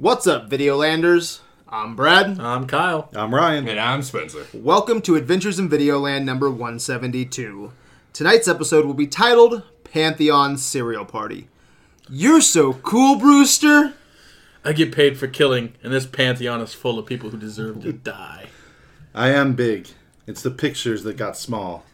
What's up, Videolanders? I'm Brad. I'm Kyle. I'm Ryan. And I'm Spencer. Welcome to Adventures in Videoland number 172. Tonight's episode will be titled Pantheon Cereal Party. You're so cool, Brewster! I get paid for killing, and this pantheon is full of people who deserve to die. I am big. It's the pictures that got small.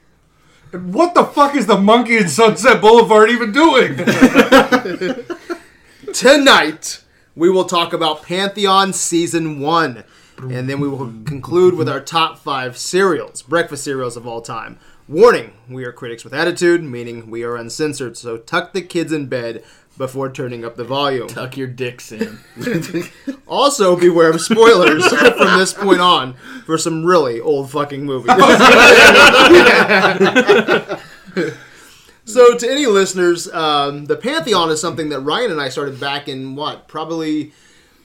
What the fuck is the monkey in Sunset Boulevard even doing? Tonight, we will talk about Pantheon Season 1. And then we will conclude with our top five cereals, breakfast cereals of all time. Warning, we are critics with attitude, meaning we are uncensored, so tuck the kids in bed before turning up the volume. Tuck your dicks in. Also, beware of spoilers from this point on for some really old fucking movies. so, to any listeners, um, the Pantheon is something that Ryan and I started back in what? Probably.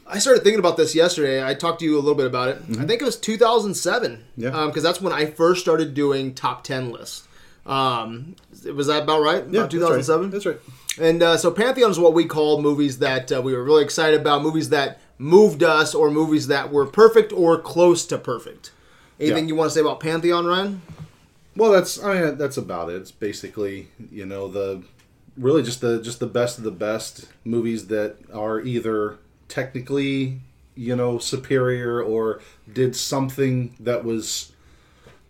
I started thinking about this yesterday. I talked to you a little bit about it. I think it was 2007. Yeah. Because that's when I first started doing top 10 lists. Um, was that about right? Yeah, about 2007? That's right. And uh, so Pantheon is what we call movies that uh, we were really excited about, movies that moved us, or movies that were perfect or close to perfect. Anything Yeah. you want to say about Pantheon, Ryan? Well, that's I mean that's about it. It's basically you know the really just the just the best of the best movies that are either technically you know superior or did something that was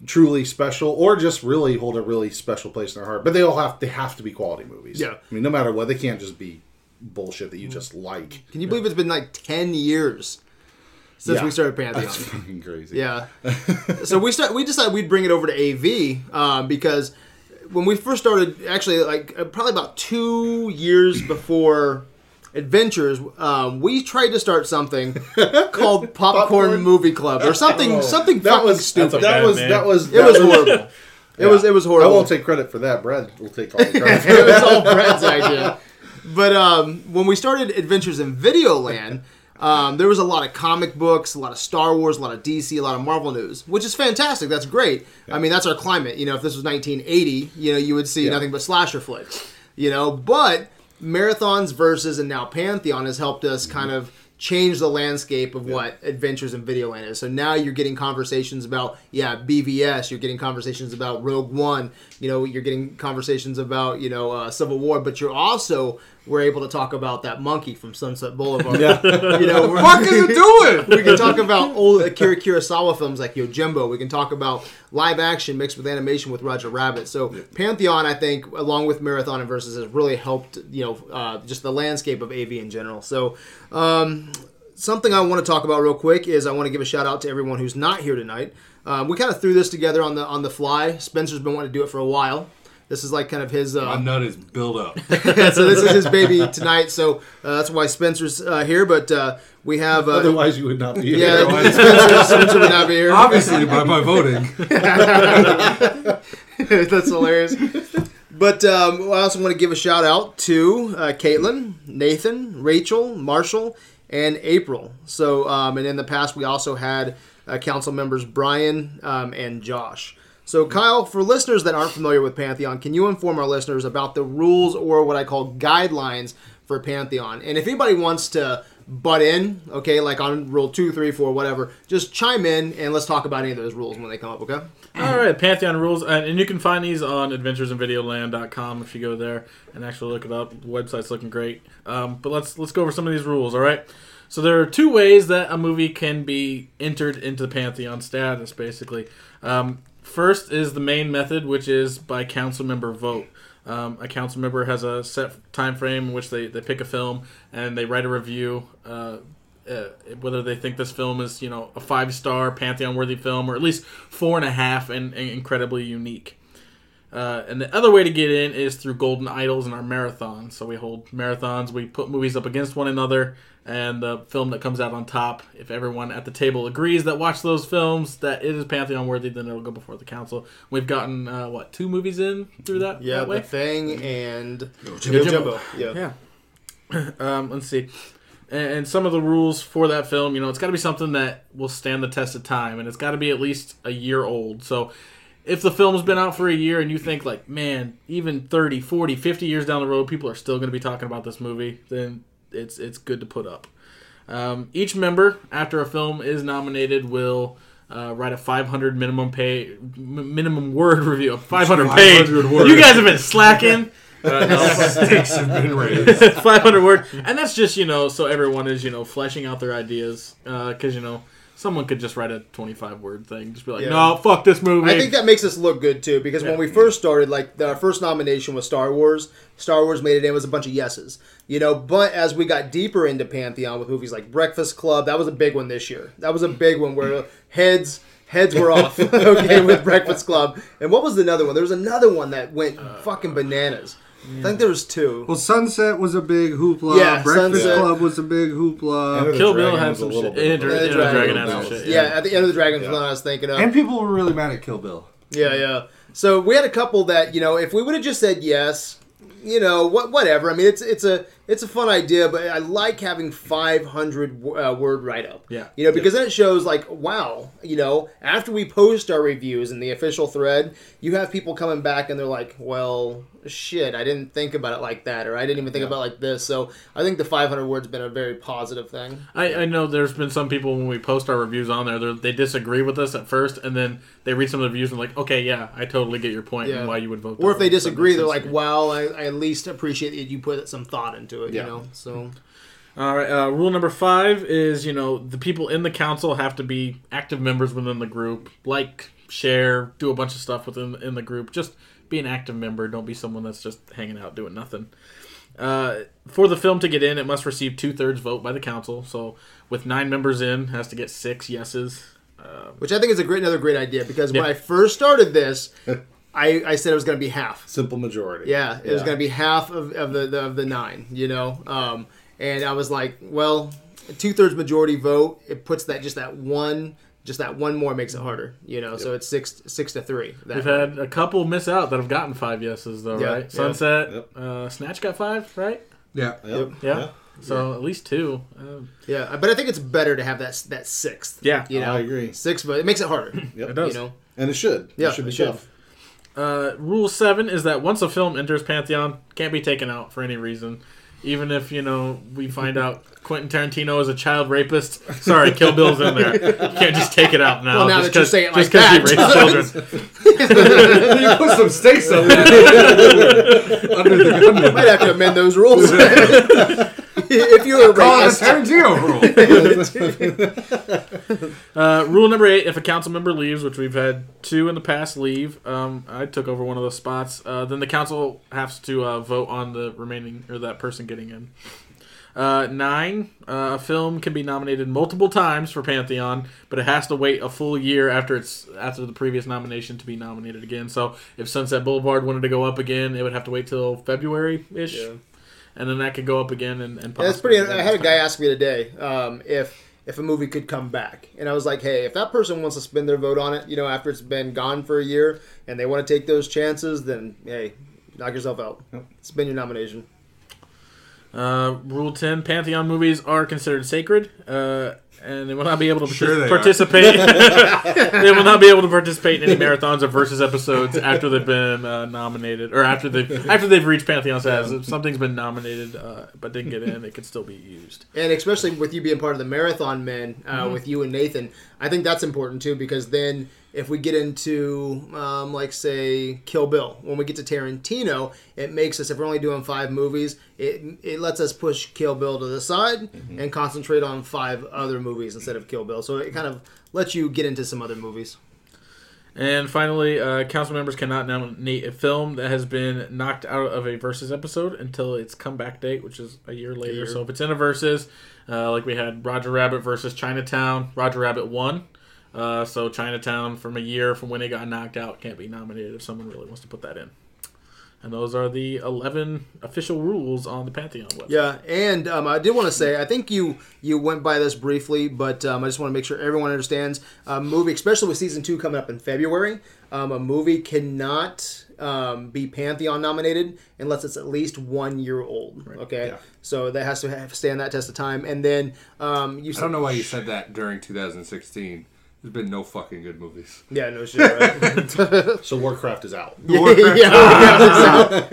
truly special or just really hold a really special place in our heart. But they all have they have to be quality movies. Yeah. I mean no matter what they can't just be bullshit that you just like. Can you believe it's been like 10 years since Yeah. we started Pantheon? That's fucking crazy. Yeah. so we start. We decided we'd bring it over to AV um, because when we first started, actually, like uh, probably about two years before Adventures, um, we tried to start something called Popcorn, Popcorn? Movie Club or something. Oh, something that fucking was stupid. That's a That bad was name. that was it was horrible. It was it was horrible. I won't take credit for that. Brad will take all the credit. it was all Brad's idea. But um, when we started Adventures in Videoland, um, there was a lot of comic books, a lot of Star Wars, a lot of DC, a lot of Marvel news, which is fantastic. That's great. I mean, that's our climate. You know, if this was 1980, you know, you would see Yeah. nothing but slasher flicks. You know, but marathons versus and now Pantheon has helped us kind of change the landscape of what Adventures in Videoland is. So now you're getting conversations about yeah BVS, you're getting conversations about Rogue One, you know, you're getting conversations about you know uh, Civil War, but you're also we're able to talk about that monkey from Sunset Boulevard. Yeah. you know, What is it doing? we can talk about old Akira Kurosawa films like Yojimbo. We can talk about live action mixed with animation with Roger Rabbit. So Pantheon, I think, along with Marathon and Versus, has really helped you know uh, just the landscape of AV in general. So um, something I want to talk about real quick is I want to give a shout out to everyone who's not here tonight. Um, we kind of threw this together on the on the fly. Spencer's been wanting to do it for a while. This is like kind of his. Uh, My nut is built up. so this is his baby tonight. So uh, that's why Spencer's uh, here. But uh, we have uh, Otherwise, you would not be yeah, here. Spencer, Spencer would not be here. Obviously, by my voting. That's hilarious. But um, I also want to give a shout out to uh, Caitlin, Nathan, Rachel, Marshall, and April. So, um, and in the past, we also had uh, council members Brian um, and Josh. So, Kyle, for listeners that aren't familiar with Pantheon, can you inform our listeners about the rules or what I call guidelines for Pantheon? And if anybody wants to butt in, okay, like on rule two, three, four, whatever, just chime in and let's talk about any of those rules when they come up, okay? All right, Pantheon rules, and, you can find these on adventuresinvideoland.com if you go there and actually look it up. The website's looking great. Um, but let's let's go over some of these rules. All right. So there are two ways that a movie can be entered into the Pantheon status. Basically, um, first is the main method, which is by council member vote. Um, a council member has a set time frame in which they, they pick a film and they write a review. Uh, uh, whether they think this film is you know a five star pantheon worthy film or at least four and a half and, and incredibly unique uh, and the other way to get in is through golden idols and our marathons so we hold marathons we put movies up against one another and the film that comes out on top if everyone at the table agrees that watch those films that it is pantheon worthy then it'll go before the council we've gotten uh, what two movies in through that Yeah, that way The Thing and Yojimbo. Yojimbo. Yeah. yeah. um, let's see. And, and some of the rules for that film, you know, it's got to be something that will stand the test of time, and it's got to be at least a year old. So if the film's been out for a year and you think, like, man, even 30, 40, 50 years down the road, people are still going to be talking about this movie, then it's it's good to put up. Um, each member, after a film is nominated, will uh, write a 500 minimum pay m- minimum word review. A 500 page. 500 words. You guys have been slacking. Uh, no. Stakes have been raised. 500 word, and that's just you know so everyone is you know fleshing out their ideas because you know someone could just write a 25 word thing, just be like, Yeah. no, fuck this movie. I think that makes us look good too because when we first started, like our first nomination was Star Wars. Star Wars made it in it was a bunch of yeses, you know. But as we got deeper into Pantheon with movies like Breakfast Club, that was a big one this year. That was a big one where heads heads were off. okay, with Breakfast Club. And what was another one? There was another one that went uh, fucking bananas. I think there was two. Well, Sunset was a big hoopla. Yeah, Breakfast Sunset. Club was a big hoopla. Enter Kill Bill Dragon had a some little shit. bit of Enter, a- Yeah, Dragon Dragon had Bell. some shit. yeah. at the end of the Dragon's Yeah. one I was thinking of. And people were really mad at Kill Bill. Yeah, yeah. So we had a couple that you know, if we would have just said yes, you know, what, whatever. I mean, it's it's a it's a fun idea, but I like having 500 uh, word write up. Yeah. You know, because then it shows like, wow, you know, after we post our reviews in the official thread, you have people coming back and they're like, well, shit, I didn't think about it like that, or I didn't even think about it like this. So I think the 500 words been a very positive thing. I, I know there's been some people when we post our reviews on there, they're- disagree with us at first, and then they read some of the reviews and like, okay, yeah, I totally get your point Yeah. and why you would vote. Or if they disagree, they're like, wow, I, I at least appreciate that you put some thought into it, Yeah. you know? So. All right. Uh, rule number five is you know the people in the council have to be active members within the group, like, share, do a bunch of stuff within in the group. Just be an active member. Don't be someone that's just hanging out doing nothing. Uh, for the film to get in, it must receive two thirds vote by the council. So with nine members in, has to get six yeses. which I think is a great another great idea because when I first started this, I, I said it was going to be half. Simple majority. Yeah, it was going to be half of, of the, the of the nine, you know. Um, and I was like, well, two thirds majority vote, it puts that just that one, just that one more makes it harder, you know. So it's six six to three. That We've way. had a couple miss out that have gotten five yeses though, Yeah, right? Sunset, Yep. uh, Snatch got five, right? Yeah. Yep. Yeah. So at least two. Um, yeah, but I think it's better to have that that sixth. Yeah. you know, I agree. Six, but it makes it harder. Yep. It does. You know, And it should. Yeah, it should be it should. tough. Uh, rule seven is that once a film enters Pantheon, can't be taken out for any reason. Even if you know we find out Quentin Tarantino is a child rapist, sorry, Kill Bill's in there. You can't just take it out now. Well, now just that you 'cause- say it just like 'cause he that. rapes children. you put some stakes on there. Under the gun. might have to amend those rules. if you were a Call it a rapist, Tarantino rule. Uh, rule number eight: If a council member leaves, which we've had two in the past leave, um, I took over one of those spots. Uh, then the council has to uh, vote on the remaining or that person getting in. Uh, nine: uh, A film can be nominated multiple times for Pantheon, but it has to wait a full year after it's after the previous nomination to be nominated again. So if Sunset Boulevard wanted to go up again, it would have to wait till February ish, Yeah. And then that could go up again. And, and Yeah, that's pretty. I had a guy ask me today um, if if a movie could come back, and I was like, hey, if that person wants to spend their vote on it, you know, after it's been gone for a year, and they want to take those chances, then hey, knock yourself out. Spend your nomination. Uh, rule 10 Pantheon movies are considered sacred, uh, and they will not be able to Sure they participate. they will not be able to participate in any marathons or versus episodes after they've been uh, nominated, or after they've after they've reached Pantheon status. If something's been nominated uh, but didn't get in, it could still be used. And especially with you being part of the marathon men, uh, with you and Nathan, I think that's important too because then if we get into um, like say Kill Bill, when we get to Tarantino, it makes us if we're only doing five movies, it it lets us push Kill Bill to the side and concentrate on five other movies instead of Kill Bill. So it kind of lets you get into some other movies. And finally, uh, council members cannot nominate a film that has been knocked out of a versus episode until its comeback date, which is a year later. year. So if it's in a versus, uh, like we had Roger Rabbit versus Chinatown, Roger Rabbit won. Uh, so Chinatown from a year from when it got knocked out can't be nominated if someone really wants to put that in. And those are the 11 official rules on the Pantheon website. Yeah, and um, I did want to say, I think you you went by this briefly, but um, I just want to make sure everyone understands. A movie, especially with season two coming up in February, um, a movie cannot um, be Pantheon nominated unless it's at least one year old. Okay, Yeah. so that has to have, stand that test of time. And then um, you I don't know why you said that during 2016. There's been no fucking good movies. Yeah, no shit. Right? So Warcraft is out. yeah, yeah,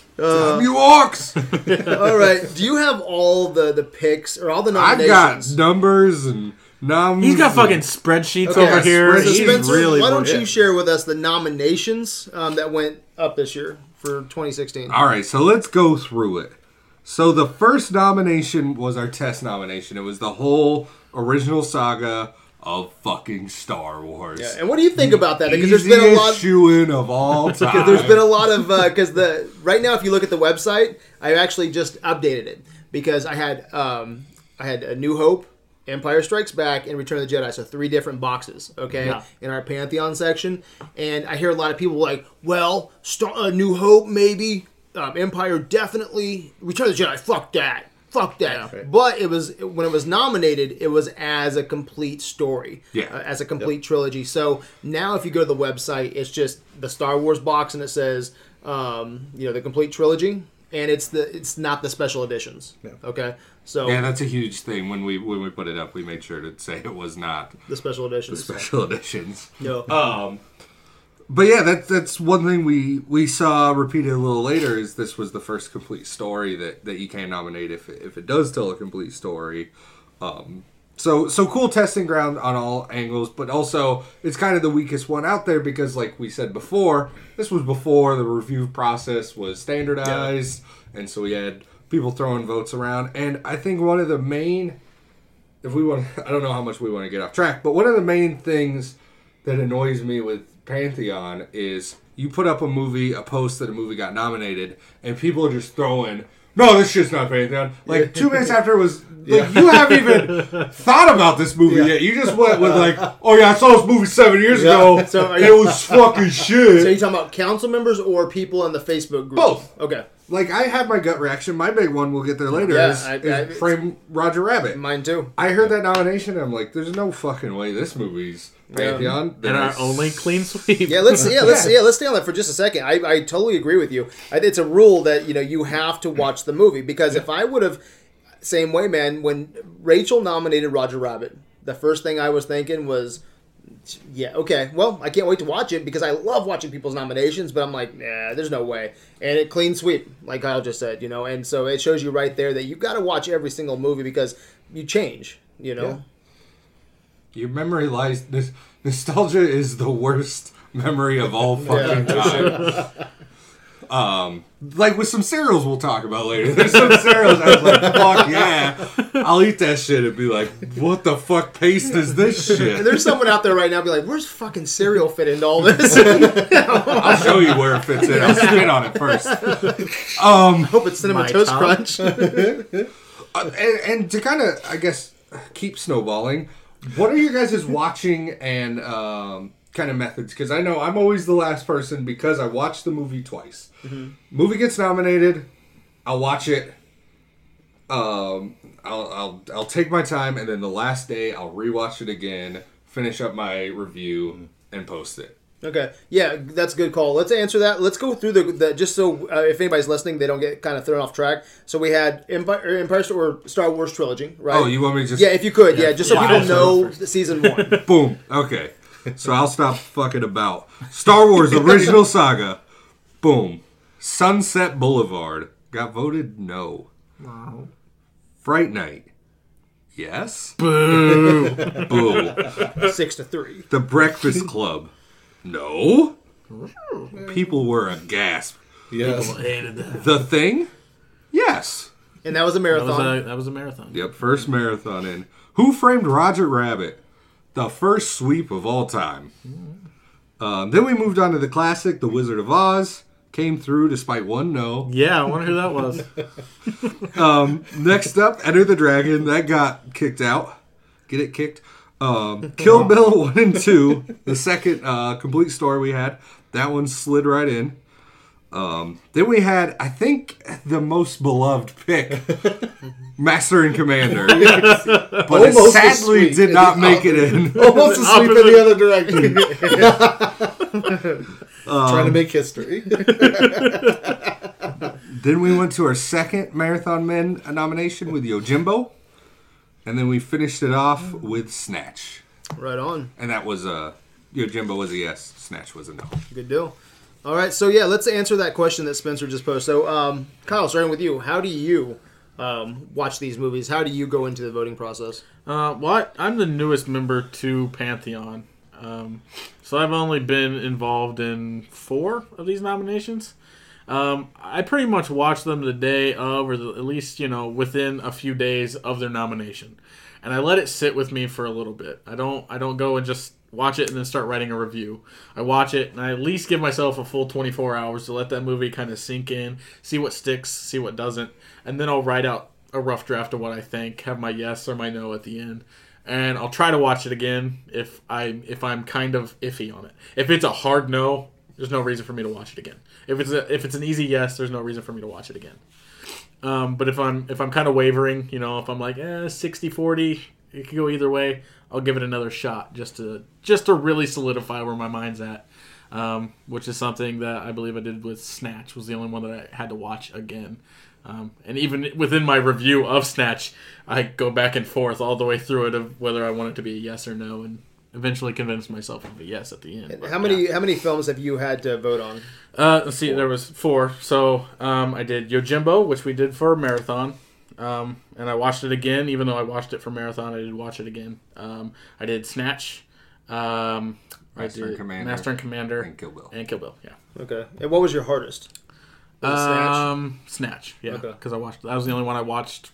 Damn you orcs! All right. Do you have all the the picks or all the nominations? I've got numbers and nums. He's got fucking spreadsheets Okay, over here. So He's Spencer, really why don't working. you share with us the nominations um, that went up this year for 2016? All right, so let's go through it. So the first nomination was our test nomination. It was the whole original saga of fucking Star Wars. Yeah, and what do you think about that? Because there's been a lot. shoe-in of all time. There's been a lot of because the right now, if you look at the website, I actually just updated it because I had um, I had a New Hope, Empire Strikes Back, and Return of the Jedi. So three different boxes, okay, Yeah. in our Pantheon section. And I hear a lot of people like, well, Star, uh, New Hope maybe, um, Empire definitely, Return of the Jedi, fuck that. Fuck that! Yeah. But it was when it was nominated, it was as a complete story, Yeah. uh, as a complete trilogy. So now, if you go to the website, it's just the Star Wars box, and it says, um, you know, the complete trilogy, and it's the it's not the special editions. Okay, so yeah, that's a huge thing. When we when we put it up, we made sure to say it was not the special editions. The special editions. No. Um, but yeah, that's that's one thing we we saw repeated a little later is this was the first complete story that that you can nominate if it, if it does tell a complete story. Um, so so cool testing ground on all angles, but also it's kind of the weakest one out there because, like we said before, this was before the review process was standardized, and so we had people throwing votes around. And I think one of the main if we want I don't know how much we want to get off track, but one of the main things that annoys me with Pantheon is you put up a movie, a post that a movie got nominated, and people are just throwing, no, this shit's not Pantheon. Like two minutes after it was, like you haven't even thought about this movie yet. You just went with like, oh yeah, I saw this movie seven years ago. So you- it was fucking shit. So you talking about council members or people in the Facebook group? Both. Okay, like I had my gut reaction. My big one, we'll get there later. Yeah, is, I- is I- frame Roger Rabbit. mine too. I heard that nomination. and I'm like, there's no fucking way this movie's Pantheon. and our only clean sweep. Yeah, let's yeah let's yeah let's stay on that for just a second. I, I totally agree with you. It's a rule that you know you have to watch the movie because if I would have same way, man. When Rachel nominated Roger Rabbit, the first thing I was thinking was, yeah, okay, well, I can't wait to watch it because I love watching people's nominations. But I'm like, nah, there's no way. And it clean sweep, like Kyle just said, you know. And so it shows you right there that you've got to watch every single movie because you change, you know. Your memory lies. This, nostalgia is the worst memory of all fucking time. Um, like with some cereals we'll talk about later. There's some cereals I was like, fuck yeah, I'll eat that shit and be like, what the fuck paste is this And shit? there's someone out there right now be like, "Where's fucking cereal fit into all this?" I'll show you where it fits in. I'll spit on it first. Um, hope it's cinnamon toast top. crunch. Uh, and, and to kind of, I guess, keep snowballing, what are you guys' watching and um, kind of methods? Because I know I'm always the last person because I watched the movie twice. Movie gets nominated, I'll watch it. Um, I'll, I'll I'll take my time, and then the last day I'll rewatch it again, finish up my review, and post it. Okay, yeah, that's a good call. Let's answer that. Let's go through the, the just so uh, if anybody's listening, they don't get kind of thrown off track. So we had Empire, or Empire or Star Wars trilogy, right? Oh, you want me to just Yeah, if you could, yeah, just so Yeah, people know go season one. Boom. Okay. So I'll stop fucking about. Star Wars original saga. Boom. Sunset Boulevard got voted no. Wow. Fright Night. Yes. Boo. Boo. Six to three. The Breakfast Club. No. People were aghast. Yes. Hated that. The Thing. Yes. And that was a That marathon. was a that was a marathon. Yep. First marathon in. Who framed Roger Rabbit? The first sweep of all time. Um, then we moved on to the classic, The Wizard of Oz. Came through despite one no. Yeah, I wonder who that was. Um, next up, Enter the Dragon. That got kicked out. Get it kicked. Um, Kill Bill 1 and 2. The second uh, complete story we had. That one slid right in. Um, then we had, I think, the most beloved pick, Master and Commander. But it Almost a sadly sweep did not make it in. Almost a sweep in the other direction. Trying to make history. Then we went to our second Marathon Men nomination with Yojimbo. And then we finished it off with Snatch. Right on. And that was a Yojimbo was a yes, Snatch was a no. Good deal. All right, so yeah, let's answer that question that Spencer just posed. So, um, Kyle, starting with you, how do you um, watch these movies? How do you go into the voting process? Uh, well, I, I'm the newest member to Pantheon, um, so I've only been involved in four of these nominations. Um, I pretty much watch them the day of, or the, at least you know within a few days of their nomination, and I let it sit with me for a little bit. I don't I don't go and just watch it and then start writing a review. I watch it and I at least give myself a full 24 hours to let that movie kind of sink in, see what sticks, see what doesn't, and then I'll write out a rough draft of what I think, have my yes or my no at the end. And I'll try to watch it again if I if I'm kind of iffy on it. If it's a hard no, there's no reason for me to watch it again. If it's a, if it's an easy yes, there's no reason for me to watch it again. Um, but if I'm if I'm kind of wavering, you know, if I'm like eh, 60-40, it could go either way. I'll give it another shot just to just to really solidify where my mind's at. Um, which is something that I believe I did with Snatch was the only one that I had to watch again. Um, and even within my review of Snatch, I go back and forth all the way through it of whether I want it to be a yes or no, and eventually convince myself of a yes at the end. And But, how many yeah. how many films have you had to vote on? Uh, let's see, there was four. So um, I did Yojimbo, which we did for marathon, um, and I watched it again. Even though I watched it for marathon, I did watch it again. Um, I did Snatch. Um, I Master and did Commander. Master and Commander And Kill Bill. and Kill Bill. Yeah. Okay, and what was your hardest? Was it Snatch? Um, Snatch. Yeah, Okay. because I watched. That was the only one I watched.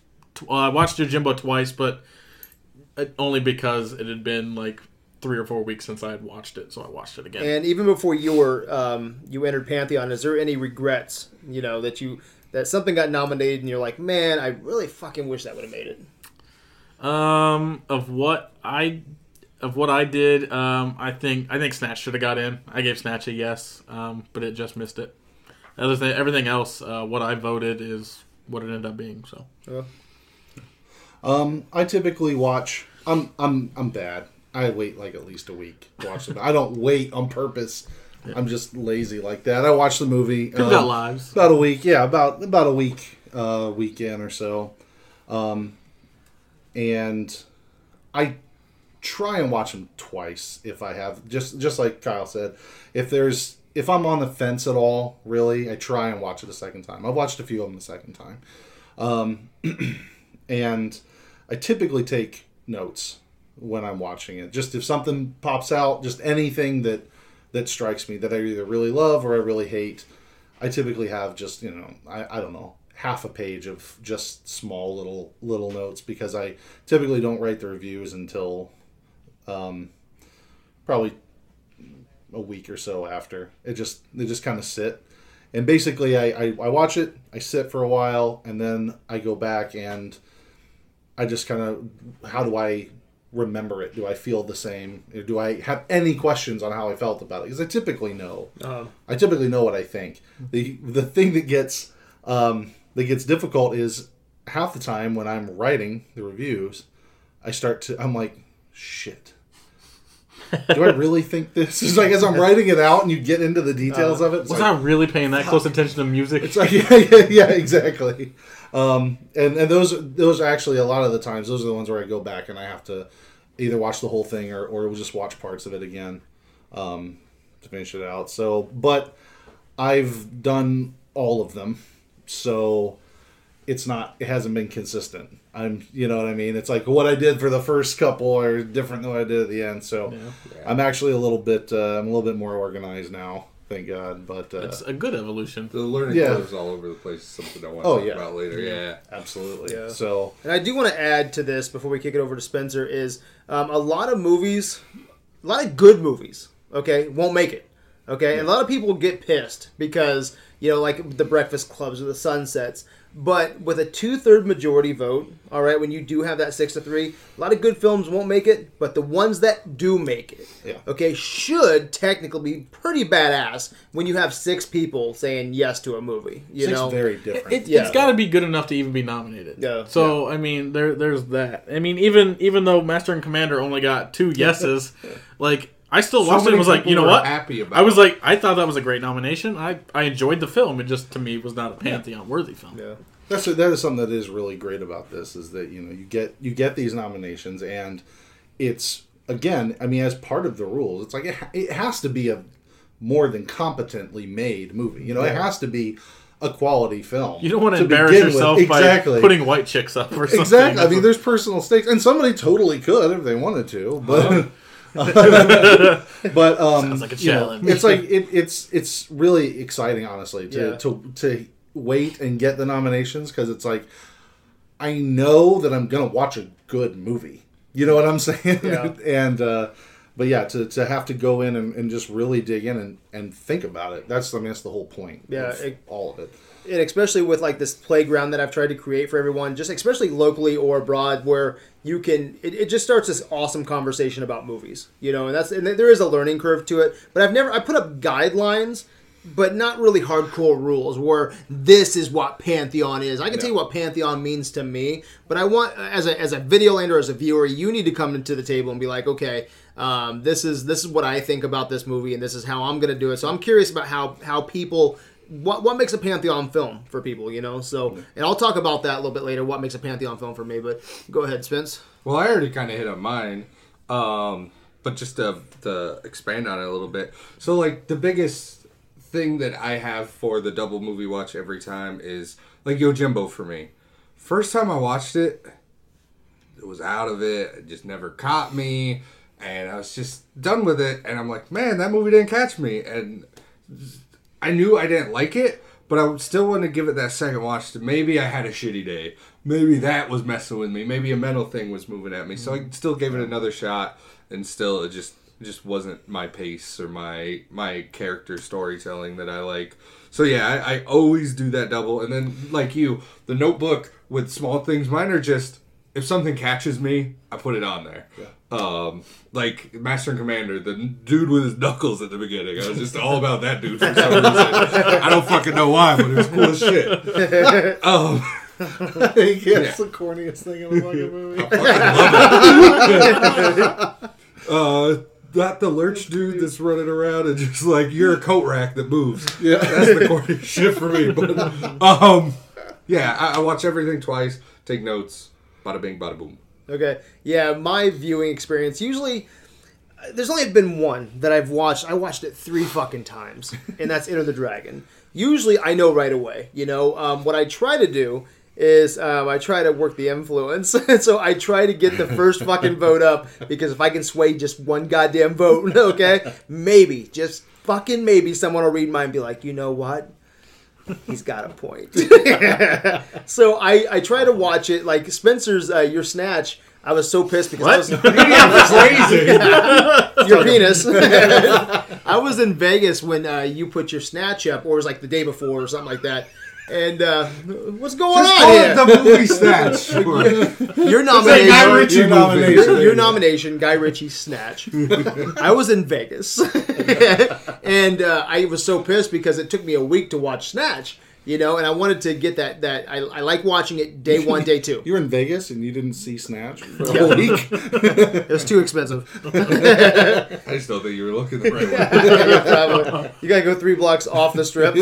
Well, I watched Yojimbo twice, but only because it had been like three or four weeks since I had watched it, so I watched it again. And even before you were um, you entered Pantheon, is there any regrets? You know that you that something got nominated and you're like, man, I really fucking wish that would have made it. Um, of what I of what I did, um, I think I think Snatch should have got in. I gave Snatch a yes, um, but it just missed it. Other than everything else, uh, what I voted is what it ended up being. So Um, I typically watch. I'm I'm I'm bad. I wait like at least a week to watch them. I don't wait on purpose. I'm just lazy like that. I watch the movie. people um, got lives. About a week, yeah, about about a week, uh, weekend or so, um, and I try and watch them twice if I have. Just just like Kyle said, if there's if I'm on the fence at all, really, I try and watch it a second time. I've watched a few of them the second time, um, and I typically take notes when I'm watching it. Just if something pops out, just anything that that strikes me that I either really love or I really hate. I typically have just you know I, I don't know half a page of just small little little notes because I typically don't write the reviews until um, probably a week or so after it just they just kind of sit and basically I, I, I watch it I sit for a while and then I go back and I just kind of how do I remember it do I feel the same or do I have any questions on how I felt about it because I typically know Um, I typically know what I think. the The thing that gets um, that gets difficult is half the time when I'm writing the reviews, I start to I'm like, shit. Do I really think this? It's like as I'm writing it out and you get into the details of it. It's Was like, I really paying that close attention to music? it's like yeah, yeah, yeah, exactly. Um, and and those those actually a lot of the times those are the ones where I go back and I have to either watch the whole thing or or just watch parts of it again um, to finish it out. So, but I've done all of them, so it's not it hasn't been consistent. I'm you know what I mean. It's like what I did for the first couple are different than what I did at the end. So I'm actually a little bit uh, I'm a little bit more organized now. Thank God. But uh, It's a good evolution. The learning Yeah. curves all over the place is something I want to Oh, talk yeah. about later. Yeah. absolutely. Yeah. So And I do want to add to this before we kick it over to Spencer is um, a lot of movies, a lot of good movies, okay, won't make it. Okay, and a lot of people get pissed because you know, like the Breakfast Clubs or the Sunsets. But with a two-third majority vote, all right, when you do have that six to three, a lot of good films won't make it. But the ones that do make it, Yeah. okay, should technically be pretty badass when you have six people saying yes to a movie. You six know, very different. It, Yeah. It's got to be good enough to even be nominated. Yeah. So I mean, there there's that. I mean, even even though Master and Commander only got two yeses, like I still So watched it and was like, you know what? happy about I was it. like, I thought that was a great nomination. I I enjoyed the film. It just to me was not a pantheon worthy film. yeah. That's that is something that is really great about this is that you know you get you get these nominations and it's again, I mean, as part of the rules, it's like it, it has to be a more than competently made movie. You know, it has to be a quality film. You don't want to to embarrass begin with. yourself exactly. by putting white chicks up or something. Exactly. I mean, there's personal stakes, and somebody totally could if they wanted to, uh-huh. but. but um, Sounds like a you know, it's like it, it's it's really exciting, honestly, to Yeah. to to wait and get the nominations because it's like I know that I'm gonna watch a good movie. You know what I'm saying? Yeah. and uh, but yeah, to, to have to go in and, and just really dig in and, and think about it. That's I mean that's the whole point. Yeah, of it- all of it. And especially with like this playground that I've tried to create for everyone, just especially locally or abroad, where you can, it, it just starts this awesome conversation about movies, you know, and that's and there is a learning curve to it. But I've never, I put up guidelines, but not really hardcore rules where this is what Pantheon is. I can tell you what Pantheon means to me, but I want as a as a video land or as a viewer, you need to come into the table and be like, okay. Um, this is this is what I think about this movie, and this is how I'm going to do it. So I'm curious about how how people what what makes a pantheon film for people you know so and i'll talk about that a little bit later what makes a pantheon film for me but go ahead spence Well, I already kind of hit on mine, um, but just to, to expand on it a little bit. So, like, the biggest thing that I have for the double movie watch every time is like Yojimbo for me. First time I watched it, it was out of it. It just never caught me, and I was just done with it. And I'm like, man, that movie didn't catch me, and I knew I didn't like it, but I still want to give it that second watch. To maybe I had a shitty day. Maybe that was messing with me. Maybe a mental thing was moving at me. So I still gave it another shot, and still it just just wasn't my pace or my my character storytelling that I like. So yeah, I, I always do that double, and then like you, the Notebook with small things. Mine are just if something catches me, I put it on there. Um, like Master and Commander, the dude with his knuckles at the beginning. I was just all about that dude for some reason. I don't fucking know why, but it was cool as shit. Um, yeah, it's the corniest thing in the fucking movie. uh, not the lurch dude that's running around and just like you're a coat rack that moves. Yeah. That's the corny shit for me. But um, yeah, I, I watch everything twice, take notes, bada bing, bada boom. Okay? Yeah my viewing experience usually uh, there's only been one that i've watched. I watched it three fucking times and that's enter the dragon. Usually i know right away you know? Um, what i try to do is um, I try to work the influence, so I try to get the first fucking vote up because if I can sway just one goddamn vote, okay, maybe just fucking maybe someone will read mine and be like, you know what, he's got a point. so I I try to watch it like Spencer's uh, your snatch. I was so pissed because I was Crazy. your penis. I was in Vegas when uh, you put your snatch up, or it was like the day before or something like that. And uh, what's going Just on call here? the movie snatch. Sure. your Guy nomination. Ritchie Your movie. nomination. Your, your nomination, Guy Ritchie Snatch. I was in Vegas, and uh, I was so pissed because it took me a week to watch Snatch. You know, and I wanted to get that. That I, I like watching it day one, day two. You were in Vegas and you didn't see Snatch for a whole week. It was too expensive. I just don't think you were looking the right way. Yeah, probably. You gotta go three blocks off the strip.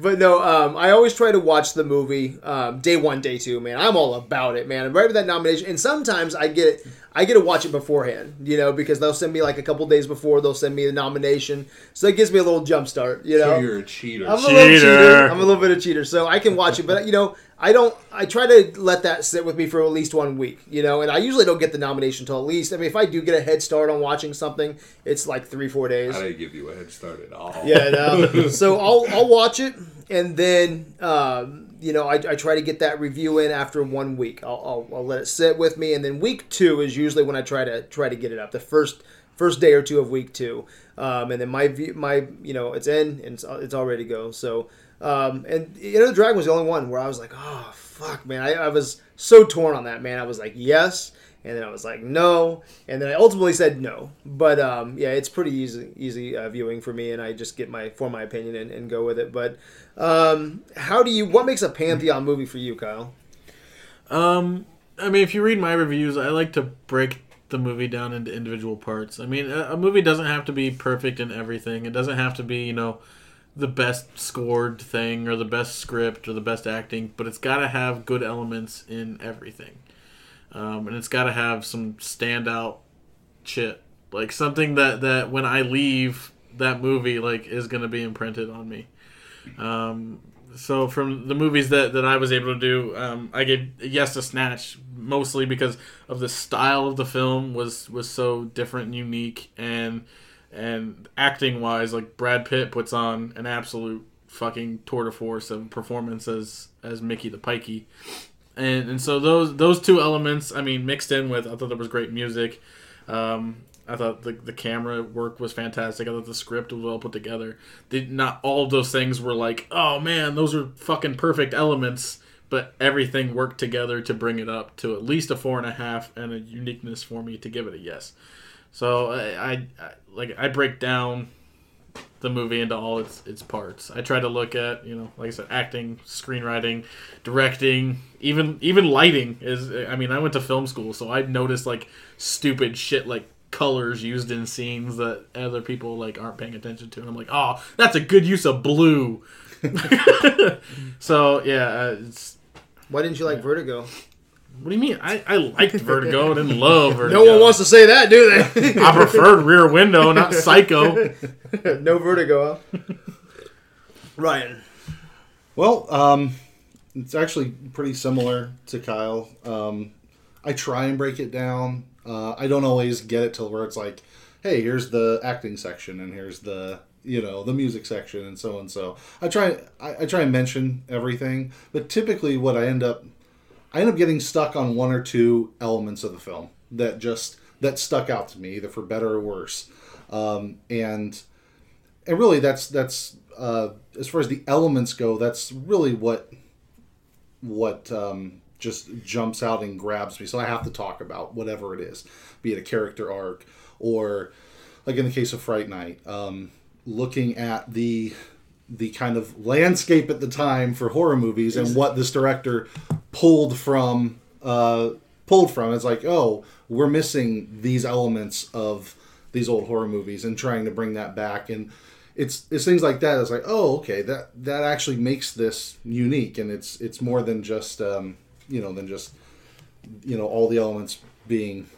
But no, um, I always try to watch the movie um, day one, day two. Man, I'm all about it, man. I'm right with that nomination, and sometimes I get I get to watch it beforehand, you know, because they'll send me like a couple days before they'll send me the nomination, so it gives me a little jump start, you know. So you're a cheater. I'm a little Cheater. cheater. I'm a little bit of cheater, so I can watch it. But you know, I don't. I try to let that sit with me for at least one week. You know, and I usually don't get the nomination until at least. I mean, if I do get a head start on watching something, it's like three, four days. I didn't give you a head start at all. Yeah, no. so I'll I'll watch it, and then um, you know I, I try to get that review in after one week. I'll, I'll, I'll let it sit with me, and then week two is usually when I try to try to get it up. The first first day or two of week two, um, and then my view, my you know it's in and it's, it's all ready to go. So um, and you know the dragon was the only one where I was like, oh fuck, man, I, I was so torn on that man. I was like yes. And then I was like, no. And then I ultimately said no. But um, yeah, it's pretty easy, easy uh, viewing for me, and I just get my form my opinion and, and go with it. But um, how do you? What makes a pantheon movie for you, Kyle? Um, I mean, if you read my reviews, I like to break the movie down into individual parts. I mean, a, a movie doesn't have to be perfect in everything. It doesn't have to be, you know, the best scored thing or the best script or the best acting, but it's got to have good elements in everything. um, and it's got to have some standout shit, like something that that when I leave that movie, like is gonna be imprinted on me. Um, so from the movies that, that I was able to do, um, I gave yes to Snatch mostly because of the style of the film was was so different and unique, and and acting wise, like Brad Pitt puts on an absolute fucking tour de force of performance as as Mickey the Pikey, and and so those those two elements, I mean, mixed in with I thought there was great music. Um, I thought the, the camera work was fantastic. I thought the script was well put together. Not all of those things were like, oh man, those are fucking perfect elements. But everything worked together to bring it up to at least a four and a half and a uniqueness for me to give it a yes. So I, I, I like I break down the movie into all its its parts. I try to look at you know, like I said, acting, screenwriting, directing, even even lighting is. I mean, I went to film school, so I noticed like stupid shit like colors used in scenes that other people like aren't paying attention to and i'm like oh that's a good use of blue so yeah uh, it's Why didn't you like Vertigo? What do you mean i, I liked vertigo I didn't love vertigo No one wants to say that, do they? i preferred rear window not psycho no Vertigo. Huh? Ryan. Well, um, it's actually pretty similar to Kyle. Um, I try and break it down. Uh, I don't always get it till where it's like, hey, here's the acting section and here's the you know the music section and so and so. I try I, I try and mention everything, but typically what I end up I end up getting stuck on one or two elements of the film that just that stuck out to me, either for better or worse. Um, and and really, that's that's uh, as far as the elements go. That's really what what um, just jumps out and grabs me. So I have to talk about whatever it is, be it a character arc or, like in the case of Fright Night, um, looking at the the kind of landscape at the time for horror movies and what this director pulled from uh, pulled from. It's like, oh, we're missing these elements of these old horror movies and trying to bring that back and it's it's things like that. It's like, oh, okay, that that actually makes this unique, and it's it's more than just um, you know than just you know all the elements being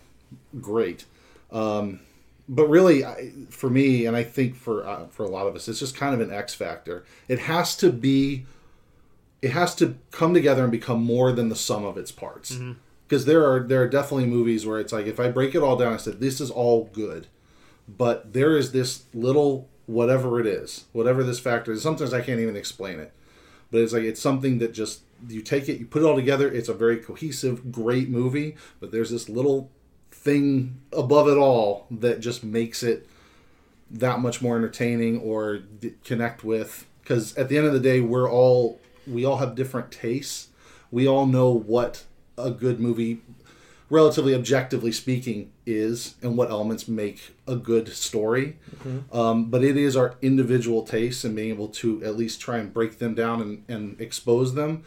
great. Um, but really, I, for me, and I think for uh, for a lot of us, it's just kind of an X factor. It has to be, it has to come together and become more than the sum of its parts. Mm-hmm. Because there are there are definitely movies where it's like if I break it all down, I said this is all good, but there is this little whatever it is, whatever this factor is. Sometimes I can't even explain it, but it's like it's something that just you take it, you put it all together. It's a very cohesive, great movie, but there's this little thing above it all that just makes it that much more entertaining or d- connect with. Because at the end of the day, we're all we all have different tastes. We all know what a good movie relatively objectively speaking is and what elements make a good story. Um, but it is our individual tastes and being able to at least try and break them down and, and expose them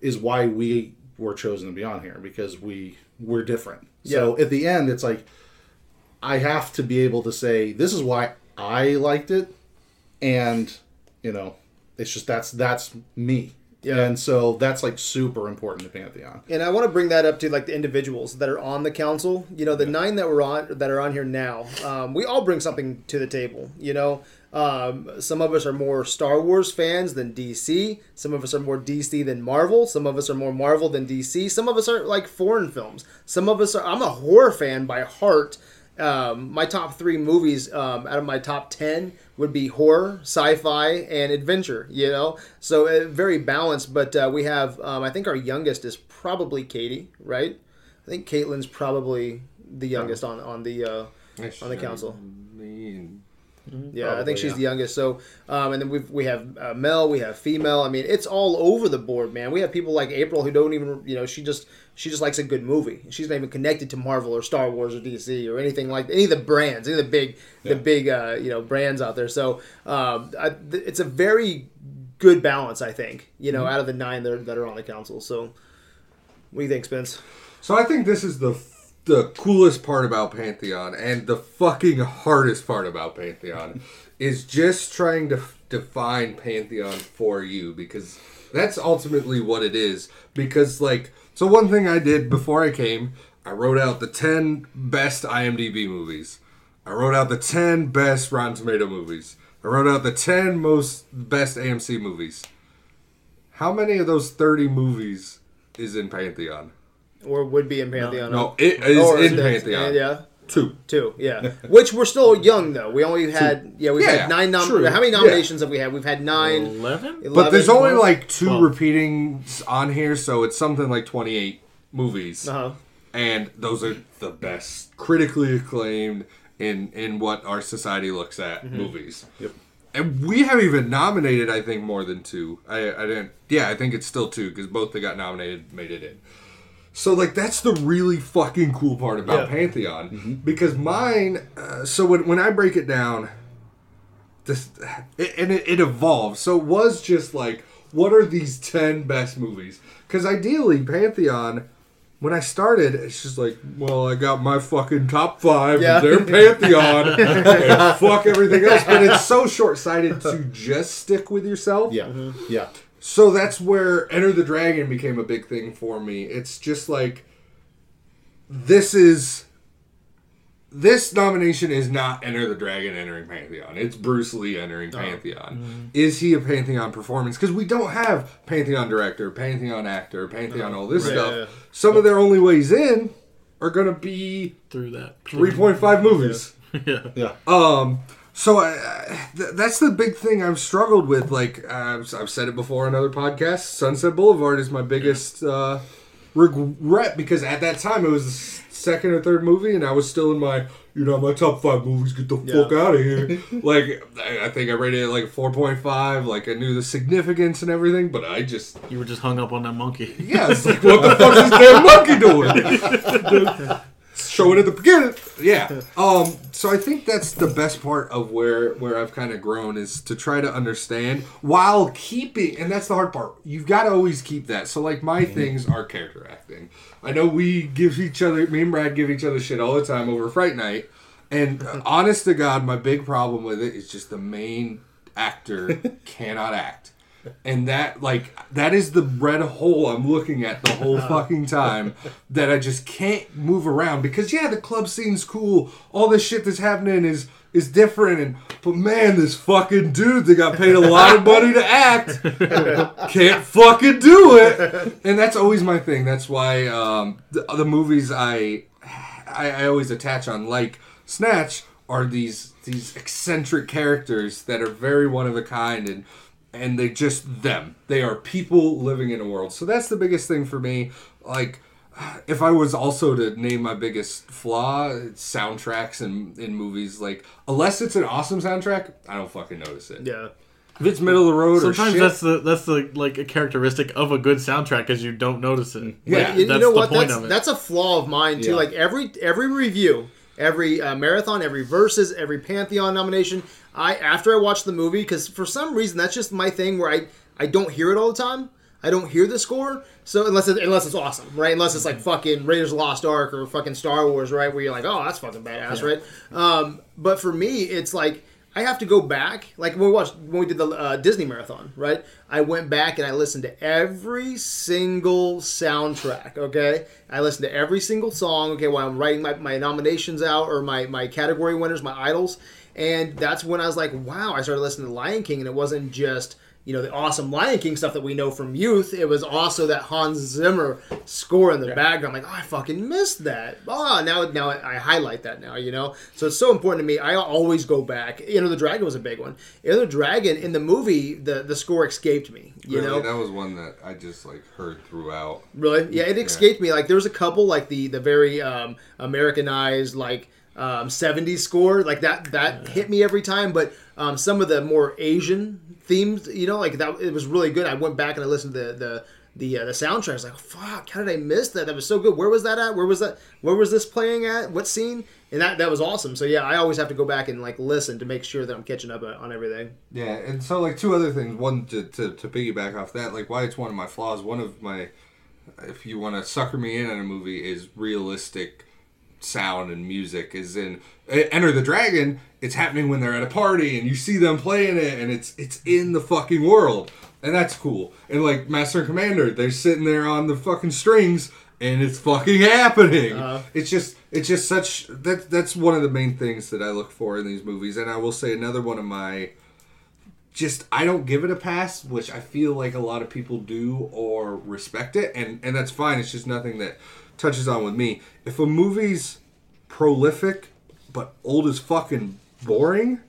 is why we were chosen to be on here because we we're different. So at the end it's like i have to be able to say this is why i liked it and you know it's just that's that's me Yeah. and so that's like super important to pantheon And I want to bring that up to like the individuals that are on the council. You know, the nine that we're on that are on here now. Um, we all bring something to the table. You know, um, some of us are more Star Wars fans than DC. Some of us are more DC than Marvel. Some of us are more Marvel than DC. Some of us are like foreign films. Some of us are. I'm a horror fan by heart. Um, my top three movies um, out of my top ten would be horror, sci-fi, and adventure. You know, so uh, very balanced. But uh, we have, um, I think, our youngest is probably Katie, right? I think Caitlin's probably the youngest on on the uh, on the council. Mean, Yeah, I think she's yeah. the youngest. So, um, and then we we have uh, Mel, we have female. I mean, it's all over the board, man. We have people like April who don't even, you know, she just she just likes a good movie. She's not even connected to Marvel or Star Wars or DC or anything like any of the brands, any of the big the big uh, you know brands out there. So, um, I, th- it's a very good balance, I think. You Mm-hmm. know, out of the nine that are, that are on the council. So, what do you think, Spence? So I think this is the the coolest part about Pantheon and the fucking hardest part about Pantheon is just trying to f- define Pantheon for you because That's ultimately what it is. Because, like, so one thing I did before I came, I wrote out the 10 best IMDb movies. I wrote out the 10 best Rotten Tomato movies. I wrote out the 10 most best AMC movies. How many of those 30 movies is in Pantheon? Or would be in Pantheon. No, it is Or in the- Pantheon. Yeah. Two. Two, yeah. Which we're still young though. We only had yeah, we've Yeah, had nine nom- true. How many Yeah. nominations have we had? We've had nine. Eleven. 11, But there's only 12. like two Twelve. repeating on here, so it's something like 28 movies. Uh-huh. and those are the best critically acclaimed in in what our society looks at Mm-hmm. movies Yep. and we have even nominated i think more than two i i didn't yeah i think it's still two because both that got nominated made it in so like that's the really fucking cool part about Yeah. pantheon because mine uh, so when, when i break it down this it, and it, it evolved so it was just like what are these 10 best movies because ideally pantheon when I started, it's just like, well, I got my fucking top five. Yeah. They're Pantheon. and fuck everything else. But it's so short sighted to just stick with yourself. Yeah. Mm-hmm. Yeah. So that's where Enter the Dragon became a big thing for me. It's just like, this is. This nomination is not Enter the Dragon entering Pantheon. It's Bruce Lee entering Oh. Pantheon. Mm-hmm. Is he a Pantheon performance? Because we don't have Pantheon director, Pantheon actor, Pantheon all this Right, stuff. yeah, yeah. Some of their only ways in are going to be Through that. 3.5 movies. yeah. Yeah. Um, so I, I- th- that's the big thing I've struggled with. Like I've, I've said it before on other podcasts. Sunset Boulevard is my biggest uh, regret because at that time it was the second or third movie, and I was still in my you know my top five movies. Get the fuck out of here! like I, I think I rated it like four point five. Like I knew the significance and everything, but I just You were just hung up on that monkey. yeah, it's like what the fuck is this damn monkey doing? Show it at the beginning. Yeah. Um. So I think that's the best part of where where I've kind of grown is to try to understand while keeping, and that's the hard part. You've got to always keep that. So like my mm-hmm. things are character acting. I know we give each other, me and Brad give each other shit all the time over Fright Night, and honest to God, my big problem with it is just the main actor cannot act. And that like that is the red hole I'm looking at the whole fucking time that I just can't move around because yeah the club scene's cool. All this shit that's happening is is different. And but man this fucking dude that got paid a lot of money to act can't fucking do it. And that's always my thing. That's why um, the, the movies I, I I always attach on like Snatch are these these eccentric characters that are very one of a kind. And and they just them they are people living in a world so that's the biggest thing for me like if I was also to name my biggest flaw, it's soundtracks in, in movies, like unless it's an awesome soundtrack, I don't fucking notice it. Yeah. If it's middle of the road or Sometimes shit, that's the that's the like a characteristic of a good soundtrack is you don't notice it. Yeah. Like, You, you that's know the what? point That's of it. that's a flaw of mine too. Yeah. Like every every review, every uh, marathon, every versus, every Pantheon nomination. I after I watch the movie because for some reason that's just my thing where I I don't hear it all the time. I don't hear the score. So unless it, unless it's awesome, right? Unless it's like fucking Raiders of the Lost Ark or fucking Star Wars, right? Where you're like, oh, that's fucking badass, right? Um, but for me, it's like I have to go back. Like when we watched when we did the uh, Disney marathon, right? I went back and I listened to every single soundtrack. Okay, I listened to every single song. Okay, while I'm writing my, my nominations out or my my category winners, my idols, and that's when I was like, wow! I started listening to Lion King, and it wasn't just you know the awesome Lion King stuff that we know from youth. It was also that Hans Zimmer score in the background. I'm like, oh, I fucking missed that. Oh, now now I highlight that now. You know, so it's so important to me. I always go back. You know, the Dragon was a big one. You know, the Dragon in the movie, the the score escaped me. You really, know, that was one that I just like heard throughout. Really? Yeah, it escaped me. Like there was a couple like the the very um, Americanized like um, 70s score like that that hit me every time. But um, some of the more Asian themes, you know, like that it was really good. I went back and I listened to the the the, uh, the soundtrack. I was like, fuck, how did I miss that? That was so good. Where was that at? Where was that? Where was this playing at? What scene? And that that was awesome. So yeah, I always have to go back and like listen to make sure that I'm catching up on everything. Yeah, and so like two other things. One to, to, to piggyback off that, like why it's one of my flaws. One of my, if you want to sucker me in on a movie, is realistic sound and music is in uh, Enter the Dragon. It's happening when they're at a party and you see them playing it, and it's it's in the fucking world, and that's cool. And like Master and Commander, they're sitting there on the fucking strings. And it's fucking happening. Uh-huh. It's just, it's just such that. That's one of the main things that I look for in these movies. And I will say another one of my just I don't give it a pass, which I feel like a lot of people do or respect it, and and that's fine. It's just nothing that touches on with me. If a movie's prolific but old as fucking boring,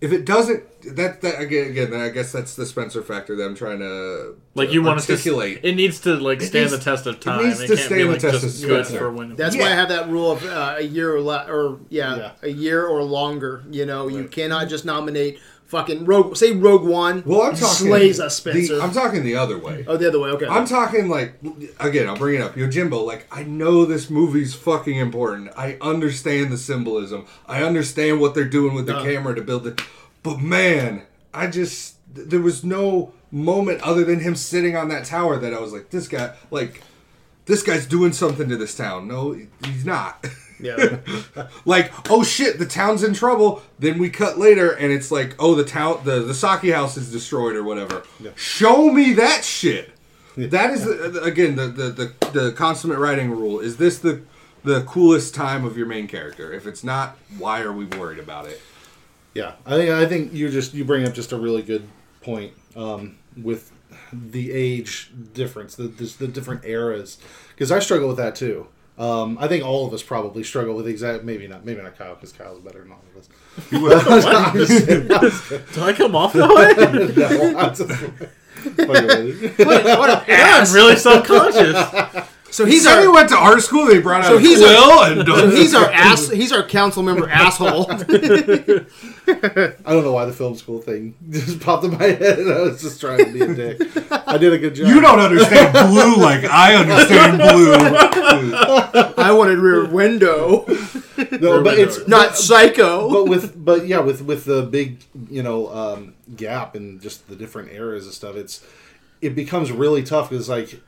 if it doesn't, that that again, again, I guess that's the Spencer factor that I'm trying to Like you want it to, articulate. it needs to like stand needs- the test of time. it time. needs It, to can't stand be the like test just of good Spencer. for when. That's why I have that rule of uh, a year or la- or yeah, Yeah. a year or longer. You know, you cannot just nominate fucking Rogue. Say Rogue One. well, I'm talking slays us, the- I'm talking the other way. oh, the other way. Okay. I'm talking like again. I'll bring it up. Yojimbo. Like I know this movie's fucking important. I understand the symbolism. I understand what they're doing with the Yeah. camera to build it. But man, I just there was no moment other than him sitting on that tower that I was like, this guy, like, this guy's doing something to this town. No, he's not. yeah. like, oh shit, the town's in trouble. Then we cut later, and it's like, oh, the town, the the sake house is destroyed or whatever. Show me that shit. That is the, again the, the the the consummate writing rule. Is this the the coolest time of your main character? If it's not, why are we worried about it? Yeah, I think I think you just you bring up just a really good point um, with the age difference, the the, the different eras, because I struggle with that too. Um, I think all of us probably struggle with exact maybe not maybe not Kyle because Kyle's better than all of us. I'm just kidding. I'm just kidding. Do I come off that way? No, I'm just you. what a yeah, I'm really subconscious. So he's He said he went to art school. They brought out So a he's quill and so he's our ass. He's our council member asshole. I don't know why the film school thing just popped in my head. I was just trying to be a dick. I did a good job. you don't understand blue like I understand blue. I wanted Rear Window, no, but it's not Psycho. but with but yeah with with the big you know um, gap and just the different eras and stuff it's it becomes really tough because like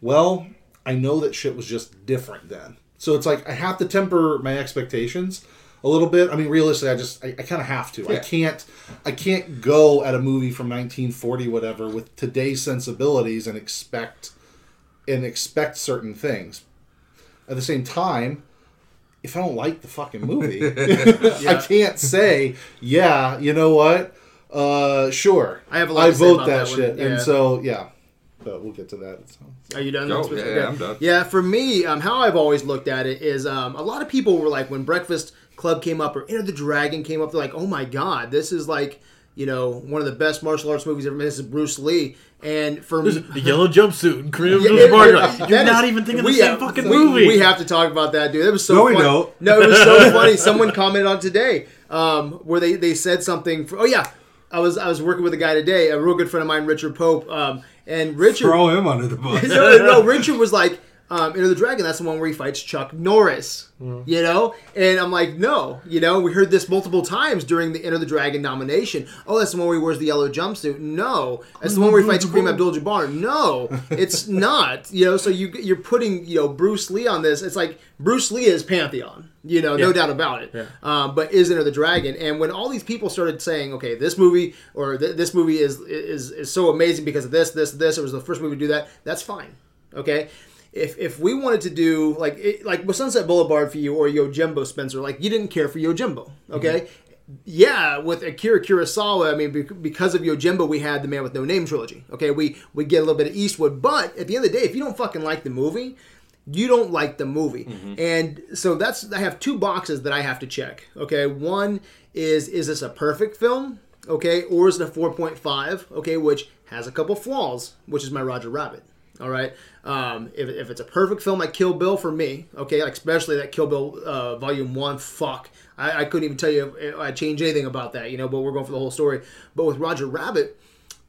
well i know that shit was just different then so it's like i have to temper my expectations a little bit i mean realistically i just i, I kind of have to i can't i can't go at a movie from 1940 whatever with today's sensibilities and expect and expect certain things at the same time if I don't like the fucking movie, I can't say, yeah, you know what? Uh, sure. I have a lot I to say vote about that, that shit, yeah. and so yeah. But we'll get to that. So. Are you done? Go. That's what- Yeah, okay. yeah, I'm done. Yeah, for me, um, how I've always looked at it is um, a lot of people were like, when Breakfast Club came up or Enter the Dragon came up, they're like, oh my god, this is like, you know, one of the best martial arts movies ever made. This is Bruce Lee. And for me, The yellow jumpsuit and Kareem Yeah, Abdul-Jabbar. it- You're like, that You're is- not even thinking we the same have- fucking we- movie. We have to talk about that, dude. It was so No, we funny. don't. No, it was so funny. Someone commented on today um, where they, they said something. For, oh yeah, I was I was working with a guy today, a real good friend of mine, Richard Pope, um, and Richard. Throw him under the bus. no, no, Richard was like, um, Enter the Dragon, that's the one where he fights Chuck Norris. You know? And I'm like, no. You know, we heard this multiple times during the Enter the Dragon nomination. Oh, that's the one where he wears the yellow jumpsuit. No. That's the one where he fights Kareem Abdul Jabbar. No. It's not. You know, so you, you're putting, you know, Bruce Lee on this. It's like Bruce Lee is Pantheon. You know, no doubt about it. Yeah. Um, but is Enter the Dragon. And when all these people started saying, okay, this movie or th- this movie is, is is so amazing because of this, this, this, it was the first movie to do that, that's fine. Okay? If, if we wanted to do like it, like with Sunset Boulevard for you or Yojimbo Spencer, like you didn't care for Yojimbo, mm-hmm. okay? Yeah, with Akira Kurosawa, I mean, because of Yojimbo, we had the Man with No Name trilogy. Okay, we we get a little bit of Eastwood, but at the end of the day, if you don't fucking like the movie, you don't like the movie. Mm-hmm. And so that's I have two boxes that I have to check. Okay, one is is this a perfect film? Okay, or is it a four point five? Okay, which has a couple flaws, which is my Roger Rabbit. All right. Um, if, if it's a perfect film like Kill Bill for me, okay, like especially that Kill Bill uh, Volume One, fuck, I, I couldn't even tell you I changed anything about that, you know. But we're going for the whole story. But with Roger Rabbit,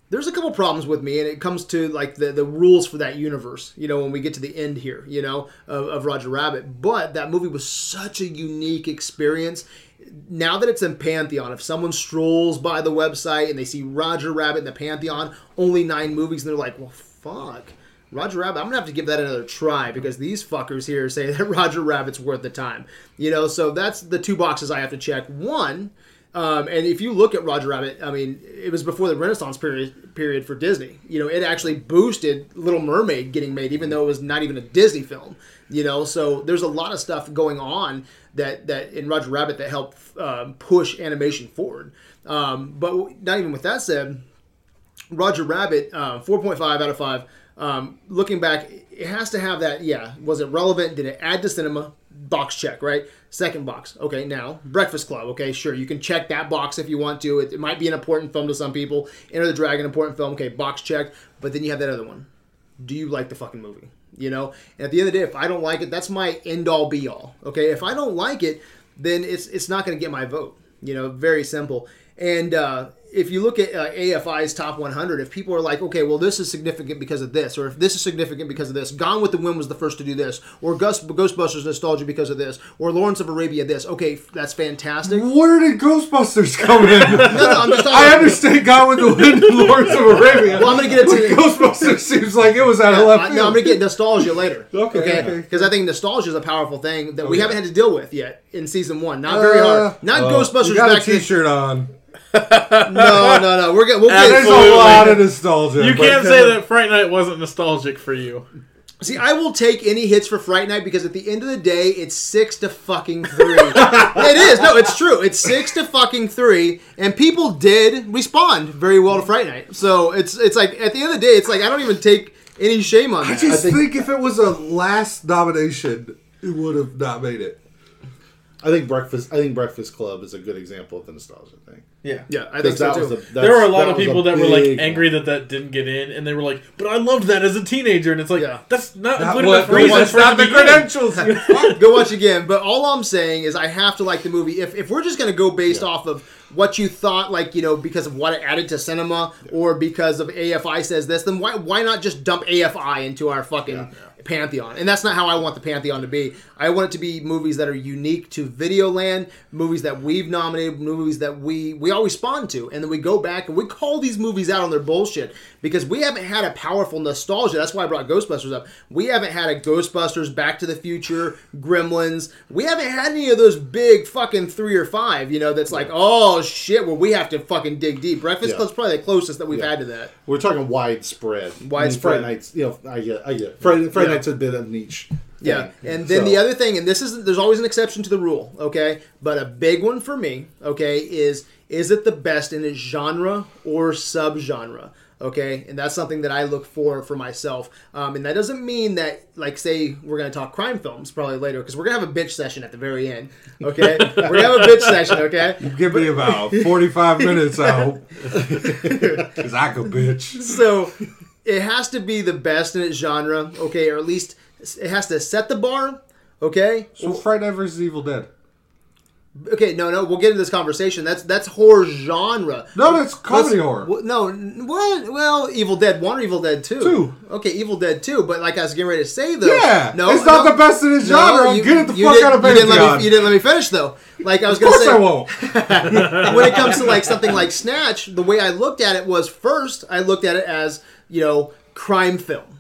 there's a couple problems with me, and it comes to like the, the rules for that universe. You know, when we get to the end here, you know, of, of Roger Rabbit. But that movie was such a unique experience. Now that it's in Pantheon, if someone strolls by the website and they see Roger Rabbit in the Pantheon, only nine movies, and they're like, well, fuck. Roger Rabbit, I'm gonna have to give that another try because these fuckers here say that Roger Rabbit's worth the time. You know, so that's the two boxes I have to check. One, um, and if you look at Roger Rabbit, I mean, it was before the Renaissance period period for Disney. You know, it actually boosted Little Mermaid getting made, even though it was not even a Disney film. You know, so there's a lot of stuff going on that that in Roger Rabbit that helped um, push animation forward. Um, but not even with that said, Roger Rabbit, uh, 4.5 out of 5. Um, looking back, it has to have that, yeah. Was it relevant? Did it add to cinema? Box check, right? Second box. Okay, now, Breakfast Club. Okay, sure. You can check that box if you want to. It, it might be an important film to some people. Enter the Dragon, important film. Okay, box check. But then you have that other one. Do you like the fucking movie? You know? And at the end of the day, if I don't like it, that's my end all be all. Okay, if I don't like it, then it's, it's not going to get my vote. You know, very simple. And uh, if you look at uh, AFI's top 100, if people are like, okay, well, this is significant because of this, or if this is significant because of this, Gone with the Wind was the first to do this, or Gus- Ghostbusters nostalgia because of this, or Lawrence of Arabia this, okay, that's fantastic. Where did Ghostbusters come in? No, no, I'm just talking I understand Gone with the Wind and Lawrence of Arabia. Well, I'm gonna get into- But Ghostbusters seems like it was out of Yeah, left I, field. no, I'm going to get nostalgia later. Okay, Okay. okay. Because I think nostalgia is a powerful thing that we yeah. haven't had to deal with yet in season one. Not very Uh, hard. Not oh, Ghostbusters You got back a T-shirt on. Then. No, no, no. We're gonna, we'll get there's a lot of nostalgia. You can't say that Fright Night wasn't nostalgic for you. See, I will take any hits for Fright Night because at the end of the day, it's six to fucking three. it is. No, it's true. It's six to fucking three, and people did respond very well to Fright Night. So it's it's like at the end of the day, it's like I don't even take any shame on I that. just think- think, if it was a last nomination, it would have not made it. I think breakfast. I think Breakfast Club is a good example of the nostalgia thing. Yeah. yeah, I think Because so that too. was a- There were a lot of people that were like angry one. that that didn't get in, and they were like, "But I loved that as a teenager," and it's like, Yeah. that's not, Not good what, enough reason that's for not the credentials. you go watch again. But all I'm saying is I have to like the movie. If, if we're just going to go based off of what you thought, like, you know, because of what it added to cinema or because of AFI says this, then why, why not just dump AFI into our fucking pantheon? And that's not how I want the pantheon to be. I want it to be movies that are unique to Videoland, movies that we've nominated, movies that we, we all respond to. And then we go back and we call these movies out on their bullshit because we haven't had a powerful nostalgia. That's why I brought Ghostbusters up. We haven't had a Ghostbusters, Back to the Future, Gremlins. We haven't had any of those big fucking three or five, you know, that's like, oh shit, well, we have to fucking dig deep. Breakfast Yeah. Club's probably the closest that we've Yeah. had to that. We're talking widespread. I mean, Widespread. Friday nights. You know, I get. I get. Friday, Friday Yeah. nights a bit of niche. Yeah, and then So- the other thing, and this is there's always an exception to the rule, okay? But a big one for me, okay, is is it the best in its genre or subgenre? Okay, and that's something that I look for for myself. Um, and that doesn't mean that, like, say we're gonna talk crime films probably later because we're gonna have a bitch session at the very end. Okay, we're gonna have a bitch session. Okay, Give me about 45 minutes out. Because I could bitch. so it has to be the best in its genre. Okay, or at least it has to set the bar. Okay, So Fright Night vs. Evil Dead. Okay, no, no, we'll get into this conversation. That's that's horror genre. No, that's comedy Let's- horror. w- No, what? Well, Evil Dead One or Evil Dead Two? Two. Okay, Evil Dead Two. But like I was getting ready to say though, Yeah, no, it's not no, the best in its no, genre. you- Get it the fuck out of you didn't, let me, you didn't let me finish though. Like I was Of gonna course say, I won't. when it comes to like something like Snatch, the way I looked at it was first I looked at it as you know crime film.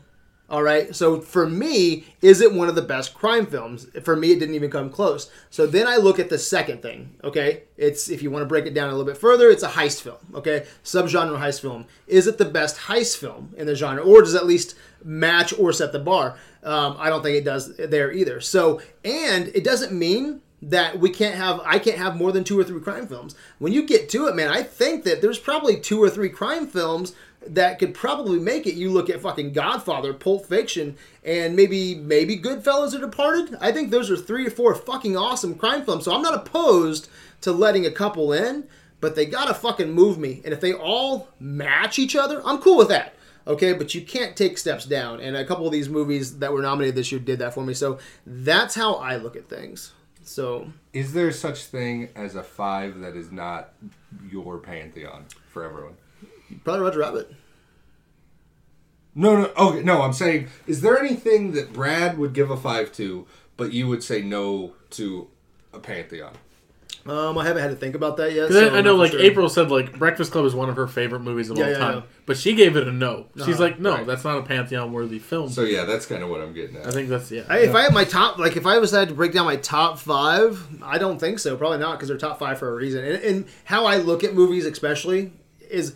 All right, so for me, is it one of the best crime films? For me, it didn't even come close. So then I look at the second thing. Okay, it's if you want to break it down a little bit further, it's a heist film. Okay, subgenre heist film. Is it the best heist film in the genre, or does it at least match or set the bar? Um, I don't think it does there either. So, and it doesn't mean that we can't have I can't have more than two or three crime films. When you get to it, man, I think that there's probably two or three crime films that could probably make it. You look at fucking Godfather, Pulp Fiction, and maybe maybe Goodfellas or Departed. I think those are three or four fucking awesome crime films. So I'm not opposed to letting a couple in, but they gotta fucking move me. And if they all match each other, I'm cool with that. Okay, but you can't take steps down. And a couple of these movies that were nominated this year did that for me. So that's how I look at things. So Is there such thing as a five that is not your pantheon for everyone? probably Roger Rabbit. No, no. Okay, no. I'm saying, is there anything that Brad would give a five to, but you would say no to a pantheon? Um, I haven't had to think about that yet. 'Cause I- so I know, not for like sure. April said, like Breakfast Club is one of her favorite movies of Yeah, all yeah, time, yeah. but she gave it a no. She's Uh-huh. like, no, Right. that's not a pantheon worthy film. So yeah, that's kind of what I'm getting at. I think that's yeah. I, if I had my top, like if I was had to break down my top five, I don't think so. Probably not because they're top five for a reason. And, and how I look at movies, especially, is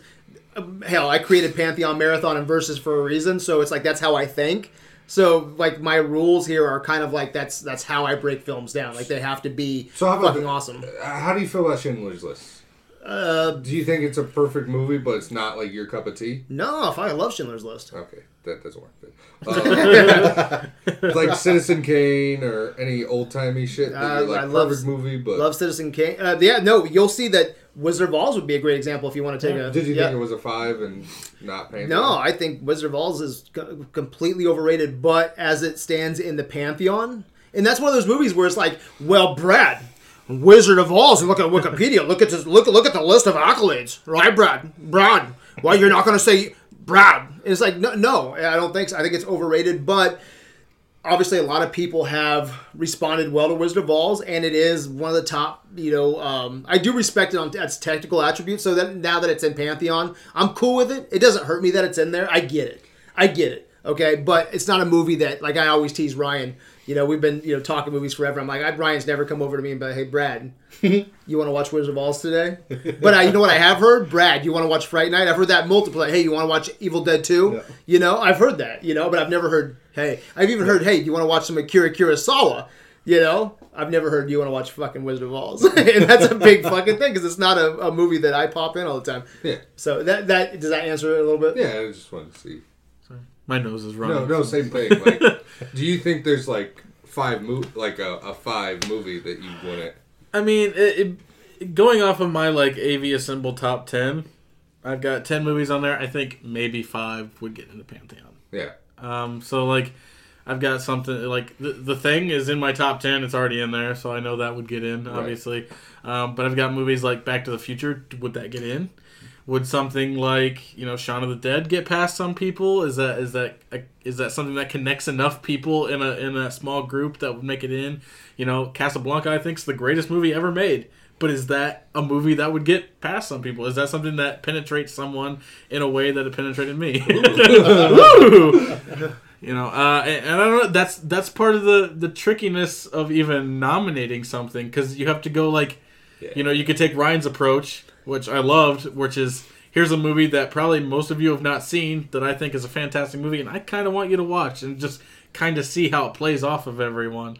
hell. I created Pantheon Marathon and Versus for a reason, so it's like that's how I think. So like my rules here are kind of like that's that's how I break films down. Like they have to be So how about fucking the- awesome. Uh, How do you feel about Schindler's List? Uh, Do you think it's a perfect movie, but it's not like your cup of tea? no, if I love Schindler's List. Okay, that doesn't work. Then. Uh, like Citizen Kane or any old timey shit. That Uh, you're like I love- perfect movie, but Love Citizen Kane. Uh, yeah, no, you'll see that Wizard of Oz would be a great example if you want to take a. did you yeah. think it was a five and not Pantheon? No, I think Wizard of Oz is co- completely overrated, but as it stands in the pantheon, and that's one of those movies where it's like, well, Brad, Wizard of Oz, and look at Wikipedia, look at this, look look at the list of accolades, right, Brad? Brad, why you're not going to say Brad? And it's like, no, no, I don't think so. I think it's overrated, but obviously a lot of people have responded well to Wizard of Oz, and it is one of the top. You know, um, I do respect it on its technical attributes. So that now that it's in Pantheon, I'm cool with it. It doesn't hurt me that it's in there. I get it. I get it. Okay, but it's not a movie that like I always tease Ryan. You know, we've been you know talking movies forever. I'm like, I, Ryan's never come over to me and be like, hey, Brad, you want to watch Wizard of Oz today? But uh, you know what I have heard? Brad, you want to watch Fright Night? I've heard that multiple. Hey, you want to watch Evil Dead 2? You know, I've heard that, you know, but I've never heard, hey, I've even heard, hey, you want to watch some Akira Kurosawa? You know, I've never heard you want to watch fucking Wizard of Oz. and that's a big fucking thing because it's not a, a movie that I pop in all the time. Yeah, So that, that, does that answer it a little bit? yeah. I just wanted to see. My nose is running. No, no, same thing. Like, do you think there's like five mo- like a, a five movie that you wouldn't? I mean, it, it, going off of my like AV Assemble top ten, I've got ten movies on there. I think maybe five would get into Pantheon. Yeah, Um, so like, I've got something like the, the thing is in my top ten. It's already in there, so I know that would get in obviously. Um, but I've got movies like Back to the Future. Would that get in? Would something like you know Shaun of the Dead get past some people? Is that is that is that something that connects enough people in a in a small group that would make it in? You know, Casablanca I think is the greatest movie ever made. But is that a movie that would get past some people? Is that something that penetrates someone in a way that it penetrated me? You know, uh, and, and I don't know. That's that's part of the the trickiness of even nominating something because you have to go like, you know, you could take Ryan's approach, which I loved, which is here's a movie that probably most of you have not seen that I think is a fantastic movie, and I kind of want you to watch and just kind of see how it plays off of everyone.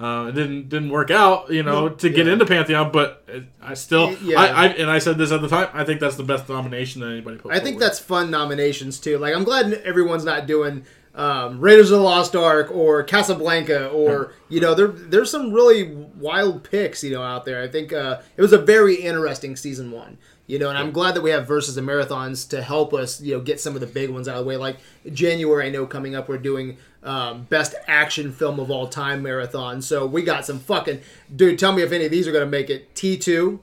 Uh, it didn't didn't work out, you know, to get into Pantheon, but it, I still, Yeah. I, I and I said this at the time. I think that's the best nomination that anybody put. I think forward. that's fun nominations too. Like I'm glad everyone's not doing um, Raiders of the Lost Ark or Casablanca or you know there there's some really wild picks you know out there. I think uh, it was a very interesting season one. You know, and I'm glad that we have versus and marathons to help us, you know, get some of the big ones out of the way. Like January, I know coming up, we're doing um, best action film of all time marathon. So we got some fucking dude. Tell me if any of these are gonna make it. T2,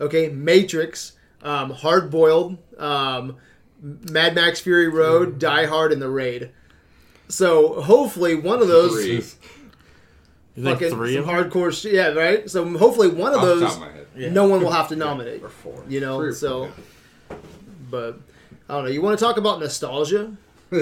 okay, Matrix, um, Hard Boiled, um, Mad Max Fury Road, Die Hard, and The Raid. So hopefully one of those Three. you think fucking three some hardcore shit. Yeah, right. So hopefully one of Off the those top of my head. Yeah. no one will have to nominate. Or four. You know, Three or so four. but I don't know. You want to talk about nostalgia? no,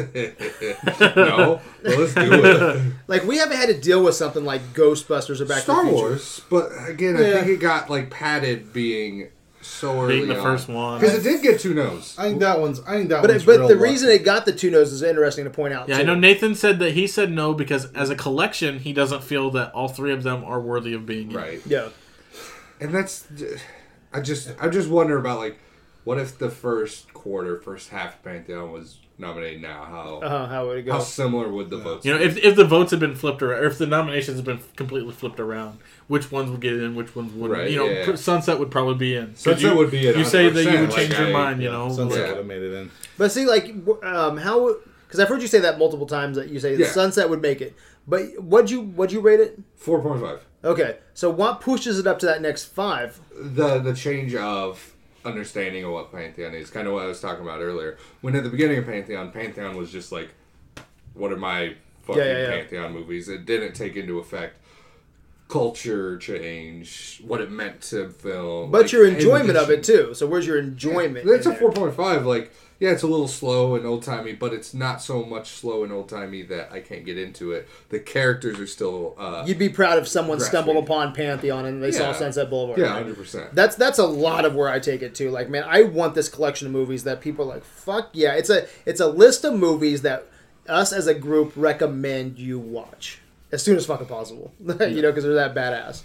well, let's do it. Like we haven't had to deal with something like Ghostbusters or Back to Star the Future. Wars, but again, I Yeah. think it got like padded being so early being the first one. because it did get two no's. I think that one's. I think that But one's but real the lucky. reason it got the two no's is interesting to point out. Yeah, too. I know Nathan said that he said no because as a collection, he doesn't feel that all three of them are worthy of being in. Right, Yeah. and that's I just I just wonder about like what if the first quarter, first half of Pantheon was nominated now? How Uh, how would it go? how similar would the votes? You know, be? if, if the votes had been flipped around, or if the nominations had been completely flipped around, which ones would get in, which ones wouldn't? Right, you know, yeah. pr- Sunset would probably be in. 'Cause Sunset you, would be in You say that you 100%, would like change your I- mind. You know, Sunset Yeah. would have made it in. But see, like, um, how? Because I've heard you say that multiple times. That you say Yeah. Sunset would make it. But what'd you what'd you rate it? four point five. Okay, so what pushes it up to that next five? the the change of understanding of what Pantheon is, kind of what I was talking about earlier. When at the beginning of Pantheon, Pantheon was just like, what are my fucking Yeah, yeah, yeah. Pantheon movies? It didn't take into effect culture change, what it meant to film. But like, your enjoyment of it too. So where's your enjoyment? It's in a four point five. Like, yeah, it's a little slow and old timey, but it's not so much slow and old timey that I can't get into it. The characters are still. Uh, You'd be proud if someone stumbled upon Pantheon and they saw Sunset Boulevard. yeah, right? hundred percent. That's that's a lot of where I take it to. Like, man, I want this collection of movies that people are like. Fuck yeah! It's a it's a list of movies that us as a group recommend you watch as soon as fucking possible. you know, because they're that badass.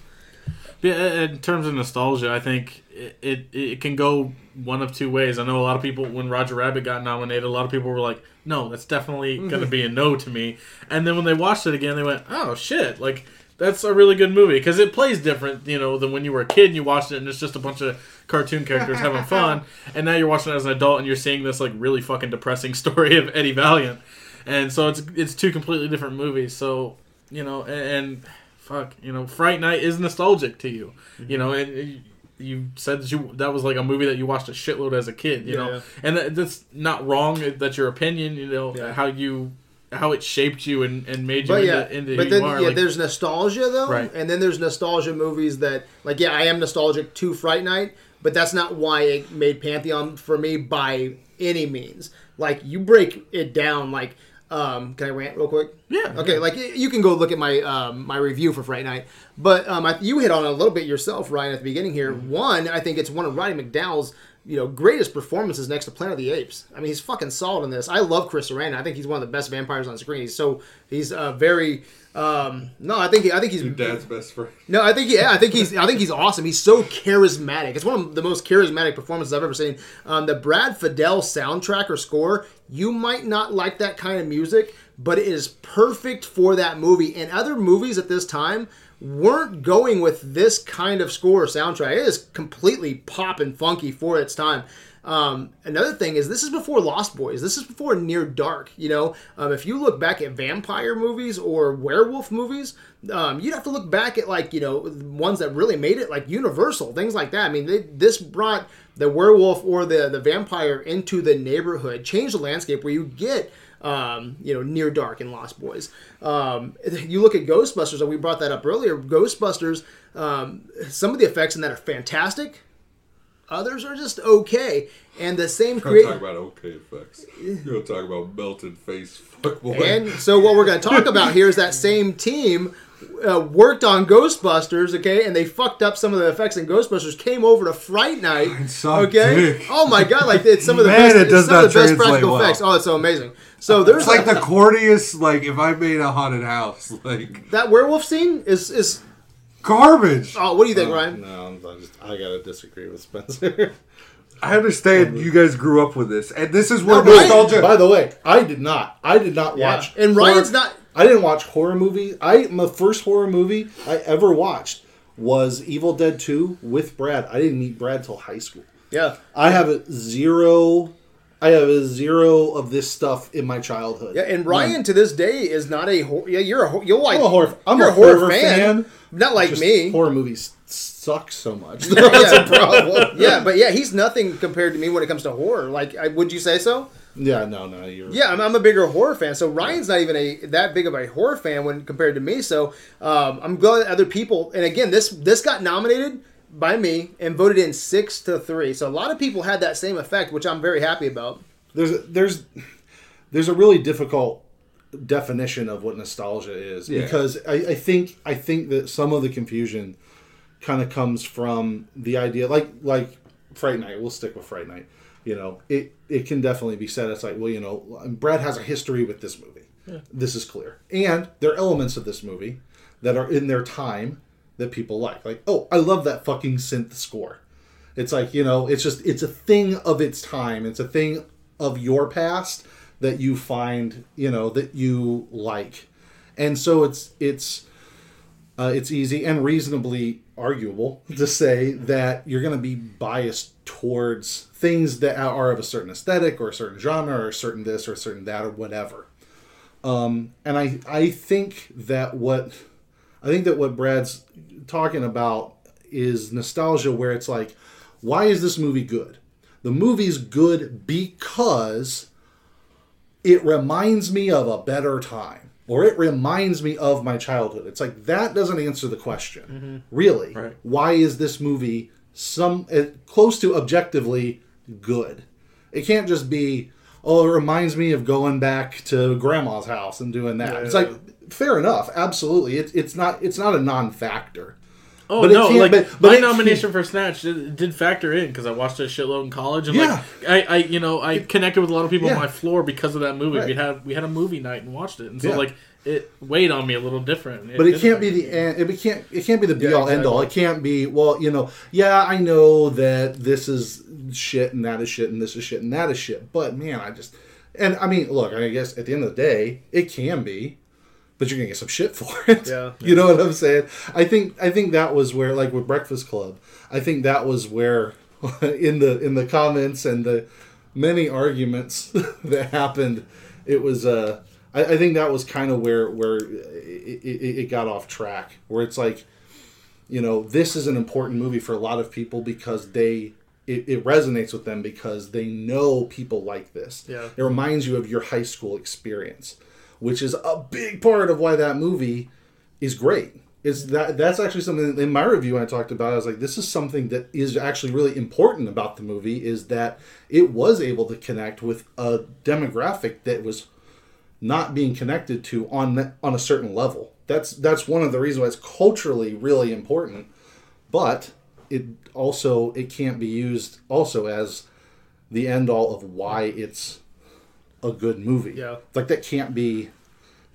Yeah, in terms of nostalgia, I think it, it it can go one of two ways. I know a lot of people when Roger Rabbit got nominated, a lot of people were like, "No, that's definitely mm-hmm. going to be a no to me." And then when they watched it again, they went, "Oh shit!" Like that's a really good movie because it plays different, you know, than when you were a kid and you watched it and it's just a bunch of cartoon characters having fun. And now you're watching it as an adult and you're seeing this like really fucking depressing story of Eddie Valiant. And so it's it's two completely different movies. So you know, and, and fuck, you know, Fright Night is nostalgic to you. You mhm. know, and and you said that you that was like a movie that you watched a shitload as a kid. You Yeah. know, and that, that's not wrong. That's your opinion. You know Yeah. how you how it shaped you and, and made you But into, yeah, into but then you are. yeah, like, there's nostalgia though, Right. and then there's nostalgia movies that like yeah, I am nostalgic to Fright Night, but that's not why it made Pantheon for me by any means. Like you break it down, like um, can I rant real quick? Yeah, Okay, yeah. like you can go look at my um, my review for Fright Night, but um, I, you hit on it a little bit yourself, Ryan, at the beginning here. Mm-hmm. One, I think it's one of Roddy McDowall's you know greatest performances next to Planet of the Apes. I mean, he's fucking solid in this. I love Chris Sarandon. I think he's one of the best vampires on screen. He's so he's uh, very. Um, no, I think I think he's Your dad's best friend. no, I think yeah, I think he's I think he's awesome. He's so charismatic. It's one of the most charismatic performances I've ever seen. Um, the Brad Fiedel soundtrack or score, you might not like that kind of music, but it is perfect for that movie. And other movies at this time weren't going with this kind of score or soundtrack. It is completely pop and funky for its time. Um, another thing is this is before Lost Boys. This is before Near Dark. You know, um, if you look back at vampire movies or werewolf movies, um, you'd have to look back at like you know ones that really made it, like Universal things like that. I mean, they, this brought the werewolf or the the vampire into the neighborhood, changed the landscape where you get. Um, you know, near dark and Lost Boys. Um, you look at Ghostbusters, and we brought that up earlier. Ghostbusters, um, some of the effects in that are fantastic. Others are just okay. And the same Don't talk about okay effects. You're gonna talk about melted face, fuck boy. and so what we're going to talk about here is that same team uh, worked on Ghostbusters, okay, and they fucked up some of the effects in Ghostbusters. Came over to Fright Night, okay. dick. Oh my god, like it's some of the Man, best, it does some of not the best practical well. effects. Oh, it's so amazing. So there's it's like a- the corniest. Like if I made a haunted house, like that werewolf scene is is. Garbage. Oh, what do you think, uh, Ryan? No, I'm just, I gotta disagree with Spencer. I understand you guys grew up with this, and this is where No, Ryan- nostalgia. By the way, I did not. I did not Yeah. watch. And horror- Ryan's not- I didn't watch horror movies. I my first horror movie I ever watched was Evil Dead Two with Brad. I didn't meet Brad till high school. Yeah. I have a zero. I have a zero of this stuff in my childhood. Yeah, and Ryan to this day is not a hor- yeah. You're a hor- you'll like I'm a horror. I'm you're a horror, fan. Not like Just me. Horror movies suck so much. That's Yeah. a problem. yeah, but yeah, he's nothing compared to me when it comes to horror. Like, I, would you say so? Yeah, no, no, you're. Yeah, I'm, I'm a bigger horror fan. So Ryan's not even a that big of a horror fan when compared to me. So um, I'm glad that other people. And again, this this got nominated by me and voted in six to three. So a lot of people had that same effect, which I'm very happy about. there's there's there's a really difficult definition of what nostalgia is Yeah. because I, I think I think that some of the confusion kind of comes from the idea like like Fright Night. We'll stick with Fright Night. You know, it it can definitely be said. It's like, well, you know, Brad has a history with this movie. This is clear, and there are elements of this movie that are in their time that people like. Like, oh, I love that fucking synth score. It's like, you know, it's just it's a thing of its time. It's a thing of your past that you find, you know, that you like. And so it's it's uh, it's easy and reasonably arguable to say that you're going to be biased towards things that are of a certain aesthetic or a certain genre or a certain this or a certain that or whatever. Um, and I I think that what I think that what Brad's talking about is nostalgia, where it's like, why is this movie good? The movie's good because it reminds me of a better time. or it reminds me of my childhood. It's like that doesn't answer the question. Really. Right. Why is this movie some uh, close to objectively good? It can't just be oh, it reminds me of going back to grandma's house and doing that. it's like fair enough, absolutely. It, it's not it's not a non-factor. Oh But no! Like but- but my it nomination for Snatch did, did factor in because I watched it a shitload in college, and Yeah. like I, I, you know, I connected with a lot of people Yeah. on my floor because of that movie. We had we had a movie night and watched it, and so Yeah. like it weighed on me a little different. But it can't be the end. It can't. It can't be the be all end all. It can't be. Well, you know. Yeah, I know that this is shit and that is shit and this is shit and that is shit. But man, I just and I mean, look. I guess at the end of the day, it can be, but you're gonna get some shit for it. Yeah. you know what I'm saying? I think. I think that was where, like with Breakfast Club, I think that was where, in the in the comments and the many arguments that happened, it was. uh I, I think that was kind of where where it, it, it got off track. Where it's like, you know, this is an important movie for a lot of people because they it, it resonates with them because they know people like this. Yeah. It reminds you of your high school experience, which is a big part of why that movie is great. Is that that's actually something in my review I talked about. I was like, this is something that is actually really important about the movie is that it was able to connect with a demographic that was not being connected to on the, on a certain level. That's that's one of the reasons why it's culturally really important. But it also it can't be used also as the end all of why it's a good movie. Yeah. like that can't be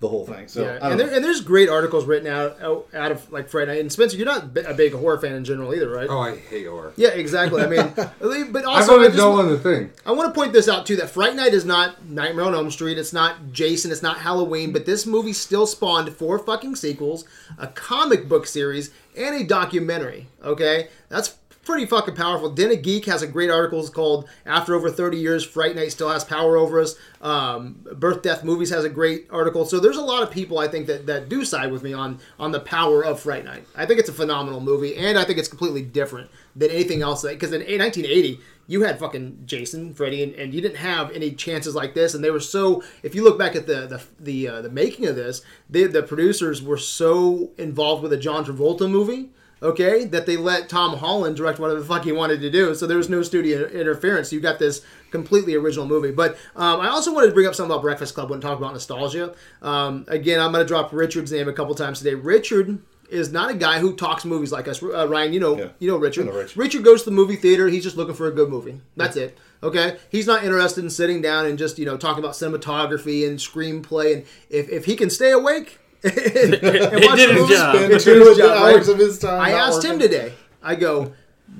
the whole thing. So yeah, and, there, and there's great articles written out out, out of like Fright Night. And Spencer, you're not a big horror fan in general either, right? Oh, I hate horror. Yeah, exactly. I mean, but also I, voted just, no on the thing. I want to point this out too: that Fright Night is not Nightmare on Elm Street. It's not Jason. It's not Halloween. But this movie still spawned four fucking sequels, a comic book series, and a documentary. Okay, that's pretty fucking powerful. Den of Geek has a great article called "After Over 30 Years, Fright Night Still Has Power Over Us." Um, Birth Death Movies has a great article. So there's a lot of people I think that, that do side with me on on the power of Fright Night. I think it's a phenomenal movie, and I think it's completely different than anything else. Because in 1980 you had fucking Jason, Freddy, and, and you didn't have any chances like this. And they were so. If you look back at the the the, uh, the making of this, they, the producers were so involved with a John Travolta movie. Okay, that they let Tom Holland direct whatever the fuck he wanted to do, so there was no studio interference. You got this completely original movie. But um, I also wanted to bring up something about Breakfast Club when talk about nostalgia. Um, again, I'm going to drop Richard's name a couple times today. Richard is not a guy who talks movies like us. Uh, Ryan, you know, Yeah. you know Richard. Know Rich. Richard goes to the movie theater. He's just looking for a good movie. That's it. Okay, he's not interested in sitting down and just you know talking about cinematography and screenplay. And if, if he can stay awake and, and watch did the his job. Spend it's two his of job, right? hours of his time. I asked him today. I go,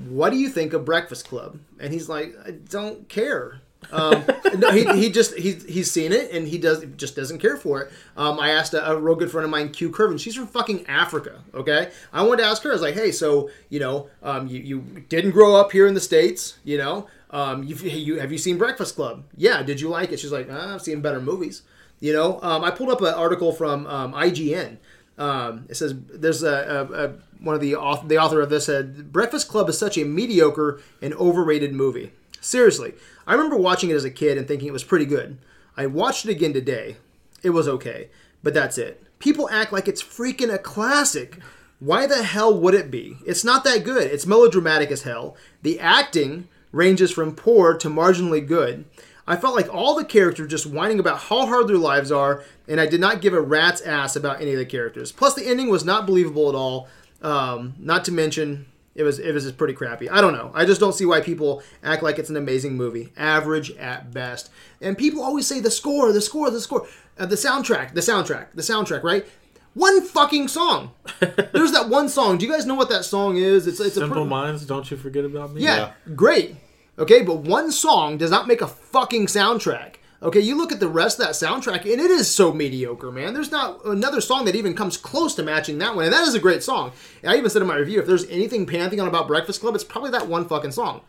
"What do you think of Breakfast Club?" And he's like, "I don't care." um, no, he, he just he's he's seen it and he does just doesn't care for it. Um, I asked a, a real good friend of mine, Q Curvin. She's from fucking Africa. Okay, I wanted to ask her. I was like, hey, so you know, um, you you didn't grow up here in the states, you know. Um, you, you have you seen Breakfast Club? Yeah. Did you like it? She's like, "Ah, I've seen better movies. You know, um, I pulled up an article from um, IGN. Um, it says there's a, a, a one of the author, the author of this said Breakfast Club is such a mediocre and overrated movie. Seriously, I remember watching it as a kid and thinking it was pretty good. I watched it again today. It was okay, but that's it. People act like it's freaking a classic. Why the hell would it be? It's not that good. It's melodramatic as hell. The acting ranges from poor to marginally good. I felt like all the characters just whining about how hard their lives are, and I did not give a rat's ass about any of the characters. Plus, the ending was not believable at all. Um, not to mention, it was it was just pretty crappy. I don't know. I just don't see why people act like it's an amazing movie. Average at best. And people always say the score, the score, the score, uh, the soundtrack, the soundtrack, the soundtrack. Right? One fucking song. There's that one song. Do you guys know what that song is? It's it's a Simple pretty- Minds, don't you forget about me. yeah, great. Okay, but one song does not make a fucking soundtrack. Okay, you look at the rest of that soundtrack, and it is so mediocre, man. There's not another song that even comes close to matching that one, and that is a great song. And I even said in my review, if there's anything pantheon about Breakfast Club, it's probably that one fucking song.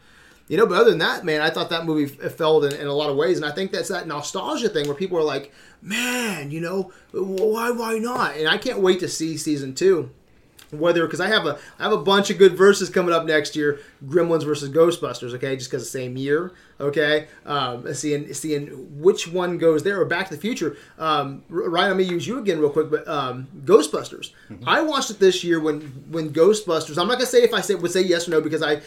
You know, but other than that, man, I thought that movie failed in, in a lot of ways, and I think that's that nostalgia thing where people are like, "Man, you know, why, why not?" And I can't wait to see season two. Whether because I have a I have a bunch of good verses coming up next year. Gremlins versus Ghostbusters. Okay, just because the same year. Okay, um, seeing seeing which one goes there or Back to the Future. Um, Ryan, I'm gonna use you again real quick, but um, Ghostbusters. I watched it this year when when Ghostbusters. I'm not gonna say if I say would say yes or no because I.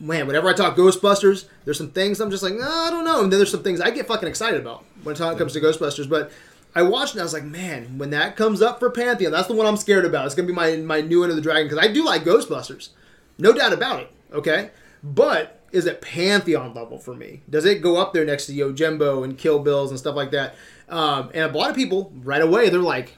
Man, whenever I talk Ghostbusters, there's some things I'm just like, "Nah, I don't know. And then there's some things I get fucking excited about when it comes to Ghostbusters. But I watched it and I was like, man, when that comes up for Pantheon, that's the one I'm scared about. It's gonna be my my new Enter the Dragon because I do like Ghostbusters, no doubt about it. Okay, but is it Pantheon level for me? Does it go up there next to Yojimbo and Kill Bills and stuff like that? Um, and a lot of people right away they're like,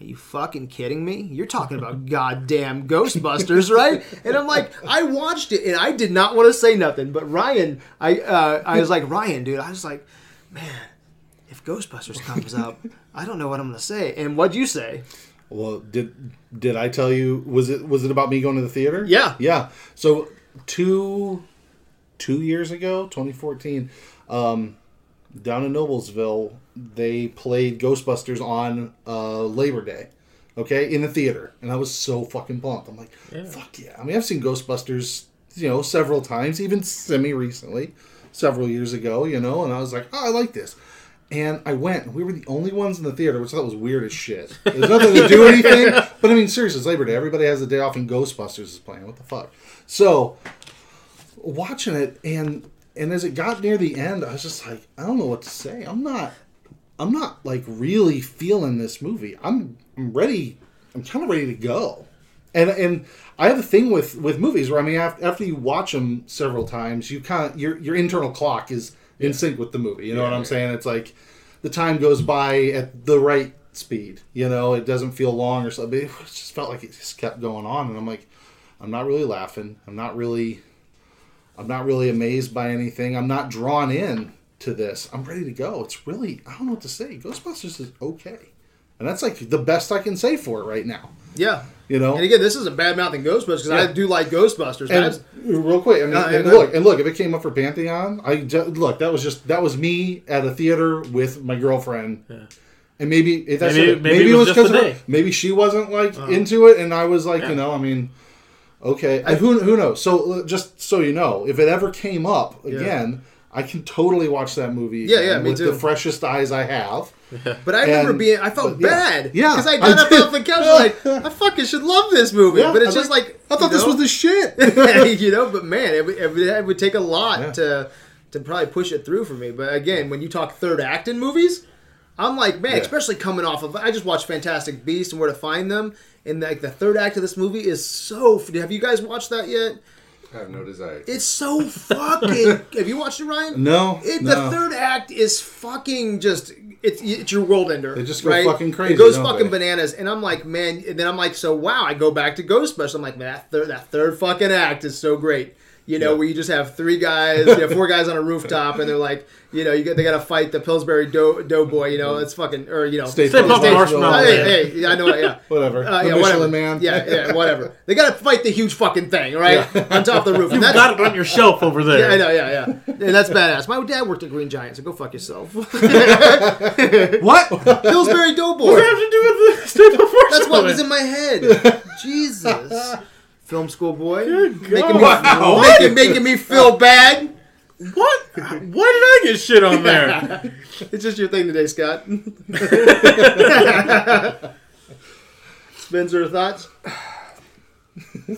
are you fucking kidding me? You're talking about goddamn Ghostbusters, right? And I'm like, I watched it and I did not want to say nothing, but Ryan, I uh, I was like, Ryan, dude, I was like, man, if Ghostbusters comes up, I don't know what I'm gonna say. And what'd you say? Well, did did I tell you? Was it was it about me going to the theater? Yeah. yeah. So two two years ago, 2014, um, down in Noblesville, they played Ghostbusters on uh, Labor Day. Okay, in the theater, and I was so fucking pumped. I'm like, fuck yeah! I mean, I've seen Ghostbusters, you know, several times, even semi recently, several years ago, you know, and I was like, oh, I like this. And I went, and we were the only ones in the theater, which I thought was weird as shit. There's nothing to do anything. But I mean, seriously, it's Labor Day. Everybody has a day off, and Ghostbusters is playing. What the fuck? So, watching it, and and as it got near the end, I was just like, I don't know what to say. I'm not, I'm not like really feeling this movie. I'm, I'm ready. I'm kind of ready to go. And and I have a thing with with movies where I mean, after, after you watch them several times, you kind of your your internal clock is in sync with the movie. You know what I'm saying? It's like the time goes by at the right speed. You know, it doesn't feel long or something. It just felt like it just kept going on, and I'm like, I'm not really laughing. I'm not really, I'm not really amazed by anything. I'm not drawn in to this. I'm ready to go. It's really, I don't know what to say. Ghostbusters is okay, and that's like the best I can say for it right now. Yeah. You know, And again, this is a bad mouthing Ghostbusters because I do like Ghostbusters. and That's- real quick, I mean, No, yeah, and go look, and look, if it came up for Pantheon, I ju- look. That was just that was me at a theater with my girlfriend, and maybe if that's Maybe- it. maybe maybe, it it was was because the maybe she wasn't like into it, and I was like, you know, I mean, okay, and who who knows? So uh, just so you know, if it ever came up again. I can totally watch that movie. Yeah, again yeah, me with too. the freshest eyes I have. But I remember And- being, I felt yeah. bad. Yeah, Because I I got up did. off the couch like, I fucking should love this movie. Yeah, but it's I'm just like, I thought you this know? was the shit. you know, but man, it, would- it, it would take a lot Yeah. to to probably push it through for me. But again, when you talk third act in movies, I'm like, man, Yeah. especially coming off of I just watched Fantastic Beasts and Where to Find Them, and like the third act of this movie is so. Have you guys watched that yet? I have no desire. It's so fucking. have you watched it, Ryan? No, It, no. The third act is fucking just. It's, it's your world ender. They just go right? fucking crazy, It goes fucking they? bananas, and I'm like, man. And then I'm like, so wow. I go back to Ghostbusters. I'm like, man, that third, that third fucking act is so great. You know, Yeah. where you just have three guys, you have four guys on a rooftop, and they're like, you know, you get, they got to fight the Pillsbury Dough, Doughboy. You know, it's fucking, or you know, Stay Stay puft Marshmallow. marshmallow. Hey, hey, yeah, I know, yeah. Whatever. Uh, The yeah, Michelin whatever. Man. Yeah, yeah, whatever. They got to fight the huge fucking thing, right? On top of the roof. And You've that's- got it on your shelf over there. yeah, I know, yeah, yeah. And that's badass. My dad worked at Green Giant, so go fuck yourself. What? Pillsbury Doughboy. What does that have to do with the Stay Puft Marshmallow? That's what was in my head. Jesus. Film school boy. Making me, Wow. making, making me feel bad. What? Why did I get shit on there? It's just your thing today, Scott. Spencer, thoughts?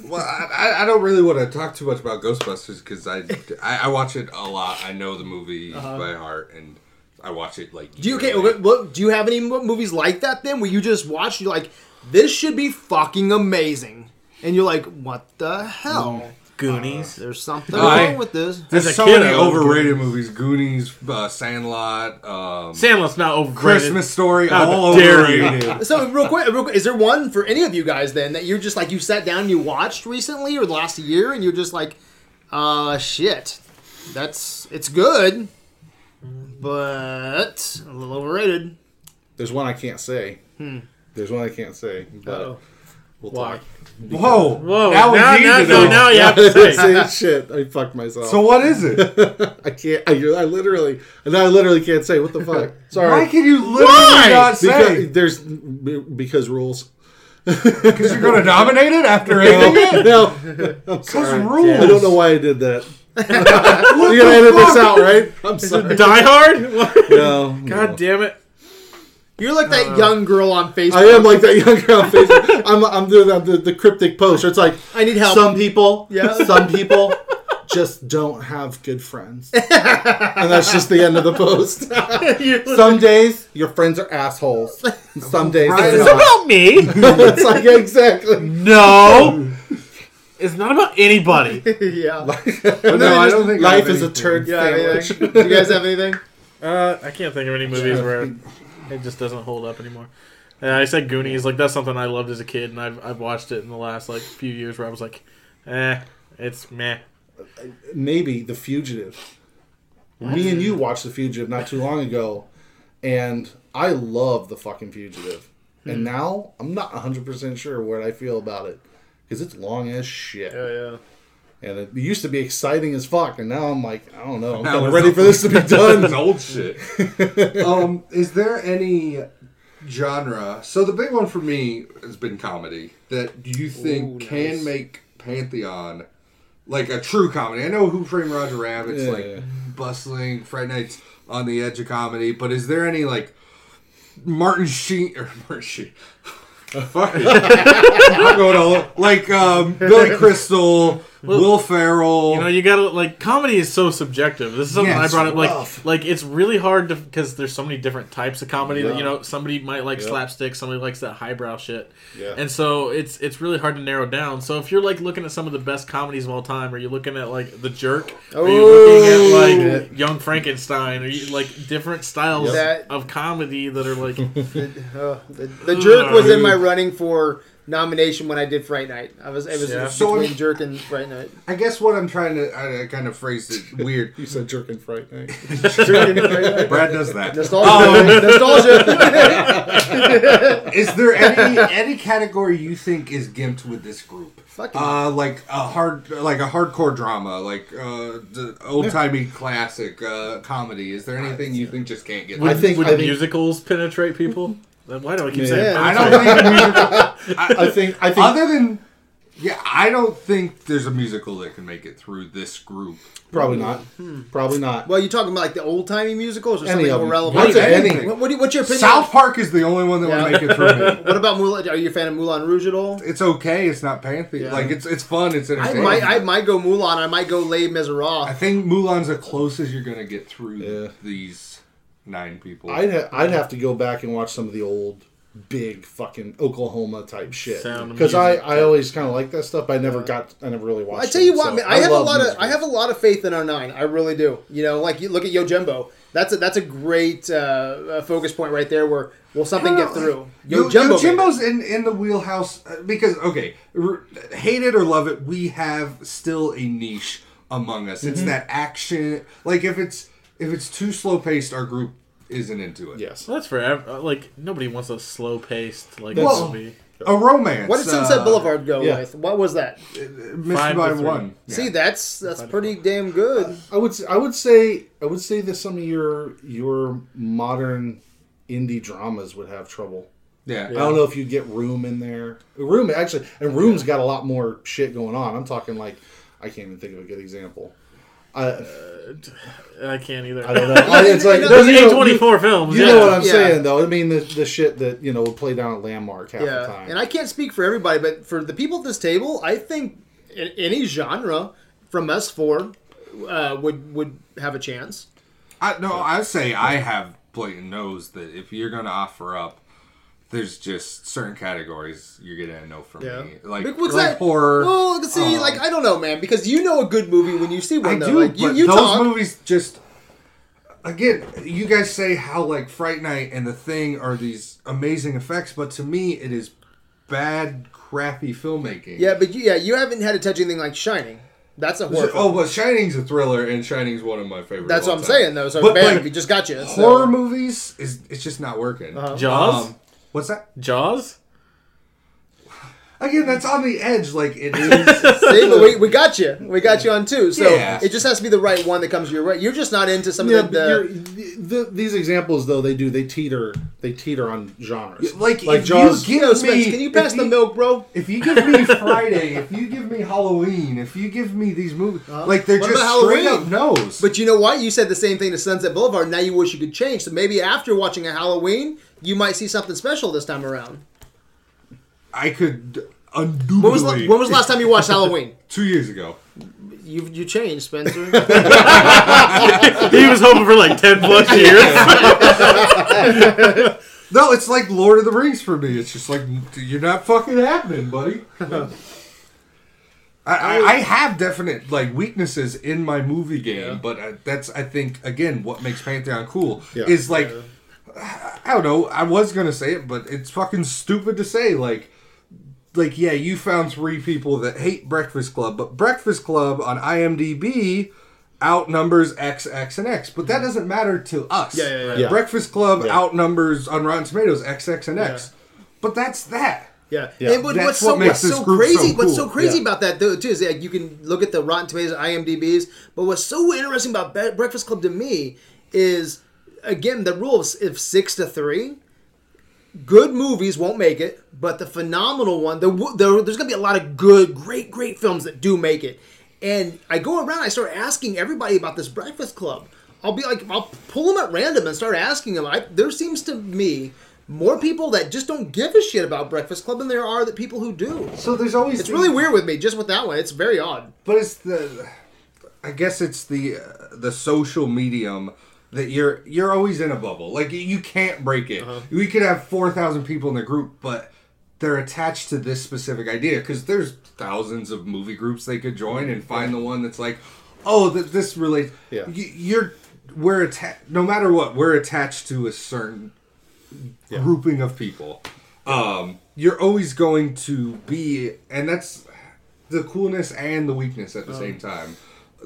well, I, I- I don't really want to talk too much about Ghostbusters because I, I I watch it a lot. I know the movie by heart, and I watch it like. Uh-huh. Do you okay? yearly. What, what, do you have any movies like that then, where you just watch? You're like, this should be fucking amazing, and you're like, what the hell? Goonies. There's something I- wrong with this. There's As so many I loved overrated movies: Goonies, uh, Sandlot, um, Sandlot's not overrated. Christmas Story, How all overrated. So real quick, real quick, is there one for any of you guys then that you're just like you sat down and you watched recently or the last year and you're just like, uh, shit, that's it's good, but a little overrated. There's one I can't say. There's one I can't say. But Uh-oh. We'll Why? talk. Whoa! Whoa! Now we now, need now, to no, now you have to say. Say shit. I fucked myself. So what is it? I can't. I, I literally. And I literally can't say. What the fuck? Sorry. Why can you literally Why? not say? because there's because rules. Because you're going to nominate it after ending it? no, I'm Because sorry. rules. I don't know why I did that. You're gonna edit this out, right? I'm sorry. Die Hard? No, God no. damn it. You're like that young girl on Facebook. I am like that young girl on Facebook. I'm, I'm doing the, the, the cryptic post. It's like I need help. some people, Yeah. some people just don't have good friends, and that's just the end of the post. some days your friends are assholes. Some days Right. It's not. about me. it's like exactly. No. It's not about anybody. yeah. But no, I don't think life have is a turd Yeah. sandwich. anything? Do you guys have anything? Uh, I can't think of any movies where it just doesn't hold up anymore. Yeah, I said Goonies. Like that's something I loved as a kid, and I've I've watched it in the last like few years where I was like, eh, it's meh. maybe The Fugitive. Me and you watched The Fugitive not too long ago, and I love The fucking Fugitive. And now I'm not 100% sure what I feel about it because it's long as shit. yeah. And it used to be exciting as fuck, and now I'm like, I don't know, I'm Now kind of ready for this to be It's done. old shit. um, is there any genre? So the big one for me has been comedy that you think Ooh, can nice. make Pantheon like a true comedy. I know Who Framed Roger Rabbit's Yeah. like bustling, Fright Night's on the edge of comedy, but is there any like Martin Sheen or Martin Sheen? Fuck it. I'm going all like um, Billy Crystal, Will Ferrell. You know, you gotta like comedy is so subjective. This is something Yeah, I brought up. rough. Like, like it's really hard to because there's so many different types of comedy that you know somebody might like Yeah. slapstick, somebody likes that highbrow shit, Yeah. and so it's it's really hard to narrow down. So if you're like looking at some of the best comedies of all time, are you're looking at like The Jerk, Are you're looking at like Young Frankenstein, Are you, like different styles That- of comedy that are like The, uh, the, the jerk was in my running for nomination when I did Fright Night. I was it was Yeah. So between if- jerk and Fright Night. I guess what I'm trying to I, I kind of phrased it weird. You said jerk and fright night. Jerk and Fright Night. Brad does that. Nostalgia. Nostalgia. Is there any any category you think is gimped with this group? Fucking- Uh, like a hard, like a hardcore drama, like uh, the old timey classic uh, comedy. Is there anything you think just can't get? I think- would I think- musicals penetrate people? Why do I keep Yeah. saying? I don't think a musical. I think. I think. Other than, yeah, I don't think there's a musical that can make it through this group. probably not. Probably not. well, you're talking about like the old timey musicals or Any something of more relevant? I'd Anything. anything. What, what you, what's your opinion? South Park is the only one that Yeah. will make it through me. What about Moulin? Are you a fan of Moulin Rouge at all? It's okay. It's not Pantheon. Yeah. Like it's it's fun. It's I entertaining. might, I might go Moulin. I might go Les I think Mulan's the closest you're gonna get through Yeah. these nine people. I'd ha- I'd have to go back and watch some of the old big fucking Oklahoma type shit because I. I always kind of like that stuff. But I never got I never really watched. I tell you it, what, so man, I, have a love lot of. I have a lot of faith in our 09. I really do. You know, like you look at Yojimbo. That's a that's a great uh, uh, focus point right there. Where will something get through? Yo, Yojimbo. made. Jimbo's in, in the wheelhouse uh, because okay, r- hate it or love it, we have still a niche among us. Mm-hmm. It's that action. Like if it's if it's too slow paced, our group isn't into it. yes. Well, that's forever. uh, Like nobody wants a slow paced like That's- movie. A romance. What did Sunset uh, Boulevard go yeah. with? What was that? Missed Five by to three. one. See, Yeah. that's that's pretty damn good. I would s- I would say I would say that some of your your modern indie dramas would have trouble. yeah. I don't know if you get Room in there. Room actually, and Room's got a lot more shit going on. I'm talking like I can't even think of a good example. I, I can't either. I don't know. I- it's like You know, there's- you know, A twenty four films. You yeah. know what I'm Yeah. saying, though. I mean, the, the shit that you know would play down at Landmark half the Yeah, time. and I can't speak for everybody, but for the people at this table, I think in any genre from us four uh, would would have a chance. I no, I say I have blatant knows that if you're gonna offer up, there's just certain categories you're gonna know from Yeah, me, like, Like, what's like that? horror. Well, see, um, like I don't know, man, because you know a good movie when you see one. I though. do, like, you, but you those talk. movies just again, you guys say how like Fright Night and The Thing are these amazing effects, but to me, it is bad, crappy filmmaking. Yeah, but you, yeah, you haven't had to touch anything like Shining. That's a horror. Oh, but Shining's a thriller, and Shining's one of my favorites. That's what I'm time. saying though. So But, bam, like, we just got you. so- Horror movies is it's just not working. Uh-huh. Jaws. Um, what's that? Jaws. again, that's on the edge. Like it is. See, but we, we got you. We got you on two. So Yeah. it just has to be the right one that comes your way. You're just not into some Yeah, of but the. you're, the, these examples though they do they teeter they teeter on genres. Like, like if Jaws. you Yo, give Spence, me, can you pass if the milk, bro? If you give me Friday, if you give me Halloween, if you give me these movies, uh, like they're what just about straight Halloween? up no's. But you know what? You said the same thing to Sunset Boulevard. Now you wish you could change. So maybe after watching a Halloween, you might see something special this time around. I could undo. When was, la- when was the last time you watched Halloween? Two years ago. You you changed, Spencer. he was hoping for like ten plus years. No, it's like Lord of the Rings for me. It's just like you're not fucking happening, buddy. I, I, I have definite like weaknesses in my movie game, but uh, that's I think again what makes Pantheon cool Yeah. is like I don't know. I was gonna say it, but it's fucking stupid to say. Like, like yeah, you found three people that hate Breakfast Club, but Breakfast Club on IMDb outnumbers X, X, and X. But that mhm. doesn't matter to us. Yeah, yeah, yeah. Yeah. Breakfast Club Yeah. outnumbers on Rotten Tomatoes X, X, and X. But that's that. Yeah, Yeah. and what, That's what's what so makes what's this so group crazy? so What's so cool. crazy Yeah. about that though too is like you can look at the Rotten Tomatoes, IMDb's, but what's so interesting about Breakfast Club to me is again the rule of, six to three. Good movies won't make it, but the phenomenal one, the, there, there's gonna be a lot of good, great, great films that do make it. And I go around, I start asking everybody about this Breakfast Club. I'll be like, I'll pull them at random and start asking them. I, there seems to me more people that just don't give a shit about Breakfast Club than there are the people who do. So there's always It's really weird with me, just with that one. It's very odd. but it's the i guess it's the uh, the social medium that you're you're always in a bubble. Like you can't break it. We could have 4000 people in the group but they're attached to this specific idea because there's thousands of movie groups they could join and find the one that's like oh that this relates Yeah. Y- you're we're attached no matter what we're attached to a certain grouping of people. Um you're always going to be and that's the coolness and the weakness at the same time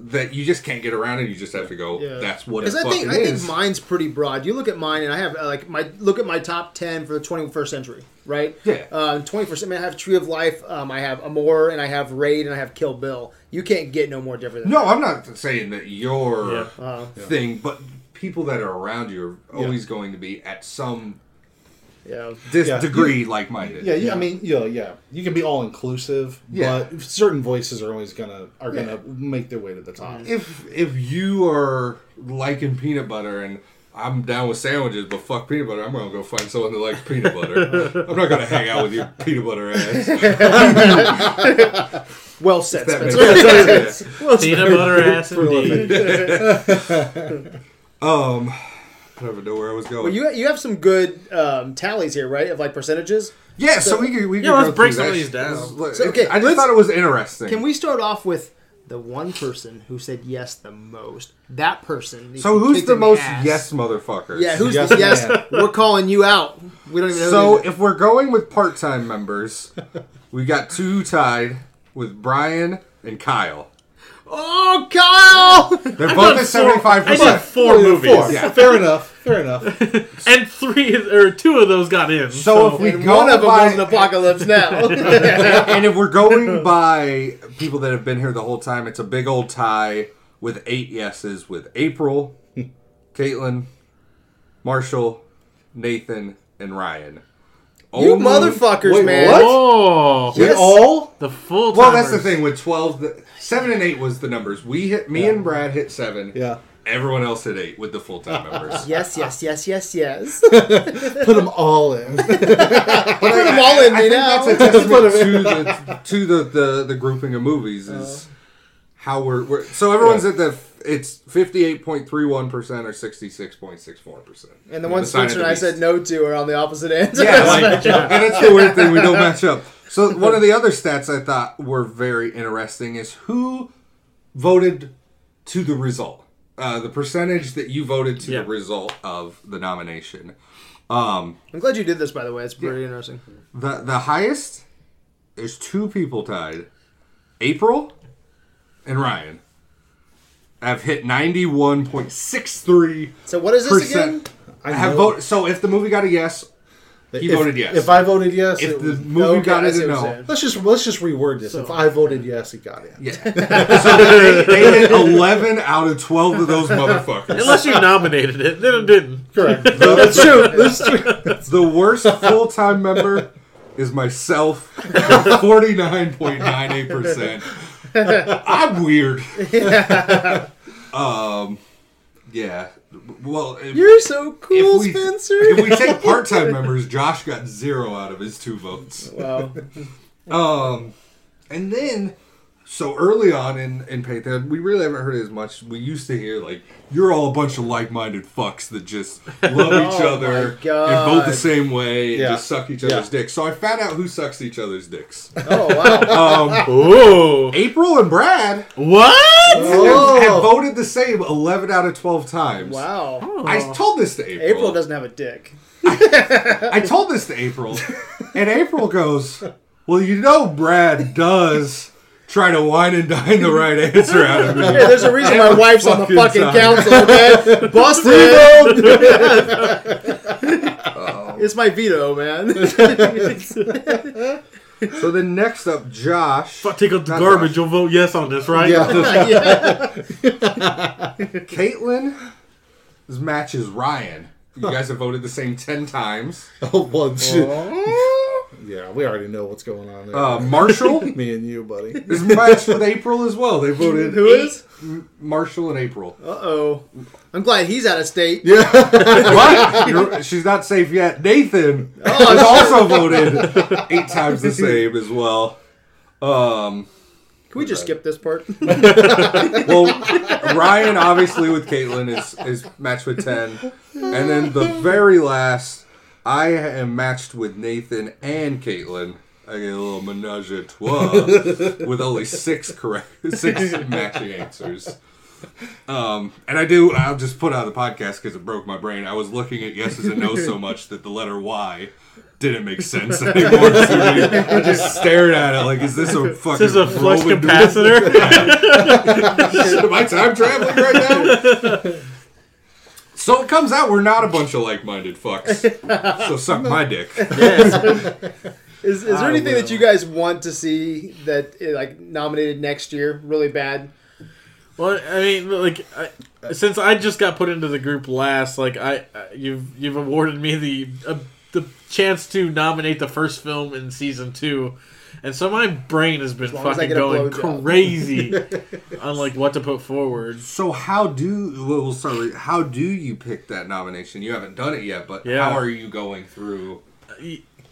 that you just can't get around and you just have to go that's what it Because I fucking think I think mine's pretty broad. You look at mine, and I have uh, like my look at my top ten for the 21st century, right? Yeah. Uh, 21st. I mean, I have Tree of Life, um, I have Amour, and I have Raid, and I have Kill Bill. You can't get no more different. Than no i'm not saying that your Yeah. Uh, thing but people that are around you are always going to be at some yeah. dis- Yeah. degree like-minded Yeah, yeah, I mean, you know, yeah, you can be all inclusive, Yeah. but certain voices are always gonna are gonna make their way to the top. if if you are liking peanut butter and I'm down with sandwiches, but fuck peanut butter. I'm gonna go find someone that likes peanut butter. I'm not gonna hang out with your peanut butter ass. Well said, That makes Spencer. sense. Well Peanut said. butter ass indeed. Um, I don't even know where I was going. Well, you you have some good um, tallies here, right? Of like percentages. yeah, so, we could we could Yeah, let's break through some of these down. This is- look, So, okay, I just thought it was interesting. Can we start off with the one person who said yes the most? That person. so who's the most ass. yes motherfucker? Yeah, who's Yes the yes? We're calling you out. We don't even know. So who if we're going with part-time members, we got two tied with Brian and Kyle. Oh, Kyle! They're I've both done at seventy-five four- I did percent. four movies, Four. Yeah. Fair enough. Fair enough. and three or two of those got in. So if we And go one of them by, was an apocalypse now. and if we're going by people that have been here the whole time, it's a big old tie with eight yeses with April, hmm. Caitlin, Marshall, Nathan, and Ryan. You Only- motherfuckers, Wait, man. what? oh, We Yes. all the full. Well, that's the thing with twelve. The, seven and eight was the numbers. We hit. Me and Brad hit seven. yeah. Everyone else hit eight with the full time members. Yes, yes, yes, yes, yes. Put them all in. Put them all in I me think now. that's a testament to the to the, the, the grouping of movies is oh. how we're, we're so everyone's at the it's fifty eight point three one percent or sixty six point six four percent. And the ones Spencer and I said no to are on the opposite end. Yeah, like, and it's the weird thing we don't match up. So one of the other stats I thought were very interesting is who voted to the result. Uh, the percentage that you voted to Yeah. the result of the nomination. Um, I'm glad you did this, by the way. It's pretty interesting. The the highest there's two people tied. April and Ryan have hit 91.63 So what is this again? percent. I have voted. So if the movie got a yes, He if, voted yes. If I voted yes, if it the movie Okay, got it a you're no. saying. let's just let's just reword this. if I voted yes, it got it. Yeah. so they, they hit 11 out of 12 of those motherfuckers. Unless you nominated it, then it didn't. Correct. No, that's true. That's true. The worst full time member is myself, 49.98%. I'm weird. um, yeah. Well, if, You're so cool, if we, Spencer. if we take part time members, Josh got zero out of his two votes. wow. Um, and then, so early on in in Pantheon, we really haven't heard it as much. We used to hear like, "You're all a bunch of like-minded fucks that just love each Oh other and vote the same way and Yeah. just suck each other's dicks." So I found out who sucks each other's dicks. Oh wow. Um, Ooh. April and Brad What? Oh. have voted the same eleven out of twelve times. wow. I told this to April. April doesn't have a dick. I told this to April, and April goes, "Well, you know, Brad does try to wine and dine the right answer out of me." Hey, there's a reason my wife's on the fucking fucking time. council, okay? Busted! it's my veto, man. So then next up, Josh, If I take out the garbage, Josh. you'll vote yes on this, right? Yeah. yeah. Caitlin, this match is Ryan. You guys have voted the same ten times. Oh, well, shit. Yeah, we already know what's going on there. Uh, Marshall Me and you, buddy. is matched with April as well. They voted Who is? Marshall and April. Uh oh. I'm glad he's out of state. Yeah. What? You're- she's not safe yet. Nathan has also voted eight times the same as well. Um, Can we just skip this part? well, Ryan obviously with Caitlin is is matched with ten, and then the very last, I am matched with Nathan and Caitlin. I get a little menage a trois with only six correct, six matching answers. Um, and I do. I'll just put out the podcast because it broke my brain. I was looking at yeses and nos so much that the letter Y didn't make sense anymore. I just stared at it like, is this a fucking This is a Roman capacitor. Am I time traveling right now? So it comes out we're not a bunch of like-minded fucks. So suck my dick. Is, is there I anything that you guys want to see that eh, like nominated next year really bad? Well, I mean, like, I, since I just got put into the group last, like, I I- you've you've awarded me the uh, the chance to nominate the first film in season two, and so my brain has been long as I fucking going crazy on like what to put forward. So how do well, we'll start with how do you pick that nomination? You haven't done it yet, but Yeah. how are you going through?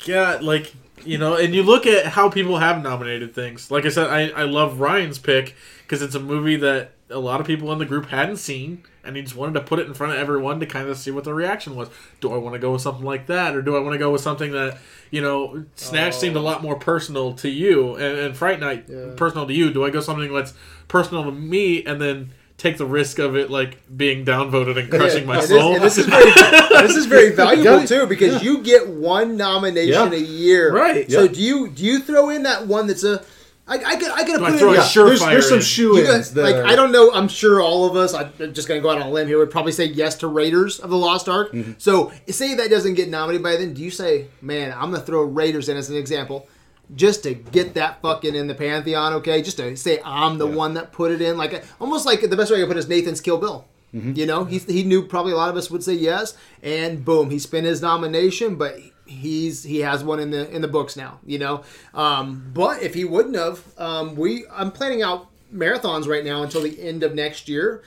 Yeah, like you know, and you look at how people have nominated things. Like I said, I I love Ryan's pick because it's a movie that a lot of people in the group hadn't seen, and he just wanted to put it in front of everyone to kind of see what the reaction was. Do I want to go with something like that, or do I want to go with something that you know, Snatch oh. seemed a lot more personal to you, and, and Fright Night Yeah. personal to you? Do I go something that's personal to me, and then take the risk of it like being downvoted and crushing my and this, soul? and this is very, this is very valuable too because you get one nomination Yeah. a year. Right. So Yeah. do you do you throw in that one that's a I, I could I could Do I put throw in a yeah. There's, there's some in? shoe You got- ins that like are- I don't know. I'm sure all of us. I'm just going to go out on a limb here. Would probably say yes to Raiders of the Lost Ark. Mm-hmm. So say that doesn't get nominated by then. Do you say, man, I'm going to throw Raiders in as an example, just to get that fucking in the pantheon? Okay, just to say I'm the one that put it in. Like almost like the best way I could put it is Nathan's Kill Bill. Mm-hmm. You know, he, he knew probably a lot of us would say yes, and boom, he spent his nomination, but he's he has one in the in the books now. You know, um, but if he wouldn't have, um, we I'm planning out marathons right now until the end of next year.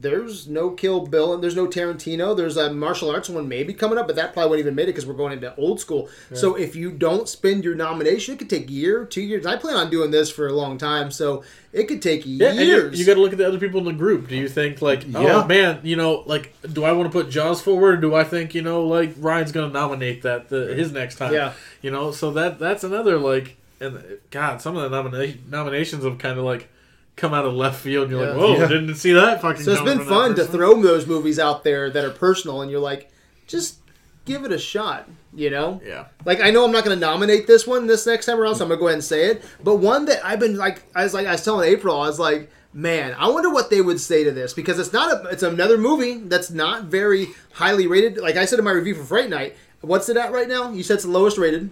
There's no Kill Bill and there's no Tarantino. There's a martial arts one maybe coming up, but that probably wouldn't even made it because we're going into old school. So if you don't spend your nomination, it could take a year, two years. I plan on doing this for a long time, so it could take Yeah, and you, years. you got to look at the other people in the group. Do you think like, oh Yeah. man, you know, like, do I want to put Jaws forward? Or do I think you know, like Ryan's going to nominate that the, his next time? Yeah. you know, so that that's another like, and God, some of the nomina- nominations have kind of like come out of left field. and You're like, whoa, Yeah. didn't see that fucking. So it's been fun to throw those movies out there that are personal, and you're like, just give it a shot, you know? Yeah. Like I know I'm not going to nominate this one this next time around, so I'm going to go ahead and say it. But one that I've been like, I was like, I was telling April, I was like, man, I wonder what they would say to this because it's not a, it's another movie that's not very highly rated. Like I said in my review for Fright Night, What's it at right now? You said it's the lowest rated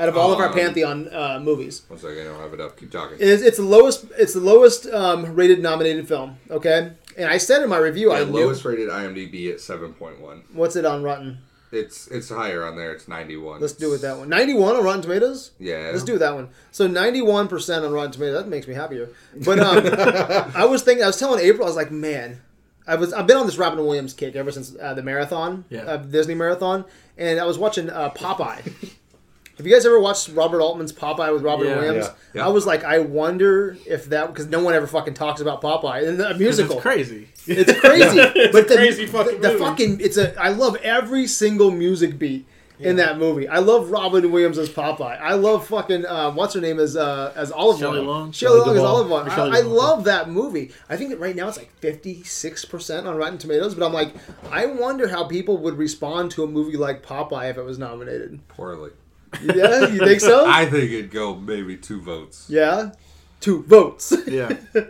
out of all of our Um, Pantheon uh, movies. One second, I don't have it up. Keep talking. It's, it's the lowest. It's the lowest um, rated nominated film. Okay, and I said in my review, I Yeah, knew. lowest rated IMDb at seven point one. What's it on Rotten? It's it's higher on there. It's ninety one. Let's do it that one. Ninety-one on Rotten Tomatoes. Yeah. Let's do that one. So ninety-one percent on Rotten Tomatoes. That makes me happier. But um, I was thinking. I was telling April. I was like, man. I was. I've been on this Robin Williams kick ever since uh, the marathon, Yeah. uh, Disney marathon, and I was watching uh, Popeye. Have you guys ever watched Robert Altman's Popeye with Robin Yeah. Williams? Yeah. I was like, I wonder if that because no one ever fucking talks about Popeye in the 'Cause musical. It's crazy. It's crazy. It's but a the, crazy fucking the, the movie. fucking it's a I love every single music beat in that movie. I love Robin Williams as Popeye. I love fucking uh, what's her name as uh, as Olive Shelley Oil. Long? Shelley Shelley Long as Duvall. Olive Oyl. Or Shelley I, I Duvall. love that movie. I think that right now it's like fifty six percent on Rotten Tomatoes. But I'm like, I wonder how people would respond to a movie like Popeye if it was nominated. poorly. Yeah, you think so? I think it'd go maybe two votes. yeah, two votes. Yeah.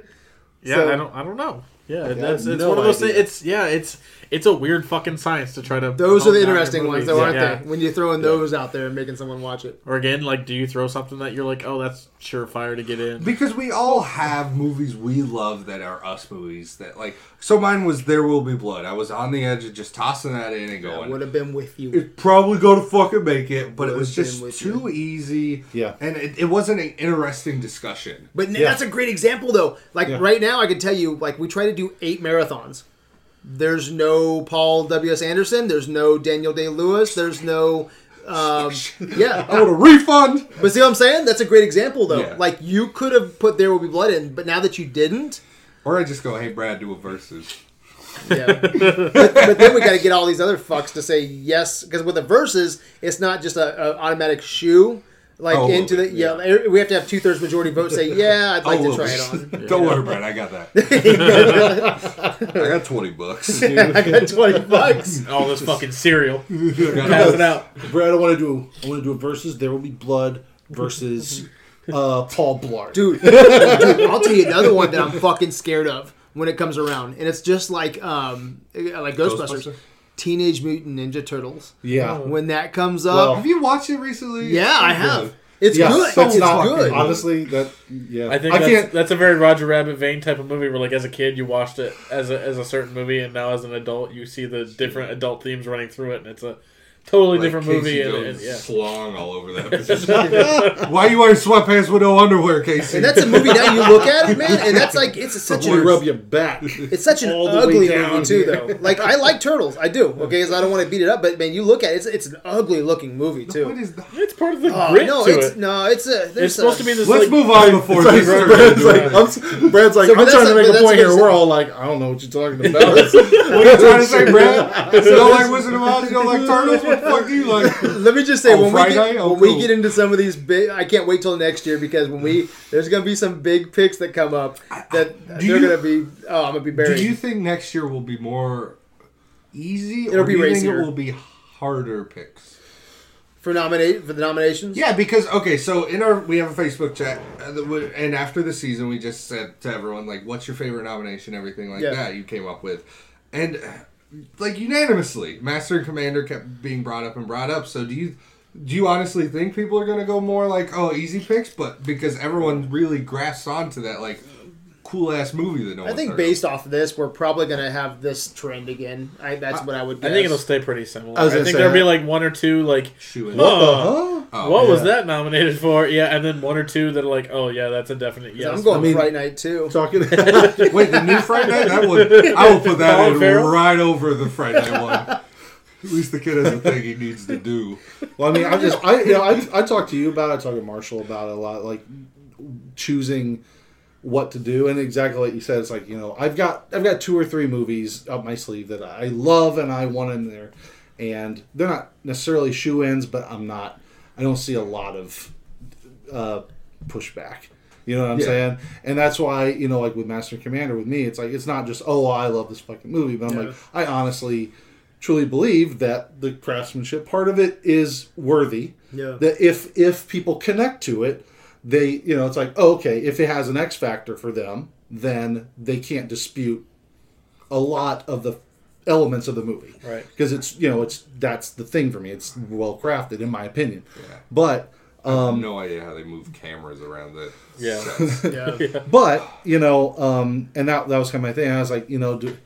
Yeah, So- I don't. I don't know. Yeah, I that's have it's no one of those things. It's yeah, it's it's a weird fucking science to try to. Those are the interesting ones, though, aren't Yeah. they? When you're throwing those out there and making someone watch it. Or again, like, do you throw something that you're like, oh, that's surefire to get in? Because we all have movies we love that are us movies that like. So mine was There Will Be Blood. I was on the edge of just tossing that in and going I would have been with you. It's probably going to fucking make it, but it was just been with too easy. Yeah. and it, it wasn't an interesting discussion. But Yeah. that's a great example, though. Like Yeah. right now, I can tell you, like we try to do eight marathons. There's no Paul W S Anderson. There's no Daniel Day Lewis. There's no, um, yeah. I want a refund. But see what I'm saying? That's a great example, though. Yeah. Like you could have put There Will Be Blood in, but now that you didn't, Or I just go, hey Brad, do a versus. yeah. but, but then we got to get all these other fucks to say yes, because with the verses, it's not just a, a automatic shoe. Like Oh, into the yeah, we have to have two thirds majority vote say yeah, I'd like Oh, to try it on. Don't worry, Brad. I got that. I got twenty bucks. I got twenty bucks. All this fucking cereal. I Pass got it out. Brad, I want to do. I want to do a versus. There will be blood versus uh, Paul Blart. Dude, dude, I'll tell you another one that I'm fucking scared of when it comes around, and it's just like um like Ghostbusters, Ghostbusters? Teenage Mutant Ninja Turtles. Yeah. Oh. When that comes Well, up, Have you watched it recently? yeah, I have. It's yeah, good. that's it's not good. Honestly, that yeah. I think I that's, can't. that's a very Roger Rabbit vein type of movie where, like, as a kid, you watched it as a, as a certain movie, and now as an adult, you see the different adult themes running through it, and it's a totally Like different Casey movie. And, Jones and- yeah. slong all over that position. Why are you wearing sweatpants with no underwear, Casey? And that's a movie now you look at it, man, and that's like it's such You a rub your back. it's such an all the way ugly down movie too, here. though. Like I like Turtles, I do. Okay, so I don't want to beat it up, but man, you look at it, it's it's an ugly looking movie what too. is that? It's part of the Oh, grit no, to it's it. no, it's a. there's It's supposed to be this. Let's like, move on before It's this like, Brad's like, a- I'm, Brad's like, So, I'm trying to make a point here. We're all like, I don't know what you're talking about. What are you trying to say, Brad? You don't like Wizard of Oz? You don't like Turtles? Fuck you like? Let me just say Oh, when we get, Oh, when we get into some of these big, I can't wait till next year because when we there's gonna be some big picks that come up that Do they're you- gonna be. Oh, I'm gonna be buried. Do you think next year will be more easy, It'll or be do you think racier. it will be harder picks? for nominate for the nominations? Yeah, because okay, so in our we have a Facebook chat, uh, and after the season, we just said to everyone like, "What's your favorite nomination?" Everything like Yeah. that you came up with, and uh, like unanimously, Master and Commander kept being brought up and brought up. So do you do you honestly think people are going to go more like oh easy picks, but because everyone really grasps onto that like cool ass movie that no I think heard based off of this, we're probably gonna have this trend again. I, that's what I would. I think it'll stay pretty similar. I I, was gonna think there'll be like one or two like, of. Shoe in. Huh. Huh? Oh, what was that nominated for? Yeah, and then one or two that are like, oh yeah, that's a definite yes. I'm going I mean- Fright Night too. Talking. Wait, the new Fright Night? That would I will put that in right over the Fright Night one. At least the kid has a thing he needs to do. Well, I mean, I just, I, you know, I, I talk to you about it. I talk to Marshall about it a lot, like choosing what to do, and exactly like you said, it's like you know, I've got, I've got two or three movies up my sleeve that I love and I want in there, and they're not necessarily shoe ins, but I'm not, I don't see a lot of uh, pushback. You know what I'm Yeah. saying? And that's why, you know, like with Master Commander, with me, it's like it's not just oh I love this fucking movie, but I'm Yeah. like I honestly, truly believe that the craftsmanship part of it is worthy. Yeah. That if if people connect to it, they you know it's like oh, okay if it has an X factor for them, then they can't dispute a lot of the elements of the movie, Right. Because it's you know it's that's the thing for me. It's well crafted in my opinion, Yeah. but I have um, no idea how they move cameras around it. Yeah. Yeah. but you know, um, and that that was kind of my thing. I was like, you know, do,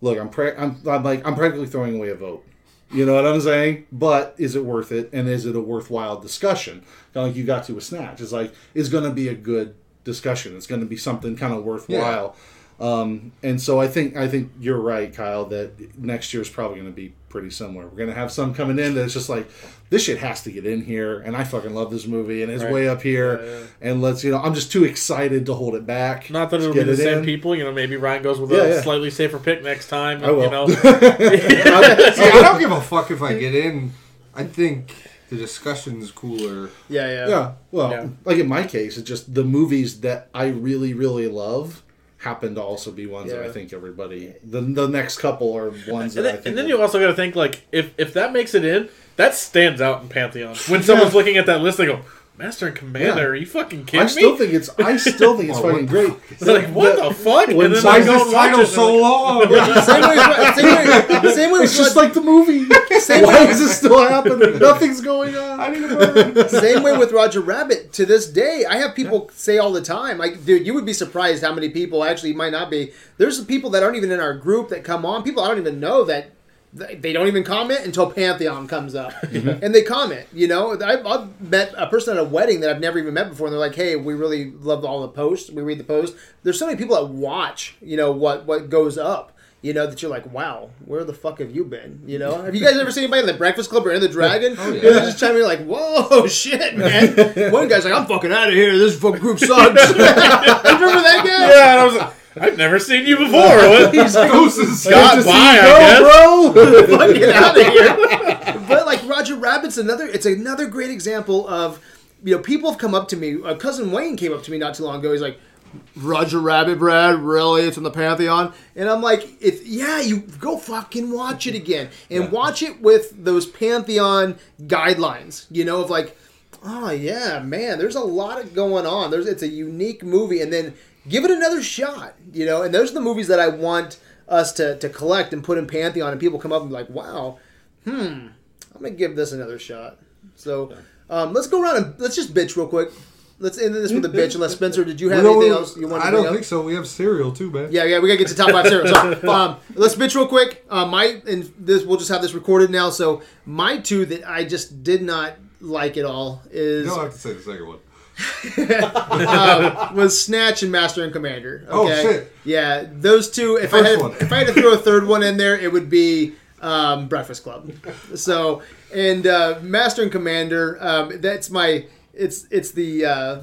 look, I'm, pra- I'm I'm like I'm practically throwing away a vote. You know what I'm saying? But is it worth it? And is it a worthwhile discussion? Kind of like you got to with Snatch. It's like it's going to be a good discussion. It's going to be something kind of worthwhile. Um, and so I think I think you're right, Kyle. That next year is probably going to be pretty similar. We're going to have some coming in that's just like this shit has to get in here, and I fucking love this movie, and it's Right. way up here. Yeah, yeah. And let's you know, I'm just too excited to hold it back. Not that it'll be the it same in. people. You know, maybe Ryan goes with Yeah, a yeah. slightly safer pick next time. I will. You know, I, see, I don't give a fuck if I get in. I think the discussion's cooler. Yeah, yeah. Yeah. Well, Yeah. like in my case, it's just the movies that I really, really love happen to also be ones that I think everybody. The the next couple are ones and that I then, think. and then you also got to think like if if that makes it in, that stands out in Pantheon. When someone's looking at that list, they go, "Master and Commander, Yeah. are you fucking kidding I still me?" think it's. I still think it's Oh, fucking great. They're like, "What But the fuck?" when and then I Why is go this title it, so and long? same way, same way, same way It's just like the movie. Same Why way- is this still happening? Nothing's going on. I need a burn. Same way with Roger Rabbit. To this day, I have people say all the time, like, dude, you would be surprised how many people actually might not be. There's people that aren't even in our group that come on. People I don't even know that th- they don't even comment until Pantheon comes up, and they comment. You know, I've, I've met a person at a wedding that I've never even met before, and they're like, "Hey, we really love all the posts. We read the posts." There's so many people that watch. You know what what goes up. You know that you're like, wow, where the fuck have you been? You know, have you guys ever seen anybody in the Breakfast Club or in the Dragon? Oh, yeah. And they're just chiming in like, whoa, shit, man. One guy's like, I'm fucking out of here. This fucking group sucks. Remember that guy? Yeah, and I was like, "I've never seen you before." What? He's Ghosts and Scott Just go, I guess. bro. fucking out of here. But like Roger Rabbit's another. It's another great example of you know people have come up to me. Uh, cousin Wayne came up to me not too long ago. He's like. Roger Rabbit, Brad, really? It's in the Pantheon, and I'm like, "If yeah, you go fucking watch it again, and watch it with those Pantheon guidelines, you know, of like, oh yeah, man, there's a lot of going on. There's it's a unique movie, and then give it another shot, you know. And those are the movies that I want us to to collect and put in Pantheon, and people come up and be like, wow, hmm, I'm gonna give this another shot. So um, let's go around and let's just bitch real quick. Let's end this with a bitch. Unless Spencer, did you have No, anything else you want to I don't up? think so. We have cereal too, man. Yeah, yeah, we gotta get to top five cereals. So, um, let's bitch real quick. Uh, my and this we'll just have this recorded now. So my two that I just did not like at all is You don't have to say the second one. Uh, was Snatch and Master and Commander. Oh, Okay? shit. Yeah, those two. If I had one. if I had to throw a third one in there, it would be um, Breakfast Club. So and uh, Master and Commander. Um, that's my. It's it's the uh,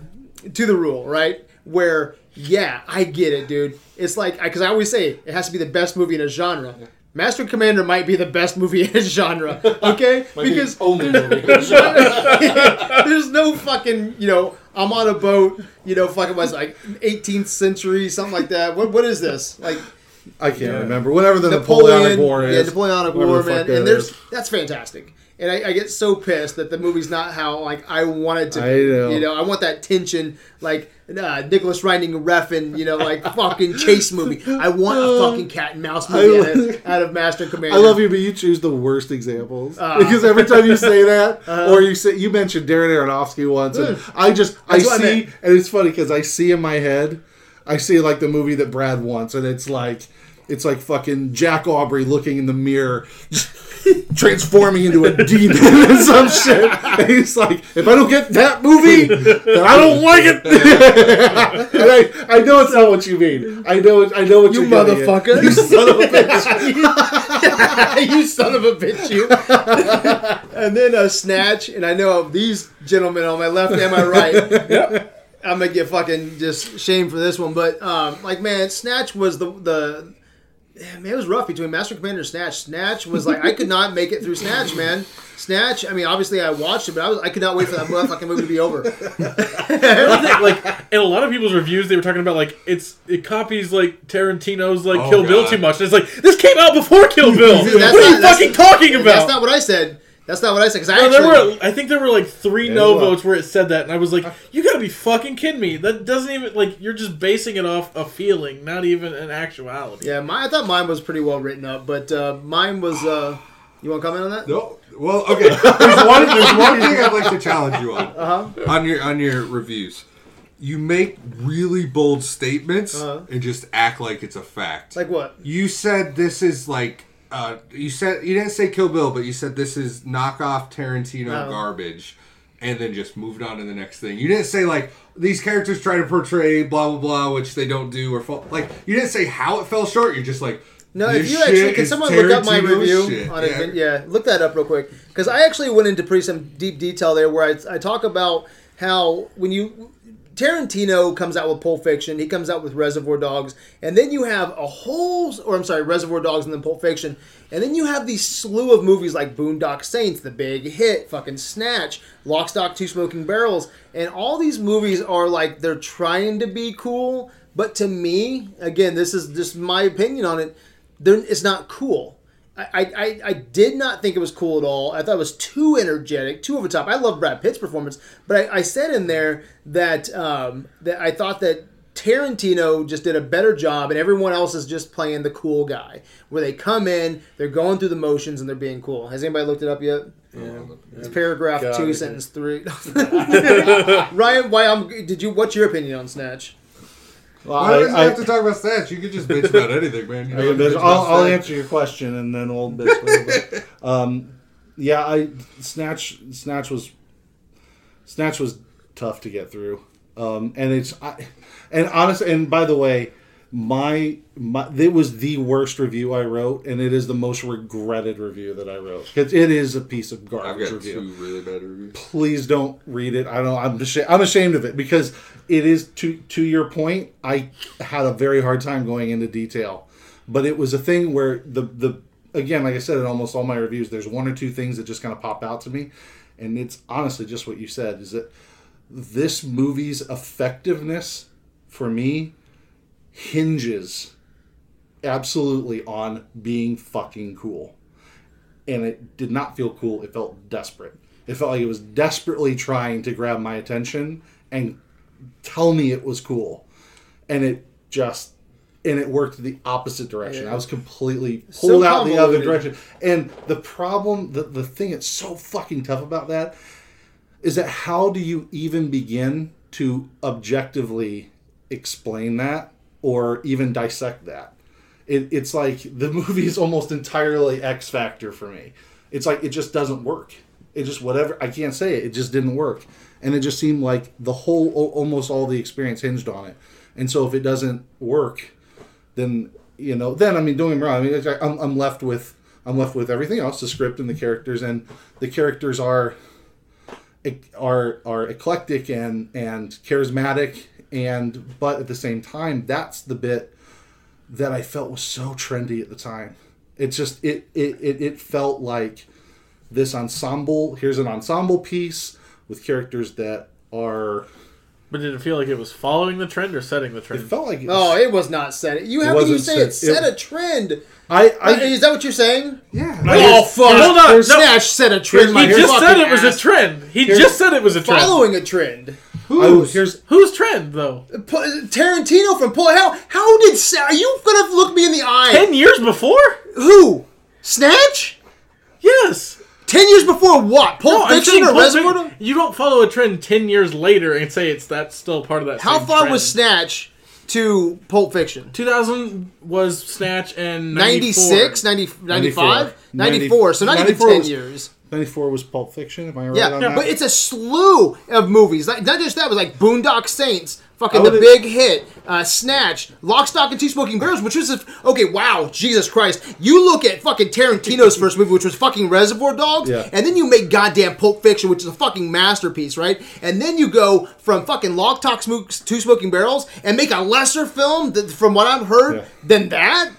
to the rule right where yeah I get it, dude. It's like because I always say it has to be the best movie in a genre. Master and Commander might be the best movie in a genre, okay? because only movie. there's no fucking, you know, I'm on a boat, you know, fucking was like 18th century, something like that. What what is this? Like I can't remember. Whatever the Napoleonic War is. yeah, Napoleonic War, man. that And there's is. that's fantastic. And I, I get so pissed that the movie's not how like I want it to be. I know. You know, I want that tension, like uh, Nicolas Winding Refn, you know, like fucking chase movie. I want a fucking cat and mouse movie out of, out of Master and Commander. I love you, but you choose the worst examples Uh. because every time you say that, or you say you mentioned Darren Aronofsky once, and I just I what I see, and it's funny because I see in my head, I see like the movie that Brad wants, and it's like it's like fucking Jack Aubrey looking in the mirror, transforming into a demon and some shit. And he's like, if I don't get that movie, then I don't like it. and I, I know it's not what you mean. I know I know what You motherfucker. You son of a bitch. you son of a bitch, you. and then a snatch, and I know of these gentlemen on my left and my right. yep. I'm gonna get fucking just shamed for this one, but um, like man, Snatch was the the man, it was rough between Master Commander and Snatch. Snatch was like I could not make it through Snatch, man. Snatch. I mean, obviously I watched it, but I was I could not wait for that motherfucking movie to be over. like in a lot of people's reviews, they were talking about like it's it copies like Tarantino's like Oh, Kill Bill too much. And it's like this came out before Kill Bill. See, what that's are you fucking talking about? That's not what I said. That's not what I said. Because I No, actually, there were. I think there were like three no well- votes where it said that, and I was like, "You gotta be fucking kidding me! That doesn't even like you're just basing it off a feeling, not even an actuality." yeah, my, I thought mine was pretty well written up, but uh, mine was. Uh, you want to comment on that? No. Well, okay. There's one. There's one thing I'd like to challenge you on. Uh-huh. On your on your reviews, you make really bold statements Uh-huh. and just act like it's a fact. Like what? you said this is like. Uh, you said you didn't say Kill Bill, but you said this is knockoff Tarantino Oh. garbage, and then just moved on to the next thing. You didn't say like these characters try to portray blah blah blah, which they don't do, or fall, like you didn't say how it fell short. You're just like No, this if you actually can someone look up my review shit. on Yeah. it? Yeah, look that up real quick because I actually went into pretty some deep detail there where I, I talk about how when you Tarantino comes out with Pulp Fiction, he comes out with Reservoir Dogs, and then you have a whole, or I'm sorry, Reservoir Dogs and then Pulp Fiction, and then you have these slew of movies like Boondock Saints, The Big Hit, fucking Snatch, Lock, Stock, Two Smoking Barrels, and all these movies are like they're trying to be cool, but to me, again, this is just my opinion on it. It's not cool. I, I, I did not think it was cool at all. I thought it was too energetic, too over the top. I love Brad Pitt's performance, but I, I said in there that um, that I thought that Tarantino just did a better job, and everyone else is just playing the cool guy, where they come in, they're going through the motions, and they're being cool. Has anybody looked it up yet? Yeah. It's paragraph Got two, sentence three. Ryan, why? I'm, did you? What's your opinion on Snatch? Well, Why does it I, have to talk about stats? You could just bitch about anything, man. You I, don't have to bitch I'll, I'll answer your question and then we'll bitch a little. Um, yeah, I snatch snatch was snatch was tough to get through, um, and it's I, and honestly, and by the way, my my it was the worst review I wrote, and it is the most regretted review that I wrote because it is a piece of garbage I've garbage got review two really bad reviews. please don't read it. I don't. I'm ashamed. I'm ashamed of it because it is to to your point. I had a very hard time going into detail, but it was a thing where the the again, like I said in almost all my reviews, there's one or two things that just kind of pop out to me, and it's honestly just what you said. Is that this movie's effectiveness for me hinges absolutely on being fucking cool and it did not feel cool. It felt desperate. It felt like it was desperately trying to grab my attention and tell me it was cool, and it just and it worked the opposite direction. Yeah. I was completely So pulled out the other direction. And the problem, the the thing that's so fucking tough about that is that how do you even begin to objectively explain that or even dissect that? It, it's like the movie is almost entirely X Factor for me. It's like it just doesn't work. It just whatever I can't say it. It just didn't work, and it just seemed like the whole almost all the experience hinged on it. And so if it doesn't work, then you know then I mean don't get me wrong. I mean I'm, I'm left with I'm left with everything else, the script and the characters, and the characters are are are eclectic and and charismatic and but at the same time that's the bit that I felt was so trendy at the time. It's just it it it, it felt like this ensemble. Here's an ensemble piece with characters that are. But did it feel like it was following the trend or setting the trend? It felt like it Oh, it was not set. You how can you wasn't say it set- set it- a trend? I I is that what you're saying? Yeah. Oh fuck! hold on, no. Snatch set a trend. Here's he just said it was a trend. He Here's- just said it was a trend. Following a trend. Who's was, here's Whose trend though? Pu- Tarantino from Pull. How how did Sa- are you gonna look me in the eye? Ten years before? Who? Snatch? Yes. Ten years before what? Pulp No, Fiction or Pulp Reservoir Fiction- Dogs? You don't follow a trend ten years later and say it's that's still part of that. How same far trend. was Snatch to Pulp Fiction? 2000 was Snatch and 96, 90, 95? 94. 94. So not even 94 10 was- years. 94 was Pulp Fiction. Am I right Yeah, on that? but it's a slew of movies. Like, not just that, but like Boondock Saints, fucking The Big Hit, uh, Snatch, Lock, Stock, and Two Smoking Barrels, which was a, okay. Wow, Jesus Christ! You look at fucking Tarantino's first movie, which was fucking Reservoir Dogs, Yeah. and then you make goddamn Pulp Fiction, which is a fucking masterpiece, right? And then you go from fucking Lock, Stock, Smoke, Two Smoking Barrels, and make a lesser film, that, from what I've heard, Yeah. than that.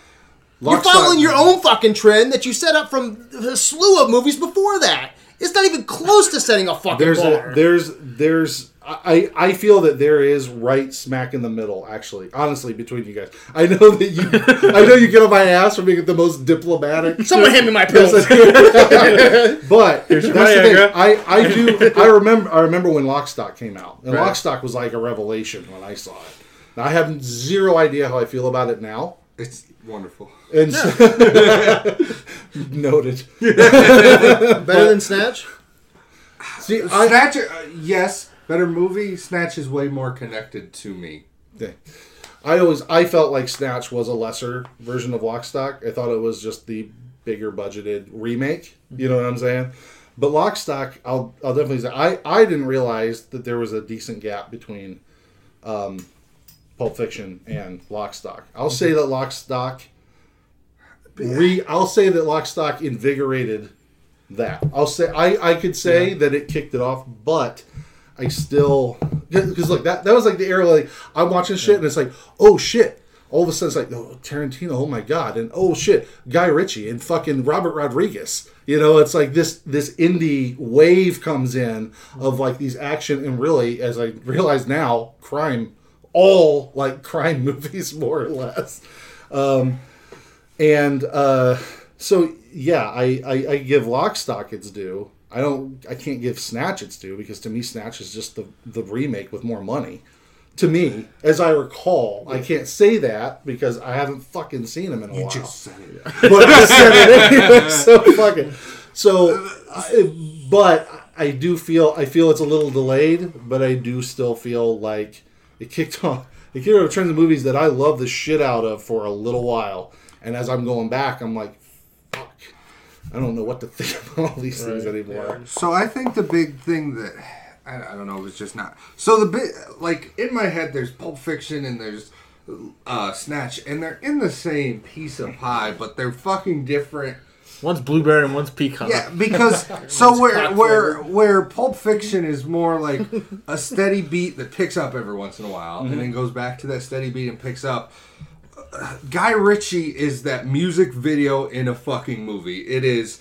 Lock, You're following your own fucking trend that you set up from a slew of movies before that. It's not even close to setting a fucking there's bar. a there's there's I, I feel that there is right smack in the middle, actually, honestly, between you guys. I know that you I know you get on my ass for being the most diplomatic. Someone hand me my pills. but Here's that's the thing. I, I do I remember I remember when Lockstock came out. And Right. Lockstock was like a revelation when I saw it. Now, I have zero idea how I feel about it now. It's wonderful. And so- noted. Better than Snatch? See, I, Snatch, uh, yes, better movie. Snatch is way more connected to me. Yeah. I always I felt like Snatch was a lesser version of Lockstock. I thought it was just the bigger budgeted remake. You know what I'm saying? But Lockstock, I'll I'll definitely say I I didn't realize that there was a decent gap between um, Pulp Fiction and Lockstock. I'll say that Lockstock re I'll say that Lockstock invigorated that. I'll say I I could say that it kicked it off, but I still because look that that was like the era like I'm watching shit and it's like oh shit. All of a sudden, it's like, oh, Tarantino, oh my god, and oh shit, Guy Ritchie and fucking Robert Rodriguez. You know, it's like this this indie wave comes in of like these action and really, as I realize now, crime, all like crime movies more or less. Um, and uh, so yeah, I, I I give Lockstock its due. I don't. I can't give Snatch its due because to me, Snatch is just the the remake with more money. To me, as I recall, I can't say that because I haven't fucking seen him in a while. said it. but I said it anyway. So fucking. So, I, but I do feel I feel it's a little delayed, but I do still feel like it kicked off. It kicked off a trend of movies that I love the shit out of for a little while, and as I'm going back, I'm like, fuck. I don't know what to think about all these things anymore. So I think the big thing that I, I don't know was just not. So the bit like in my head, there's Pulp Fiction and there's uh, Snatch, and they're in the same piece of pie, but they're fucking different. One's blueberry and one's pecan. Yeah, because so where where flavored. where Pulp Fiction is more like a steady beat that picks up every once in a while and then goes back to that steady beat and picks up. Guy Ritchie is that music video in a fucking movie. It is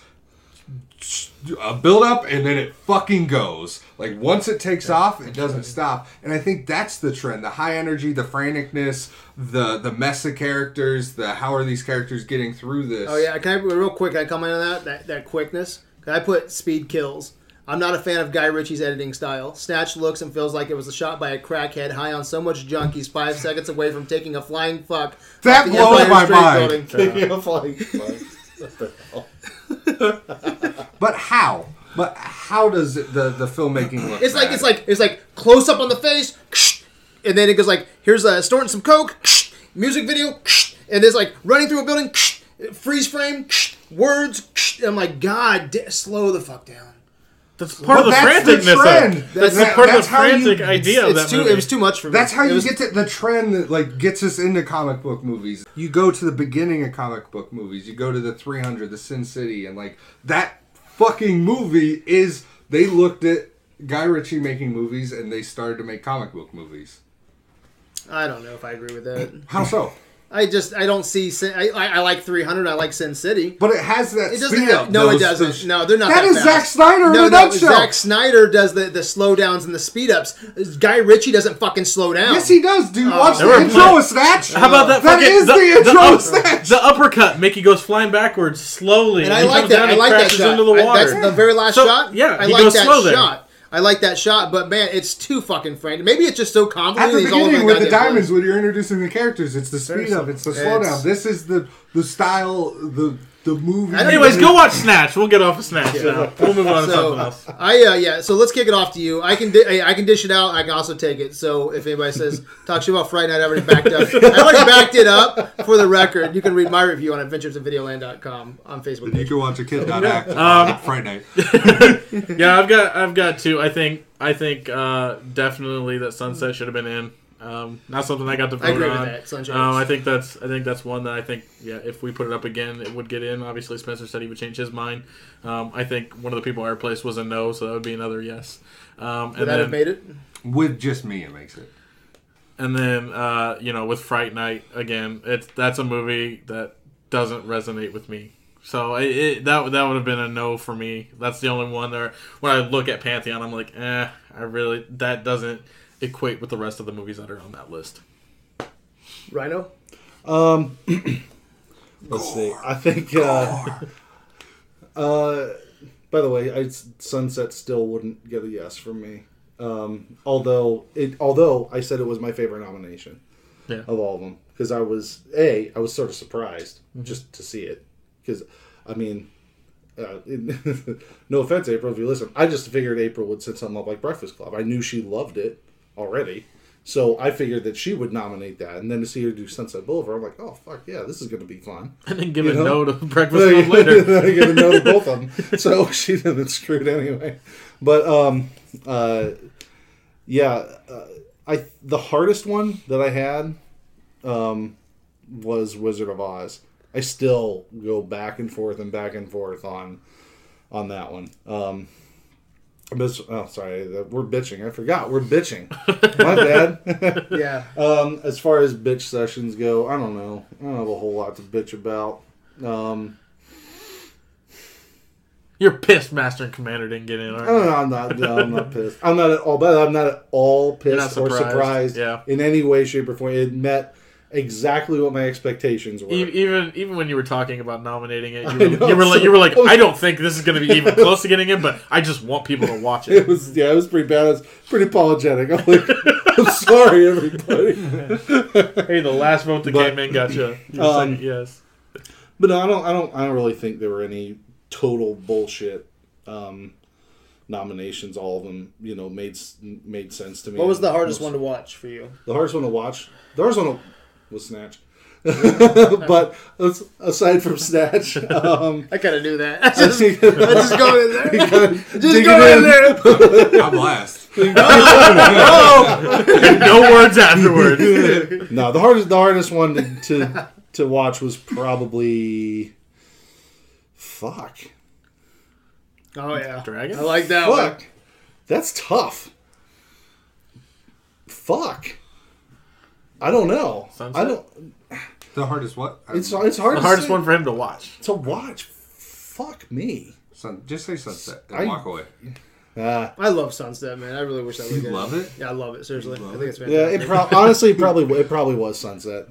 a build up and then it fucking goes. Like once it takes off, it doesn't stop. And I think that's the trend. The high energy, the franticness, the the mess of characters, the how are these characters getting through this? Oh yeah, can I real quick? Can I comment on that? That that quickness. Can I put speed kills? I'm not a fan of Guy Ritchie's editing style. Snatch looks and feels like it was a shot by a crackhead high on so much junk he's five seconds away from taking a flying fuck. That the blows Empire my State mind. Building. Thinking of like, what the hell? But how? But how does it, the the filmmaking look? It's like bad? it's like it's like close up on the face, and then it goes like here's uh, snorting some coke, music video, and there's like running through a building, freeze frame, words. I'm like, God, slow the fuck down. That's part of the that's the franticness. trend. Of, that's That- part that's of the how you- frantic idea of It's that too. movie. It was too much for me. That's how It you was- get to the trend that like gets us into comic book movies. You go to the beginning of comic book movies. You go to the 300, the Sin City, and like that fucking movie is. They looked at Guy Ritchie making movies and they started to make comic book movies. I don't know if I agree with that. How so? I just I don't see. Sin, I, I I like 300. I like Sin City. But it has that It doesn't. speed Have, up. no, it doesn't. those- no, they're not. That That, is fast. Zack Snyder in no, a no, nutshell. Zack Snyder does the the slowdowns and the speed ups. Guy Ritchie doesn't fucking slow down. Yes, he does, dude. Oh. Watch the intro of Snatch. How about that? That fucking, is the intro up- of Snatch. The uppercut. Mickey goes flying backwards slowly, And and I like that. I like that crashes shot. into the I- water. that's the very last So, shot. yeah, I he like goes that slow there. shot. I like that shot, but man, it's too fucking frantic. Maybe it's just so At convoluted. the he's all beginning with the diamonds, place. when you're introducing the characters, it's the speed up, it's the It's- slowdown. This is the the style, the the movie. Anyways, go watch Snatch. We'll get off of Snatch now. We'll move on to So something else. I uh, yeah. So let's kick it off to you. I can di- I can dish it out. I can also take it. So if anybody says talk shit about Fright Night, I already backed up. I already backed it up for the record. You can read my review on adventuresofvideoland.com on Facebook. You can watch a kid not act Um, on Friday night. Yeah, I've got I've got two. I think I think uh, definitely that Sunset should have been in. Um, not something I got to vote I agree with on. that, Um, I think that's I think that's one that I think yeah if we put it up again it would get in. Obviously Spencer said he would change his mind. Um, I think one of the people at our place was a no, so that would be another yes. Um, Would and that have made it? With just me, it makes it. and then uh, you know with Fright Night again, it's that's a movie that doesn't resonate with me. So it, it, that that would have been a no for me. That's the only one there. When I look at Pantheon, I'm like, eh, I really that doesn't equate with the rest of the movies that are on that list. Rhino. Let's see. I think. Uh, uh, by the way, I, Sunset still wouldn't get a yes from me. Um, although it, although I said it was my favorite nomination Yeah. of all of them because I was a I was sort of surprised just to see it because I mean. Uh, no offense, April, if you listen. I just figured April would set something up like Breakfast Club. I knew she loved it already, so I figured that she would nominate that. And then to see her do Sunset Boulevard, I'm like, oh fuck yeah, this is gonna be fun. And then give You a know? no to Breakfast Club later. then I get a no to both of them. So she didn't screwed anyway. But um, uh, yeah, uh, I the hardest one that I had um, was Wizard of Oz. I still go back and forth and back and forth on on that one. Um, but, oh, sorry, we're bitching. I forgot we're bitching. My bad. Yeah. Um, as far as bitch sessions go, I don't know. I don't have a whole lot to bitch about. Um, You're pissed Master and Commander didn't get in, Aren't you? I'm not. No, I'm not pissed. I'm not at all. But I'm not at all pissed not or surprised. surprised Yeah. in any way, shape, or form. It met exactly what my expectations were. E- Even even when you were talking about nominating it, you were, know, you were like, you were like, I don't think this is going to be even close to getting in, but I just want people to watch it it. was yeah, it was pretty bad. I was pretty apologetic. I'm like, I'm sorry, everybody. hey, the last vote that But- came in got you. You're Um, saying yes. But no, I don't. I don't. I don't really think there were any total bullshit um, nominations. All of them, you know, made made sense to me. What was the hardest Most- one to watch for you? The hardest one to watch. The hardest one to, was Snatch. but aside from Snatch, um, I kind of knew that. I I just, I just go in there. just Just go in there. I'm last. no words afterwards. No, the hardest the hardest one to, to to watch was probably fuck. Oh yeah. Dragon? I like that one. Fuck. That's tough. Fuck. I don't know. Sunset? I don't. The hardest what? It's it's hard. The to hardest say- one for him to watch. to watch. Fuck me. Sun, just say sunset and I- walk away. Uh, I love Sunset, man. I really wish I would You get love it? Yeah, I love it. Seriously, love I think it's fantastic. yeah, it pro- honestly it probably it probably was Sunset.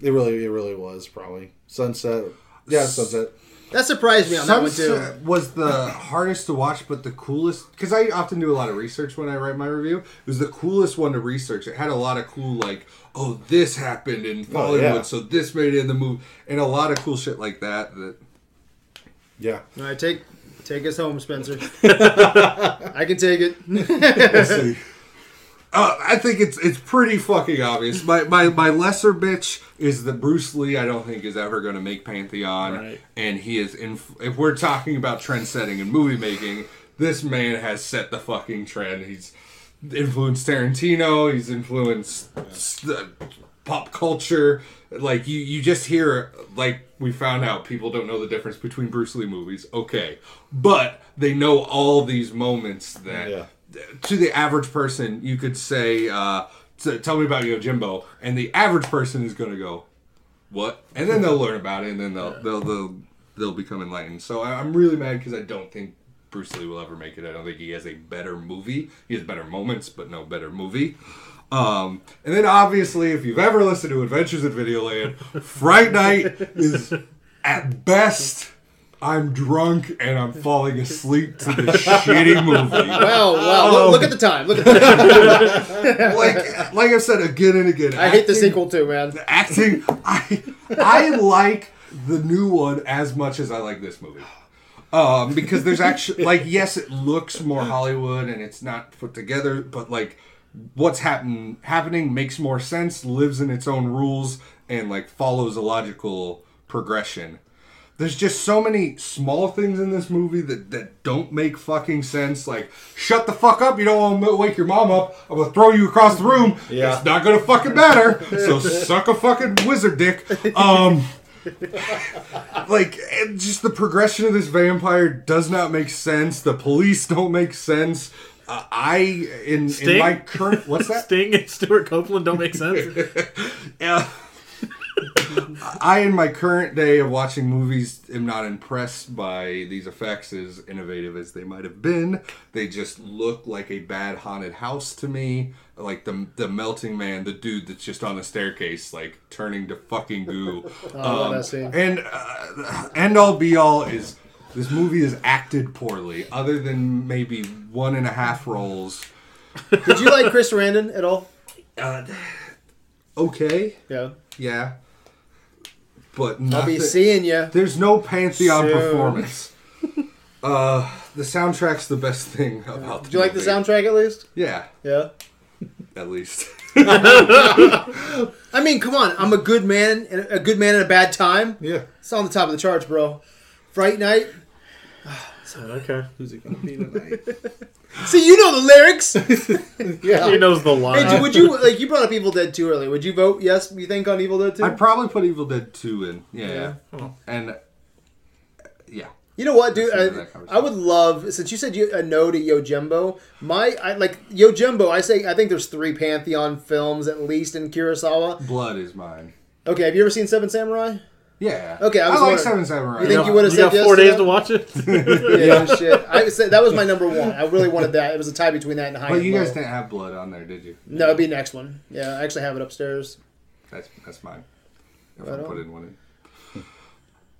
It really it really was probably Sunset. Yeah, Sunset. That surprised me on that one too. Was the hardest to watch, but the coolest because I often do a lot of research when I write my review. It was the coolest one to research. It had a lot of cool like, oh, this happened in oh, Hollywood, yeah. so this made it in the movie, and a lot of cool shit like that. That Yeah. All right, take take us home, Spencer. I can take it. Uh, I think it's it's pretty fucking obvious. My, my my lesser bitch is that Bruce Lee. I don't think is ever going to make Pantheon, Right. and he is. In, if we're talking about trend setting and movie making, this man has set the fucking trend. He's influenced Tarantino. He's influenced uh, pop culture. Like you, you just hear like we found out people don't know the difference between Bruce Lee movies. Okay, but they know all these moments that Yeah. To the average person, you could say, uh, "Tell me about Yojimbo," and the average person is going to go, "What?" And then they'll learn about it, and then they'll they'll they'll, they'll become enlightened. So I- I'm really mad because I don't think Bruce Lee will ever make it. I don't think he has a better movie. He has better moments, but no better movie. Um, and then obviously, if you've ever listened to Adventures in Videoland, Fright Night is at best. I'm drunk and I'm falling asleep to this shitty movie. Wow, wow. Look, look at the time. Look at the time. like like I said again and again. I hate the acting- sequel too, man. The acting, I I like the new one as much as I like this movie. Um, because there's actually like yes, it looks more Hollywood and it's not put together, but like what's happen happening makes more sense, lives in its own rules, and like follows a logical progression. There's just so many small things in this movie that, that don't make fucking sense. Like, shut the fuck up! You don't want to wake your mom up. I'm gonna throw you across the room. Yeah. It's not gonna fucking matter. So suck a fucking wizard dick. Um, like, just the progression of this vampire does not make sense. The police don't make sense. Uh, I in Sting? in my current what's that? Sting and Stewart Copeland don't make sense. Yeah. I, in my current day of watching movies, am not impressed by these effects as innovative as they might have been. They just look like a bad haunted house to me. Like the the melting man, the dude that's just on the staircase, like turning to fucking goo. Love Um, that scene. and uh, end all be all is this movie is acted poorly, other than maybe one and a half roles. Did you like Chris Sarandon at all? Uh, okay, Yeah. yeah, but I'll be seeing you. There's no pantheon Soon. performance. Uh, the soundtrack's the best thing about. Do you like the movie. soundtrack at least? Yeah, Yeah. at least. I mean, come on. I'm a good man, and a good man in a bad time. Yeah. It's on the top of the charts, bro. Fright Night. Okay. Who's it gonna be tonight? See, you know the lyrics. yeah. He knows the line. do- would you like? You brought up Evil Dead 2 earlier. Would you vote yes? You think on Evil Dead 2? I'd probably put Evil Dead Two in. Yeah, Yeah. Oh. and uh, yeah. You know what, dude? I. I would love since you said you, a no to Yojimbo. My, I like Yojimbo. I say I think there's three Pantheon films at least in Kurosawa. Blood is mine. Okay, have you ever seen Seven Samurai? Yeah. Okay, I I, was like wondering- Seven Samurai. You think got- you would've you said got yes four to days that? to watch it. Yeah, no shit. I said that was my number one. I really wanted that. It was a tie between that and High But and you guys Low. didn't have blood on there, did you? No, it'd be next one. Yeah, I actually have it upstairs. That's that's mine. If Right I on. put in one in.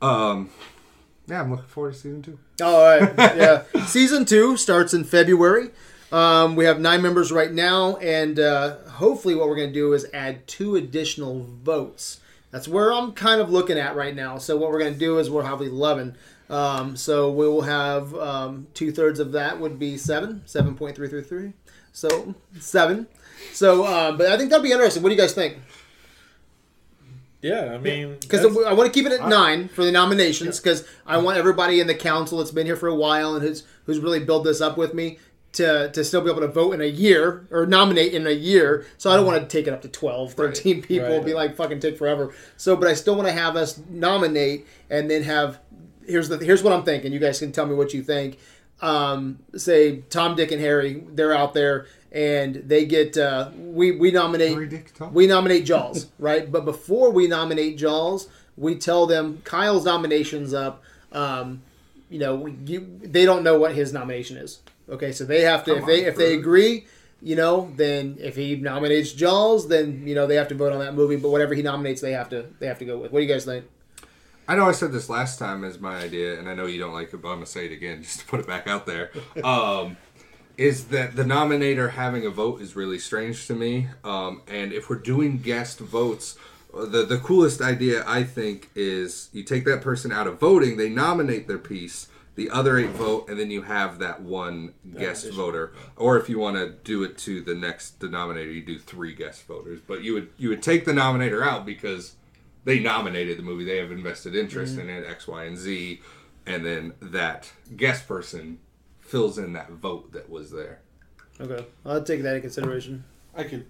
Um, yeah, I'm looking forward to season two. All right. Yeah. Season two starts in February. Um, we have nine members right now, and uh, hopefully, what we're going to do is add two additional votes. That's where I'm kind of looking at right now. So, what we're going to do is we'll have 11. Um, so, we will have um, two thirds of that would be seven, 7.333. So, seven. So, uh, but I think that'll be interesting. What do you guys think? yeah, I mean, Because I want to keep it at nine for the nominations because I want everybody in the council that's been here for a while and who's who's really built this up with me to, to still be able to vote in a year or nominate in a year. So I don't want to take it up to 12, 13 people and be like fucking take forever. So, but I still want to have us nominate and then have here's the here's what I'm thinking. You guys can tell me what you think. Um, say Tom, Dick, and Harry, they're out there and they get uh, we we nominate we nominate Jaws, right? But before we nominate Jaws, we tell them Kyle's nomination's up. Um, you know, we, you, they don't know what his nomination is. Okay, so they have to if they on, if they agree, you know, then if he nominates Jaws, then you know they have to vote on that movie. But whatever he nominates, they have to they have to go with. What do you guys think? I know I said this last time as my idea, and I know you don't like it, but I'm gonna say it again just to put it back out there. Um, is that the nominator having a vote is really strange to me. Um, and if we're doing guest votes, the the coolest idea I think is you take that person out of voting, they nominate their piece, the other eight vote, and then you have that one guest voter. Or if you want to do it to the next denominator, you do three guest voters. But you would you would take the nominator out because they nominated the movie. They have invested interest mm-hmm. in it, X, Y, and Z, and then that guest person fills in that vote that was there. Okay, I'll take that in consideration. I could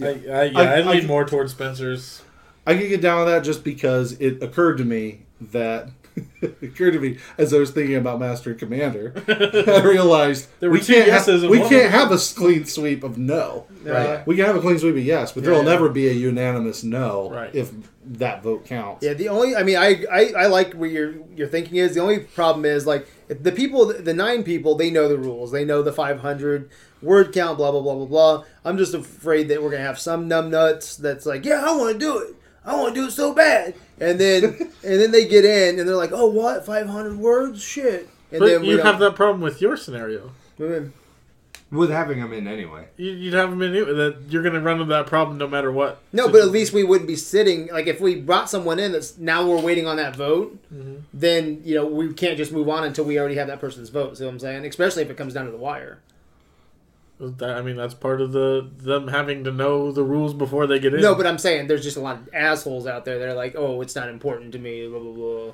I, I, yeah, I- I, I- lean more towards Spencer's. I could get down with that just because it occurred to me that it occurred to me as I was thinking about Master and Commander. I realized There were we two can't yeses have, and we one can't have a clean sweep of no. Right. We can have a clean sweep of yes, but there will Yeah. never be a unanimous no Right. if that vote counts. Yeah, the only I mean I I, I like what your your thinking is. The only problem is like if the people the nine people they know the rules. They know the 500 word count blah blah blah blah blah. I'm just afraid that we're going to have some numbnuts that's like, "Yeah, I want to do it. I want to do it so bad." And then and then they get in and they're like, "Oh, what? 500 words? Shit." And But then we you have that problem with your scenario. With having them in anyway. You, you'd have them in it, that you're going to run into that problem no matter what. No, but at least we wouldn't be sitting like if we brought someone in that's now we're waiting on that vote, mm-hmm. then you know we can't just move on until we already have that person's vote. See what I'm saying? Especially if it comes down to the wire. I mean, that's part of the them having to know the rules before they get in. No, but I'm saying there's just a lot of assholes out there that are like, oh, it's not important to me, blah blah blah.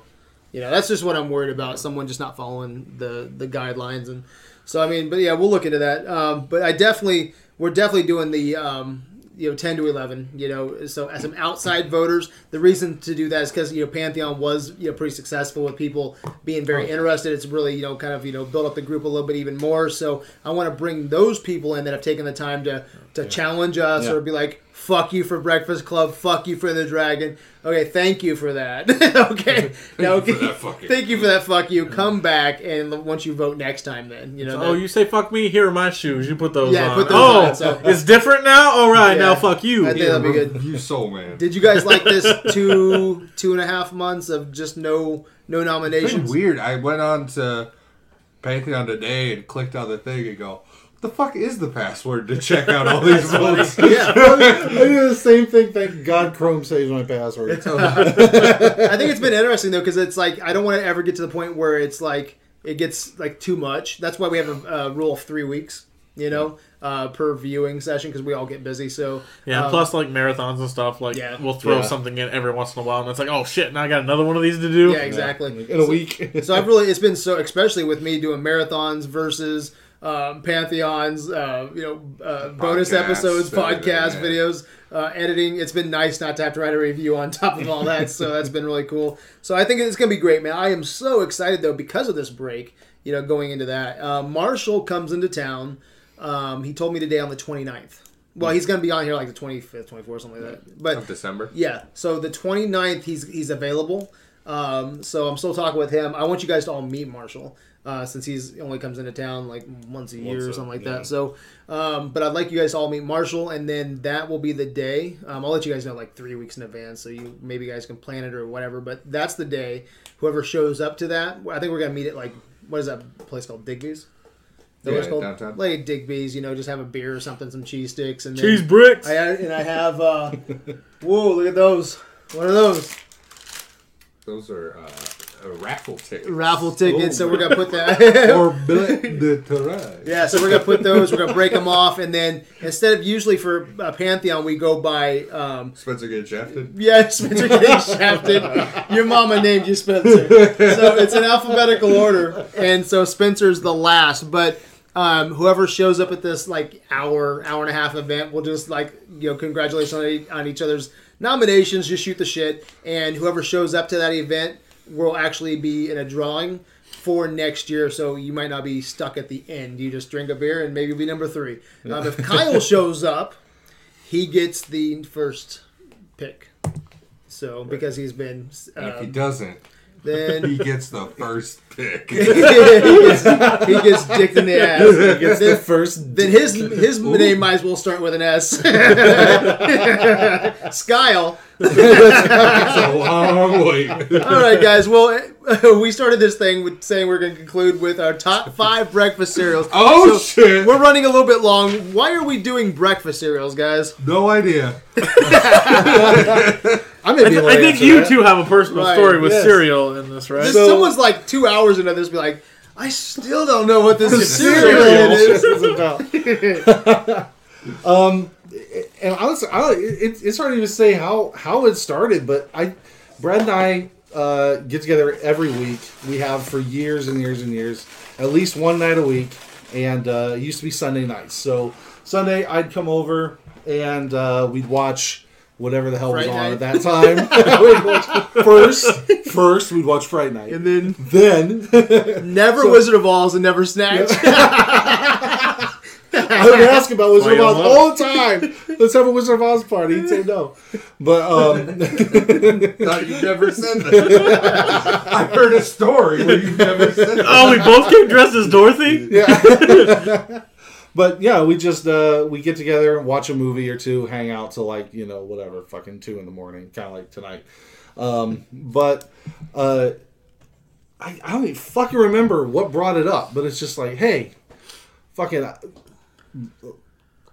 You know, that's just what I'm worried about. Someone just not following the the guidelines, and so I mean, but yeah, we'll look into that. Um, but I definitely, we're definitely doing the. Um, you know, ten to eleven. You know, so as some outside voters, the reason to do that is because you know Pantheon was you know pretty successful with people being very interested. It's really you know kind of you know built up the group a little bit even more. So I want to bring those people in that have taken the time to to challenge us Yeah. or be like, Fuck you for Breakfast Club. Fuck you for the Dragon. Okay, thank you for that. okay, now you for that fuck you. thank you for that. Fuck you. Come back and once you vote next time, then you know. Oh, that- you say fuck me? Here are my shoes. You put those Yeah, on. put those oh, on, so- it's different now. All right, Yeah. now fuck you. I think that'll be good. You soul man. Did you guys like this two two and a half months of just no no It's been nominations? weird. I went on to Pantheon today and clicked on the thing and go, "What the fuck is the password to check out all these votes?" Yeah, I do the same thing. Thank God Chrome saves my password. I think it's been interesting though because it's like I don't want to ever get to the point where it's like it gets like too much. That's why we have a, a rule of three weeks, you know, uh, per viewing session because we all get busy. So Yeah, um, plus like marathons and stuff. Like Yeah. we'll throw Yeah. something in every once in a while, and it's like, oh shit, now I got another one of these to do. yeah, exactly. In a week. So I've really it's been so especially with me doing marathons versus um, pantheons, uh, you know, uh, bonus Podcasts, episodes, podcast videos, uh, editing. It's been nice not to have to write a review on top of all that. so that's been really cool. So I think it's gonna be great, man. I am so excited though because of this break. You know, going into that, uh, Marshall comes into town. Um, he told me today on the 29th. Well, he's gonna be on here like the 25th, 24th, something like that. But Of December. yeah, so the 29th, he's he's available. Um, so I'm still talking with him. I want you guys to all meet Marshall uh, since he's only comes into town like once a year Once or a- something like yeah. that. So, um, but I'd like you guys to all meet Marshall, and then that will be the day. Um, I'll let you guys know like three weeks in advance, so you maybe you guys can plan it or whatever. But that's the day. Whoever shows up to that, I think we're gonna meet at like what is that place called? Digby's. Is that what it's Yeah, called? downtown. Like Digby's, you know, just have a beer or something, some cheese sticks, and then, Cheese bricks. I and I have. Uh, whoa! Look at those. What are those? Those are uh, uh, raffle tickets. Raffle tickets. so we're gonna put that. or billet de terrain. yeah. So we're gonna put those. We're gonna break them off, and then instead of usually for uh, Pantheon, we go by. Um, Spencer getting shafted. yeah, Spencer getting shafted. Your mama named you Spencer. So it's in alphabetical order, and so Spencer's the last. But um, whoever shows up at this like hour, hour and a half event, we'll just like you know congratulations on, e- on each other's nominations. Just shoot the shit, and whoever shows up to that event will actually be in a drawing for next year. So you might not be stuck at the end. You just drink a beer and maybe be number three. Um, if Kyle shows up, he gets the first pick. So because he's been, And if he um, doesn't, then he gets the first pick. he gets, he gets dicked in the ass. He gets the first. Then his his name might as well start with an S. Skyle. It's a long wait. All right, guys. Well, we started this thing with saying we're going to conclude with our top five breakfast cereals. Oh, So, shit. We're running a little bit long. Why are we doing breakfast cereals, guys? No idea. I may I, th- I think you that. two have a personal Right, story with yes. cereal in this, right? This, So- someone's like two hours into this, be like, I still don't know what this is. is about. um, and honestly, I it, it's hard to even say how how it started, but I, Brad and I uh, get together every week. We have for years and years and years, at least one night a week, and uh, it used to be Sunday nights. So Sunday, I'd come over and uh, we'd watch whatever the hell was Fright on Night? at that time. First, first we'd watch Fright Night, And then then never Wizard of Oz and never Snatch. I would ask about Wizard of Oz all the time. Let's have a Wizard of Oz party. He'd say no. But um, Thought you never said that. I heard a story where you never said that. oh, we both came dressed as Dorothy. yeah. But yeah, we just uh, we get together, watch a movie or two, hang out till like you know whatever, fucking two in the morning, kind of like tonight. Um, but uh, I, I don't even fucking remember what brought it up. But it's just like, hey, fucking.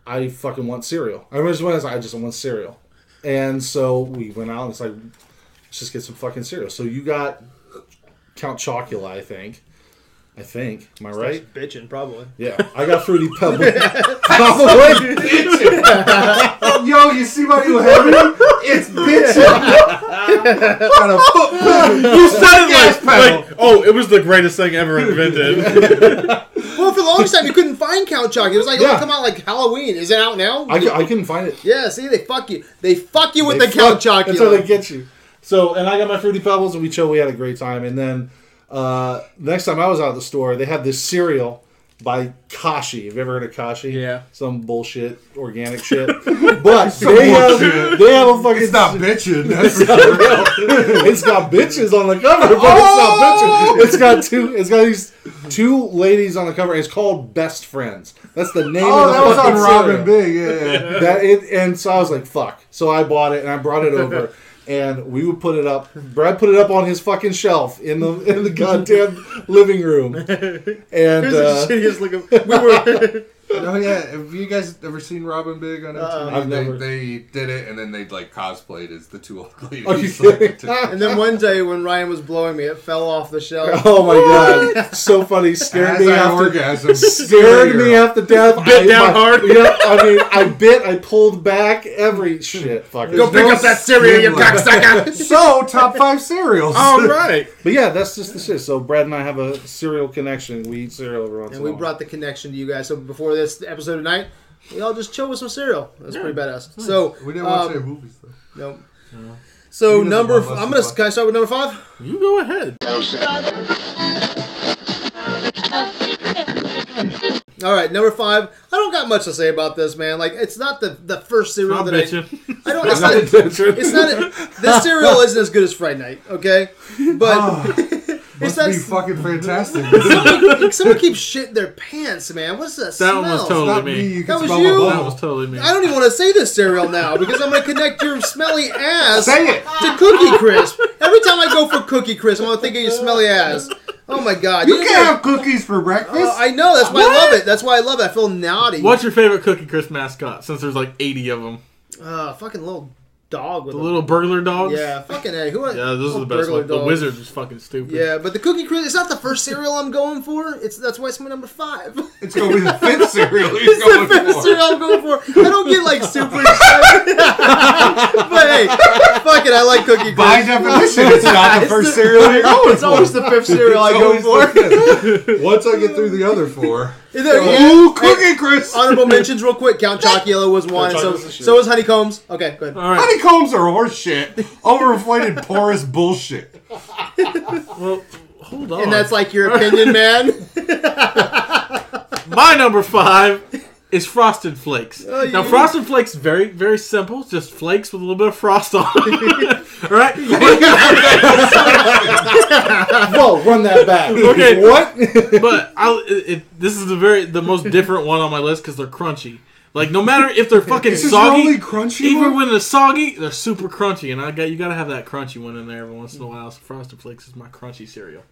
I fucking want cereal. I remember just when I was I just want cereal. And so we went out and it's like, let's just get some fucking cereal. So you got Count Chocula, I think. I think. Am I right? Bitching, probably. Yeah. I got Fruity Pebble. Probably. Yo, you see my new heavy? It's bitching. Kind of foot. You said it like, like, oh, it was the greatest thing ever invented. Well, for the longest time, you couldn't find Count Chocula. It was like, oh, Yeah. come out like Halloween. Is it out now? I, I couldn't find it. yeah, see, they fuck you. They fuck you with They the Count fuck- That's how they get you. So, and I got my Fruity Pebbles, and we chill. We had a great time. And then uh, next time I was out of the store, they had this cereal by Kashi. Have you ever heard of Kashi? Yeah. Some bullshit, organic shit. But they have, they have a fucking. It's not bitching. That's for sure. it's got bitches on the cover, but Oh! it's not bitches. It's got two. It's got these two ladies on the cover. It's called Best Friends. That's the name Oh, of the that was on fucking Robin cereal. Big. Yeah, yeah. That it, and so I was like, "Fuck!" So I bought it and I brought it over, and we would put it up. Brad put it up on his fucking shelf in the in the goddamn living room, and uh, the shittiest looking. We were. No, yeah. Have you guys ever seen Rob & Big on MTV? Uh-uh. I've they, never. they did it, and then they like cosplayed as the two old ladies. Are you like, kidding? to- and then one day when Ryan was blowing me, it fell off the shelf. oh my god, so funny, scared as me I after. orgasm, Scared me half to death. Bit I, down hard. Yeah, I mean, I bit, I pulled back, every shit. Fuck Go it. pick no up that cereal, you cocksucker. So top five cereals. All right. But yeah, that's just the shit. So Brad and I have a cereal connection. We eat cereal every once And in a we while. brought the connection to you guys. So before this episode tonight, we all just chill with some cereal. That's pretty badass. So we didn't watch um, any movies though. no. So He doesn't number, love us I'm gonna so can I start with number five? You go ahead. All right, number five. I don't got much to say about this, man. Like, it's not the the first cereal Not that I, bitching. I don't. It's not. It's not. This cereal isn't as good as Fright Night, okay? But it's Must not. be fucking fantastic. Someone, someone keeps shitting their pants, man. What's that That smell? one was totally me. me. You That was you? That was totally me. I don't even want to say this cereal now because I'm gonna connect your smelly ass Say it. to Cookie Crisp. Every time I go for Cookie Crisp, I'm gonna think of your smelly ass. Oh my god! You didn't can't have cookies for breakfast. Uh, I know. That's why I love it. That's why I love it. I feel naughty. What's your favorite Cookie Crisp mascot? Since there's like 80 of them. Uh, fucking little dog with The a little burglar dogs. Yeah, fucking a. Who? Yeah, those are the best burglar ones. The wizard was fucking stupid. Yeah, but the Cookie Crisp. It's not the first cereal I'm going for. It's that's why it's my number five. it's gonna be the fifth cereal he's It's the fifth for. cereal I'm going for. I don't get like super excited. but hey, fuck it. I like Cookie Crisp. By definition, it's not the It's first the- cereal you're going It's for. always the fifth cereal I go for. the. Once I get through the other four. Is there- Ooh, Hey, Cookie Crisp! Honorable mentions, real quick. Count Chocula was one. So, Chocula's the shit. so was Honeycombs. Okay, good. All right. Honeycombs are horse shit. Overinflated, porous bullshit. Well, hold on. And that's like your opinion, man. My number five is Frosted Flakes. Oh, now, Frosted Flakes very, very simple. Just flakes with a little bit of frost on. All right. Whoa, run that back. Okay. What? but I, it, it, this is the very the most different one on my list because they're crunchy. Like no matter if they're fucking This is your soggy, only crunchy even one? when they're soggy, they're super crunchy, and I got you got to have that crunchy one in there every once in a while. So Frosted Flakes is my crunchy cereal.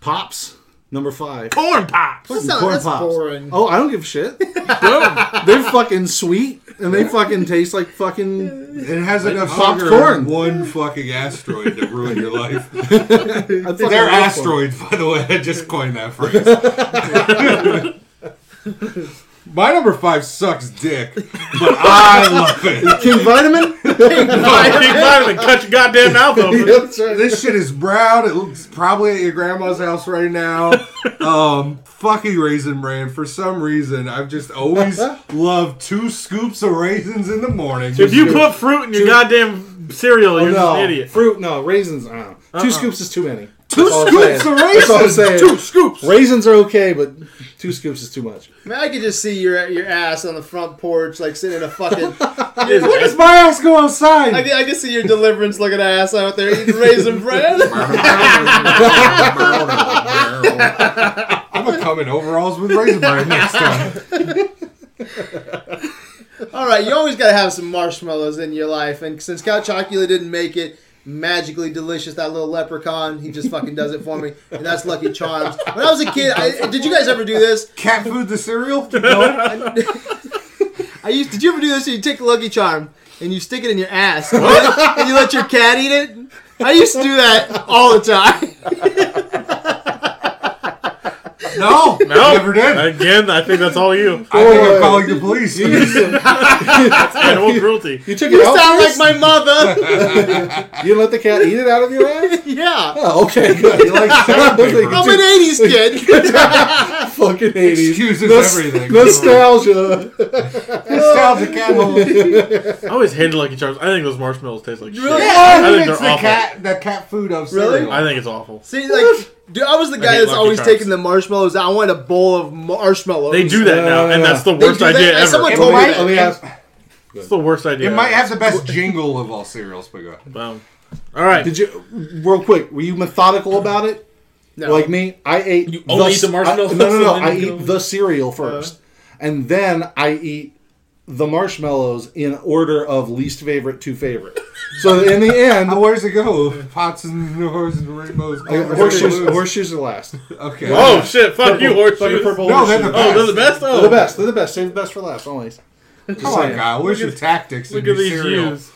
Pops, number five. Corn pops. That's, not, Corn that's Pops. boring. Oh, I don't give a shit. Boom. They're fucking sweet, and they fucking taste like fucking. It has enough Popped sugar corn. in one fucking asteroid to ruin your life. I fucking They're them. asteroids, by the way. I just coined that phrase. My number five sucks dick, but I love it. King Vitaman. Big vitamin, cut your goddamn mouth open. That's right. This shit is brown. It looks probably at your grandma's house right now. Um, fucking raisin bran. For some reason, I've just always loved two scoops of raisins in the morning. If you put fruit in your goddamn cereal, you're Oh, just no, an idiot. fruit. No, raisins. I don't know. Uh-uh. Two scoops is too many. Two That's all I'm scoops saying. of That's all I'm raisins, saying. two scoops. Raisins are okay, but two scoops is too much. Man, I could just see your your ass on the front porch, like sitting in a fucking. When does my ass go outside? I can, I can see your deliverance looking ass out there eating raisin bread. I'm gonna come in overalls with raisin bread next time. All right, you always got to have some marshmallows in your life, and since Count Chocula didn't make it magically delicious, that little leprechaun, he just fucking does it for me, and that's Lucky Charms. When I was a kid, I, did you guys ever do this? Cat food the cereal? I used. Did you ever do this? You take a Lucky Charm and you stick it in your ass, and you let your cat eat it. I used to do that all the time. No, No, never did. Again, I think that's all you. I think Boy. I'm oh, calling the police. Animal cruelty. You took You it out. sound like my mother. You let the cat eat it out of your ass. yeah, Oh, okay, good. You like I was sandpaper. thinking, I'm an '80s kid. fucking 80s. Excuses Nos- everything. Nostalgia. Nostalgia cat. I always hated Lucky Charms. I think those marshmallows taste like Really? shit. Yeah, I I think think they're it's the awful. cat, the cat food of Really? I think it's awful. See, like, dude, I was the guy that's Lucky always Charms. taking the marshmallows. I wanted a bowl of marshmallows. They do that now, and that's the They worst do that? idea ever. someone It told me might- that. Let. It's the worst idea. It might have the best jingle of all cereals, but go ahead. Boom. All right. Did you, real quick, were you methodical about it? No. Like me, I ate. You only eat the I- marshmallows no, no, no. and then I you eat go- the cereal first, uh-huh. and then I eat the marshmallows in order of least favorite to favorite. So in the end, Uh, where's it go? Pots and horses and rainbows. I- horseshoes, horseshoes are last. Okay. Oh shit! Fuck you, Fucking horseshoes. purple No, they're horseshoes. the Oh, they're the best. Oh, They're the best. They're the best. Save the best for last, always. Just Come on, saying. guy. Uh, where's your tactics? Look in at your these cereal? views.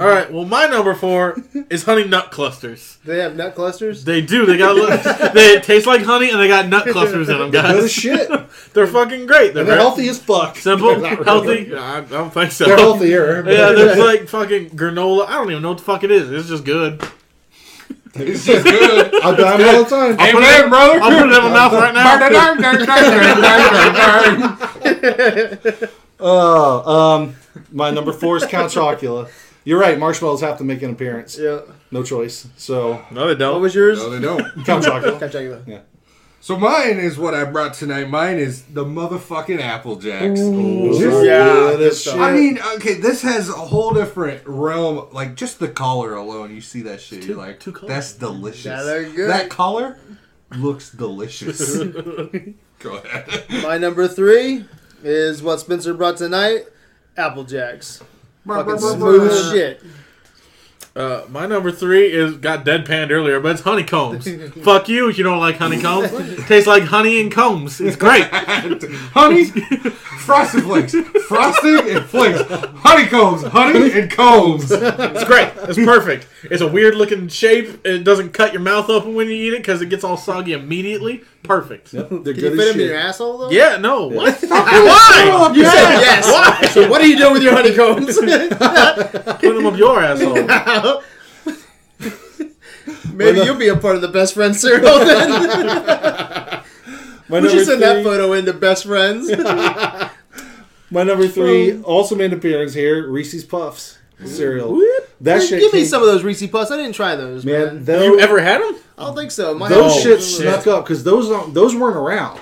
All right. Well, my number four is honey nut clusters. They have nut clusters. They do. They got. Look, they taste like honey, and they got nut clusters in them, Good as guys. shit. They're fucking great. They're they're healthy as fuck. simple, really. healthy. I I don't think so. They're healthier. but- Yeah, there's like fucking granola. I don't even know what the fuck it is. It's just good. It's just good. I die them all the time. I'll put, it, brother. I'm put it in my mouth right now. Uh, um, my number four is Count Chocula. You're right. Marshmallows have to make an appearance. Yeah. No choice. So No, they What don't. What was yours? No, they don't. Count Chocula. Can I check it out? So mine is what I brought tonight. Mine is the motherfucking Apple Jacks. Those Yeah, are good good as stuff. shit. I mean, okay, this has a whole different realm. Like just the color alone, you see that shit, you're like, two that's delicious. Yeah, good. That color looks delicious. Go ahead. My number three is what Spencer brought tonight. Apple Jacks. Fucking smooth shit. Uh, my number three is got deadpanned earlier, but it's honeycombs. Fuck you if you don't like honeycombs. Tastes like honey and combs. It's great. honey, frosted flakes, frosting and flakes, honeycombs, honey and combs. It's great. It's perfect. It's a weird looking shape. It doesn't cut your mouth open when you eat it because it gets all soggy immediately. Perfect. They're Can good you as fit them in your asshole though? Yeah, no. What? Why? You said yes. So what are you doing with your honeycombs? Put them up your asshole. Maybe you'll be a part of the best friends cereal then. My we should number send that three- photo into best friends. My number three also made an appearance here. Reese's Puffs cereal. That shit. Give me came- some of those Reese Puffs. I didn't try those, man. man. Those, you ever had them? I don't think so. My those house- shit snuck up because those don't- those weren't around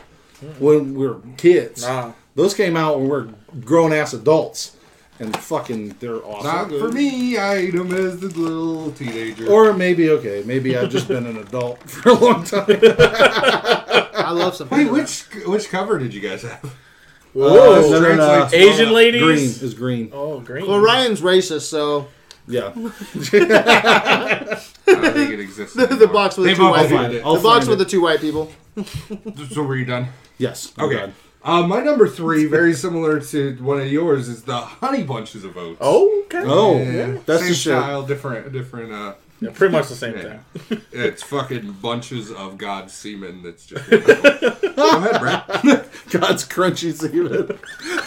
when we were kids. Nah. Those came out when we were grown ass adults, and fucking they're awesome. Not for me. I ate them as the little teenager. Or maybe okay, maybe I've just been an adult for a long time. I love some. Wait, which which cover did you guys have? Whoa, This translates well. Asian ladies. Green is green. Oh, green. Well, Ryan's racist, so Yeah, I don't think it exists. the, the anymore. box with the They've two all white find people. it. I'll The box find with it. the two white people. So were you done? yes. I'm Okay. done. Uh, my number three, very similar to one of yours, is the honey bunches of oats. Oh, okay. Oh, Yeah. that's same the shit. style, different, different. Uh, Yeah, pretty much the same Yeah. thing. it's fucking bunches of God's semen. That's just. wonderful. Go ahead, Brett. God's crunchy semen.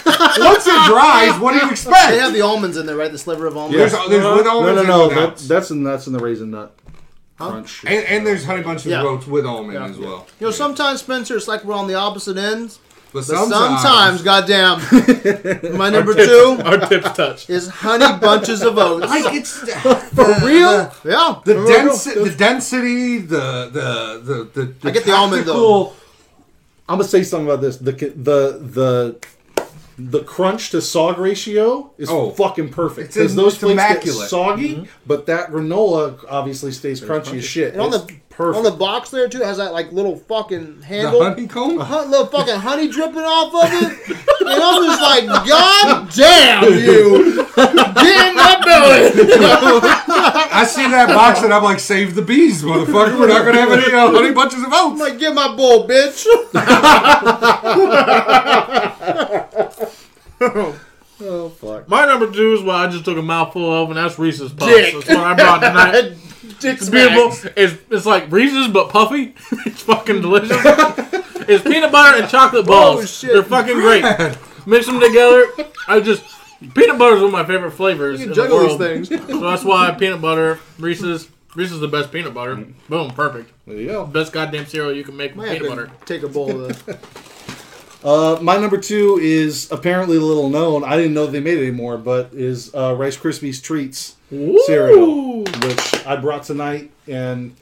Once it dries, what do you expect? They have the almonds in there, right? The sliver of almonds. There's, Yeah. there's with No, almonds no, and no. That, that's in that's in the raisin nut crunch. and, and there's honey bunches Yeah. of oats with almond Yeah. as well. You know, sometimes Spencer, it's like we're on the opposite ends. But But sometimes, sometimes, goddamn, my number Tips- two Our tips touch. is honey bunches of oats. like it's for real? Yeah. The, Remember, densi- the density, the the the the, the I get the almond, tactical- I'm gonna say something about this. The the the the crunch to sog ratio is Oh. fucking perfect It's because those it's flakes immaculate. get soggy, but that granola obviously stays crunchy as shit. And on the perfect. on the box there too has that like little fucking The handle. honeycomb. Hun- little fucking honey dripping off of it. And I'm just like, God damn you! Get in my belly! I see that box and I'm like, save the bees, motherfucker. We're not gonna have any uh, honey bunches of I'm oats. like, get my bowl, bitch! oh fuck. My number two is what I just took a mouthful of, and that's Reese's Puffs. Dick. That's what I brought tonight. Dick It's beautiful. smacks. It's, it's like Reese's but puffy. it's fucking delicious. it's peanut butter and chocolate balls. Oh, shit. They're fucking great. Mix them together. I just peanut butter is one of my favorite flavors You in can the juggle these world. things. So that's why peanut butter, Reese's, Reese's is the best peanut butter. Mm. Boom, perfect. There you go. Best goddamn cereal you can make with Might peanut to butter. take a bowl of the. Uh, my number two is apparently little known. I didn't know they made it anymore, but is uh, Rice Krispies treats cereal, which I brought tonight, and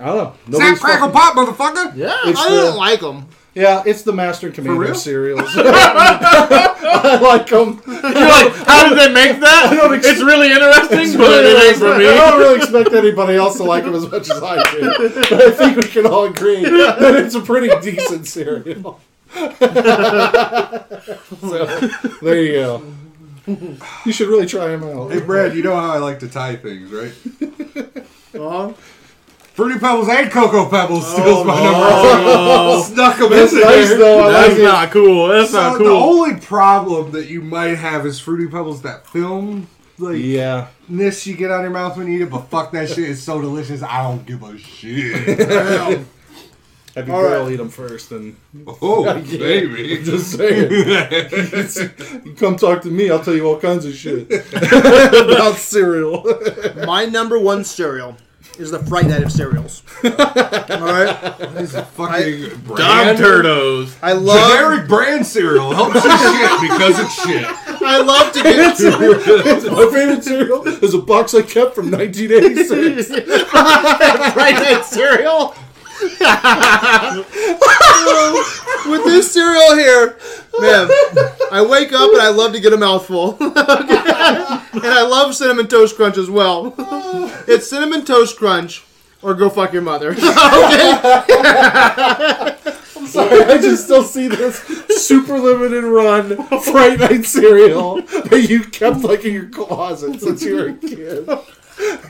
I don't know. Snap, crackle, fucking- pop, motherfucker! Yeah. It's I the- didn't like them. yeah, it's the Master and Commander real? cereals. I like them. You're like, how did they make that? ex- it's really interesting, but it ain't for me. I don't really expect anybody else to like them as much as I do, but I think we can all agree that it's a pretty decent cereal. so there you go. You should really try them out. Hey, Brad, you know how I like to tie things, right? Uh-huh. Fruity Pebbles and Cocoa Pebbles steals my Oh, number. Snuck them That's in nice there. though. I That's like it. not cool. That's So not the cool. only problem that you might have is Fruity Pebbles that film like Yeah. ness you get on your mouth when you eat it, but fuck that shit It's so delicious. I don't give a shit. Have your All girl right. eat them first, and oh, baby. just saying. you come talk to me, I'll tell you all kinds of shit about cereal. My number one cereal is the Fright Night of cereals. All right, fucking Dog brand. turdos. I love Generic brand cereal helps you shit because it's shit. I love to get cereal. My favorite cereal is a box I kept from 1986. Fright Night cereal. With this cereal here, man, I wake up and I love to get a mouthful. and I love cinnamon toast crunch as well. It's cinnamon toast crunch or go fuck your mother. okay? I'm sorry, I just still see this super limited run Fright Night cereal that you kept like in your closet since you were a kid.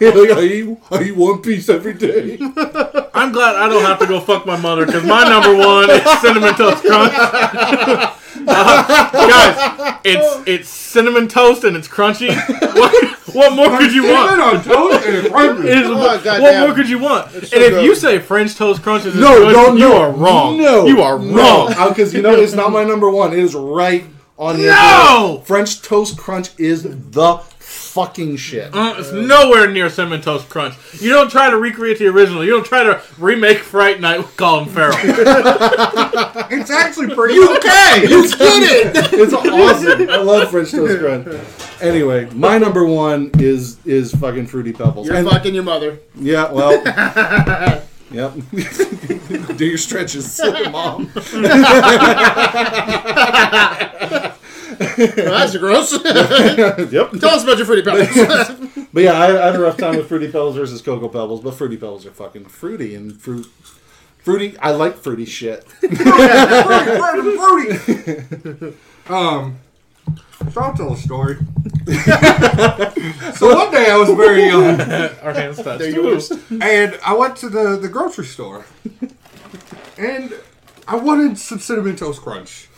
You're like, I eat, I eat one piece every day. I'm glad I don't have to go fuck my mother because my number one is cinnamon toast crunch. Uh, guys, it's it's cinnamon toast and it's crunchy. What, what more could you want? on toast and crunchy. It is- Oh, what goddamn. more could you want? so and if good. you say French toast crunch is No, good, no, you are wrong. No, you are wrong. Because you know it's not my number one. It is right on the. No! French toast crunch is the fucking shit. Uh, it's nowhere near cinnamon toast crunch. You don't try to recreate the original. You don't try to remake Fright Night with Colin Farrell. It's actually pretty okay. You get it! It's awesome. I love French toast crunch. Anyway, my number one is is fucking fruity pebbles. You're And- fucking your mother. Yeah, well. yep. Do your stretches, mom. Well, that's gross. yep. Tell us about your fruity pebbles. But yeah, I, I had a rough time with fruity pebbles versus cocoa pebbles. But fruity pebbles are fucking fruity and fruit. Fruity. I like fruity shit. fruity, fruity. fruity. Um, so I'll tell a story. so one day I was very young, Our hands touched. They're yours. and I went to the, the grocery store, and I wanted some cinnamon toast crunch,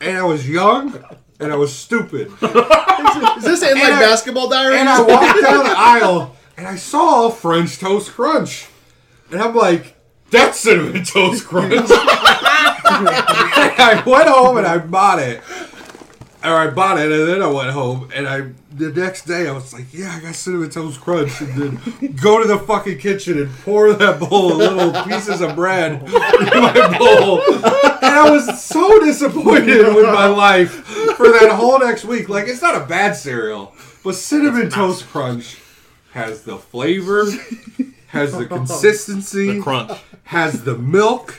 and I was young, and I was stupid, Is this in like I- basketball diaries? and I walked down the aisle, and I saw French toast crunch, and I'm like, that's cinnamon toast crunch. And I went home and I bought it. Or I bought it and then I went home and I the next day I was like, yeah, I got cinnamon toast crunch and then go to the fucking kitchen and pour that bowl of little pieces of bread in my bowl. And I was so disappointed with my life for that whole next week. Like it's not a bad cereal, but cinnamon toast crunch has the flavor, has the consistency, The crunch. has the milk,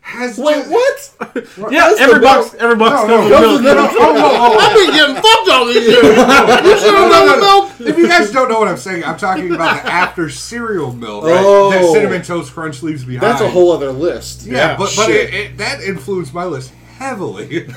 has Wait, just- what? Yeah, That's every box, every box No, comes no, with milk. no, no, no, no. I've been getting fucked all these years. You should have done the milk. If you guys don't know what I'm saying, I'm talking about the after cereal milk Oh. that cinnamon toast crunch leaves behind. That's a whole other list. yeah, but but Shit. it, it, that influenced my list heavily.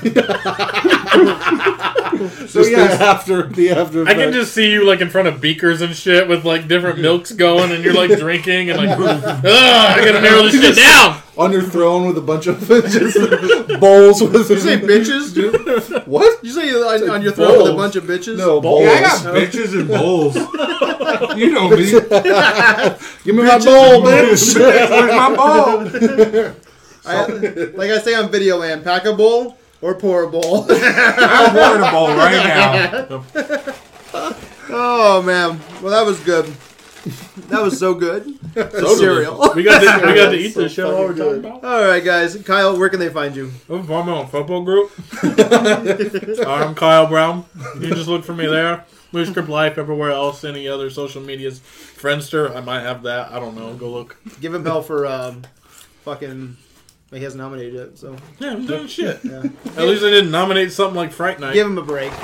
so yeah. the after the after. I can just see you like in front of beakers and shit with like different milks going, and you're like drinking and like, Ugh, I gotta narrow this shit down. on your throne with a bunch of just bowls with. You say bitches? Dude? what? You say on, on your throne with a bunch of bitches? No bowls. yeah, I got bitches and bowls. You know me. Give me my bowl, bitch. Where's my bowl? I, like I say on Video Land, pack a bowl or pour a bowl. I'm pouring a bowl right now. oh man, well that was good. That was so good. So cereal. delicious. We got to, we got to eat So this show while we're fucking talking good. All right, guys. Kyle, where can they find you? I'm from my own football group. I'm Kyle Brown. You can just look for me there. Moose Script Life everywhere else, any other social medias. Friendster, I might have that. I don't know. Go look. Give him hell for um, fucking. He hasn't nominated yet, so Yeah, I'm doing shit. yeah. At least I didn't nominate something like Fright Night. give him a break.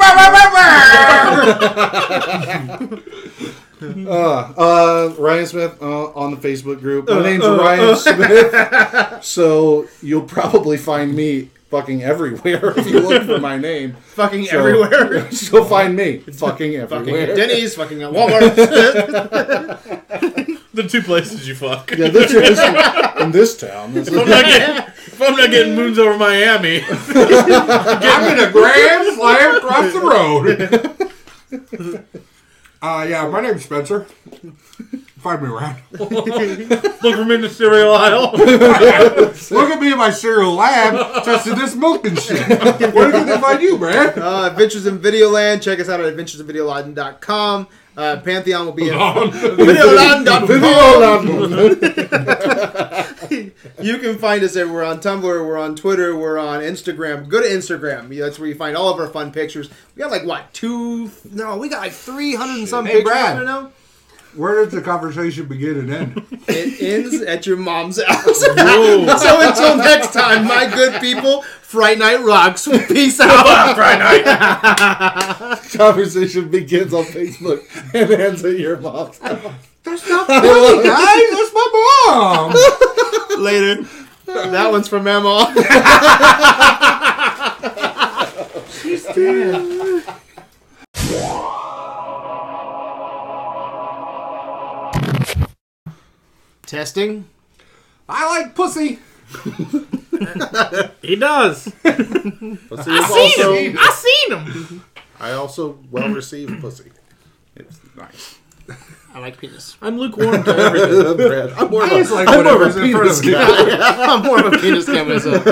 Uh, uh, Ryan Smith uh, on the Facebook group. My name's Ryan Smith, so you'll probably find me fucking everywhere if you look for my name. Fucking So- everywhere. You'll find me fucking fucking everywhere. at Denny's. Fucking at Walmart. The two places you fuck. Yeah, this is in this town. This If I'm not getting, if I'm not getting moons over Miami, I'm in a grand slam across the road. uh, yeah, my name's Spencer. Find me around. look for me in the cereal aisle. Look at me in my cereal lab, testing this milk and shit. Where can they find you, man? uh, Adventures in Videoland. Check us out at adventuresinvideoland.com. Uh, Pantheon will be videoland.com. You can find us everywhere we're on Tumblr, we're on Twitter, we're on Instagram. Go to Instagram. That's where you find all of our fun pictures. We got like what two? No, we got like three hundred and some Hey, pictures Brad. right now. Where does the conversation begin and end? It ends at your mom's house. So until next time, my good people, Fright Night rocks. Peace out. Friday night. conversation begins on Facebook and ends at your mom's house. That's not funny, guys. That's my mom. Later. That one's from Emma. Testing. I like pussy. He does. Pussy I seen also, him. I seen him. I also well received pussy. It's nice. I like penis. I'm lukewarm to everything. Brad, I'm more of a, just like I'm more of whatever's a in front penis of me. guy. I'm more of a penis guy myself.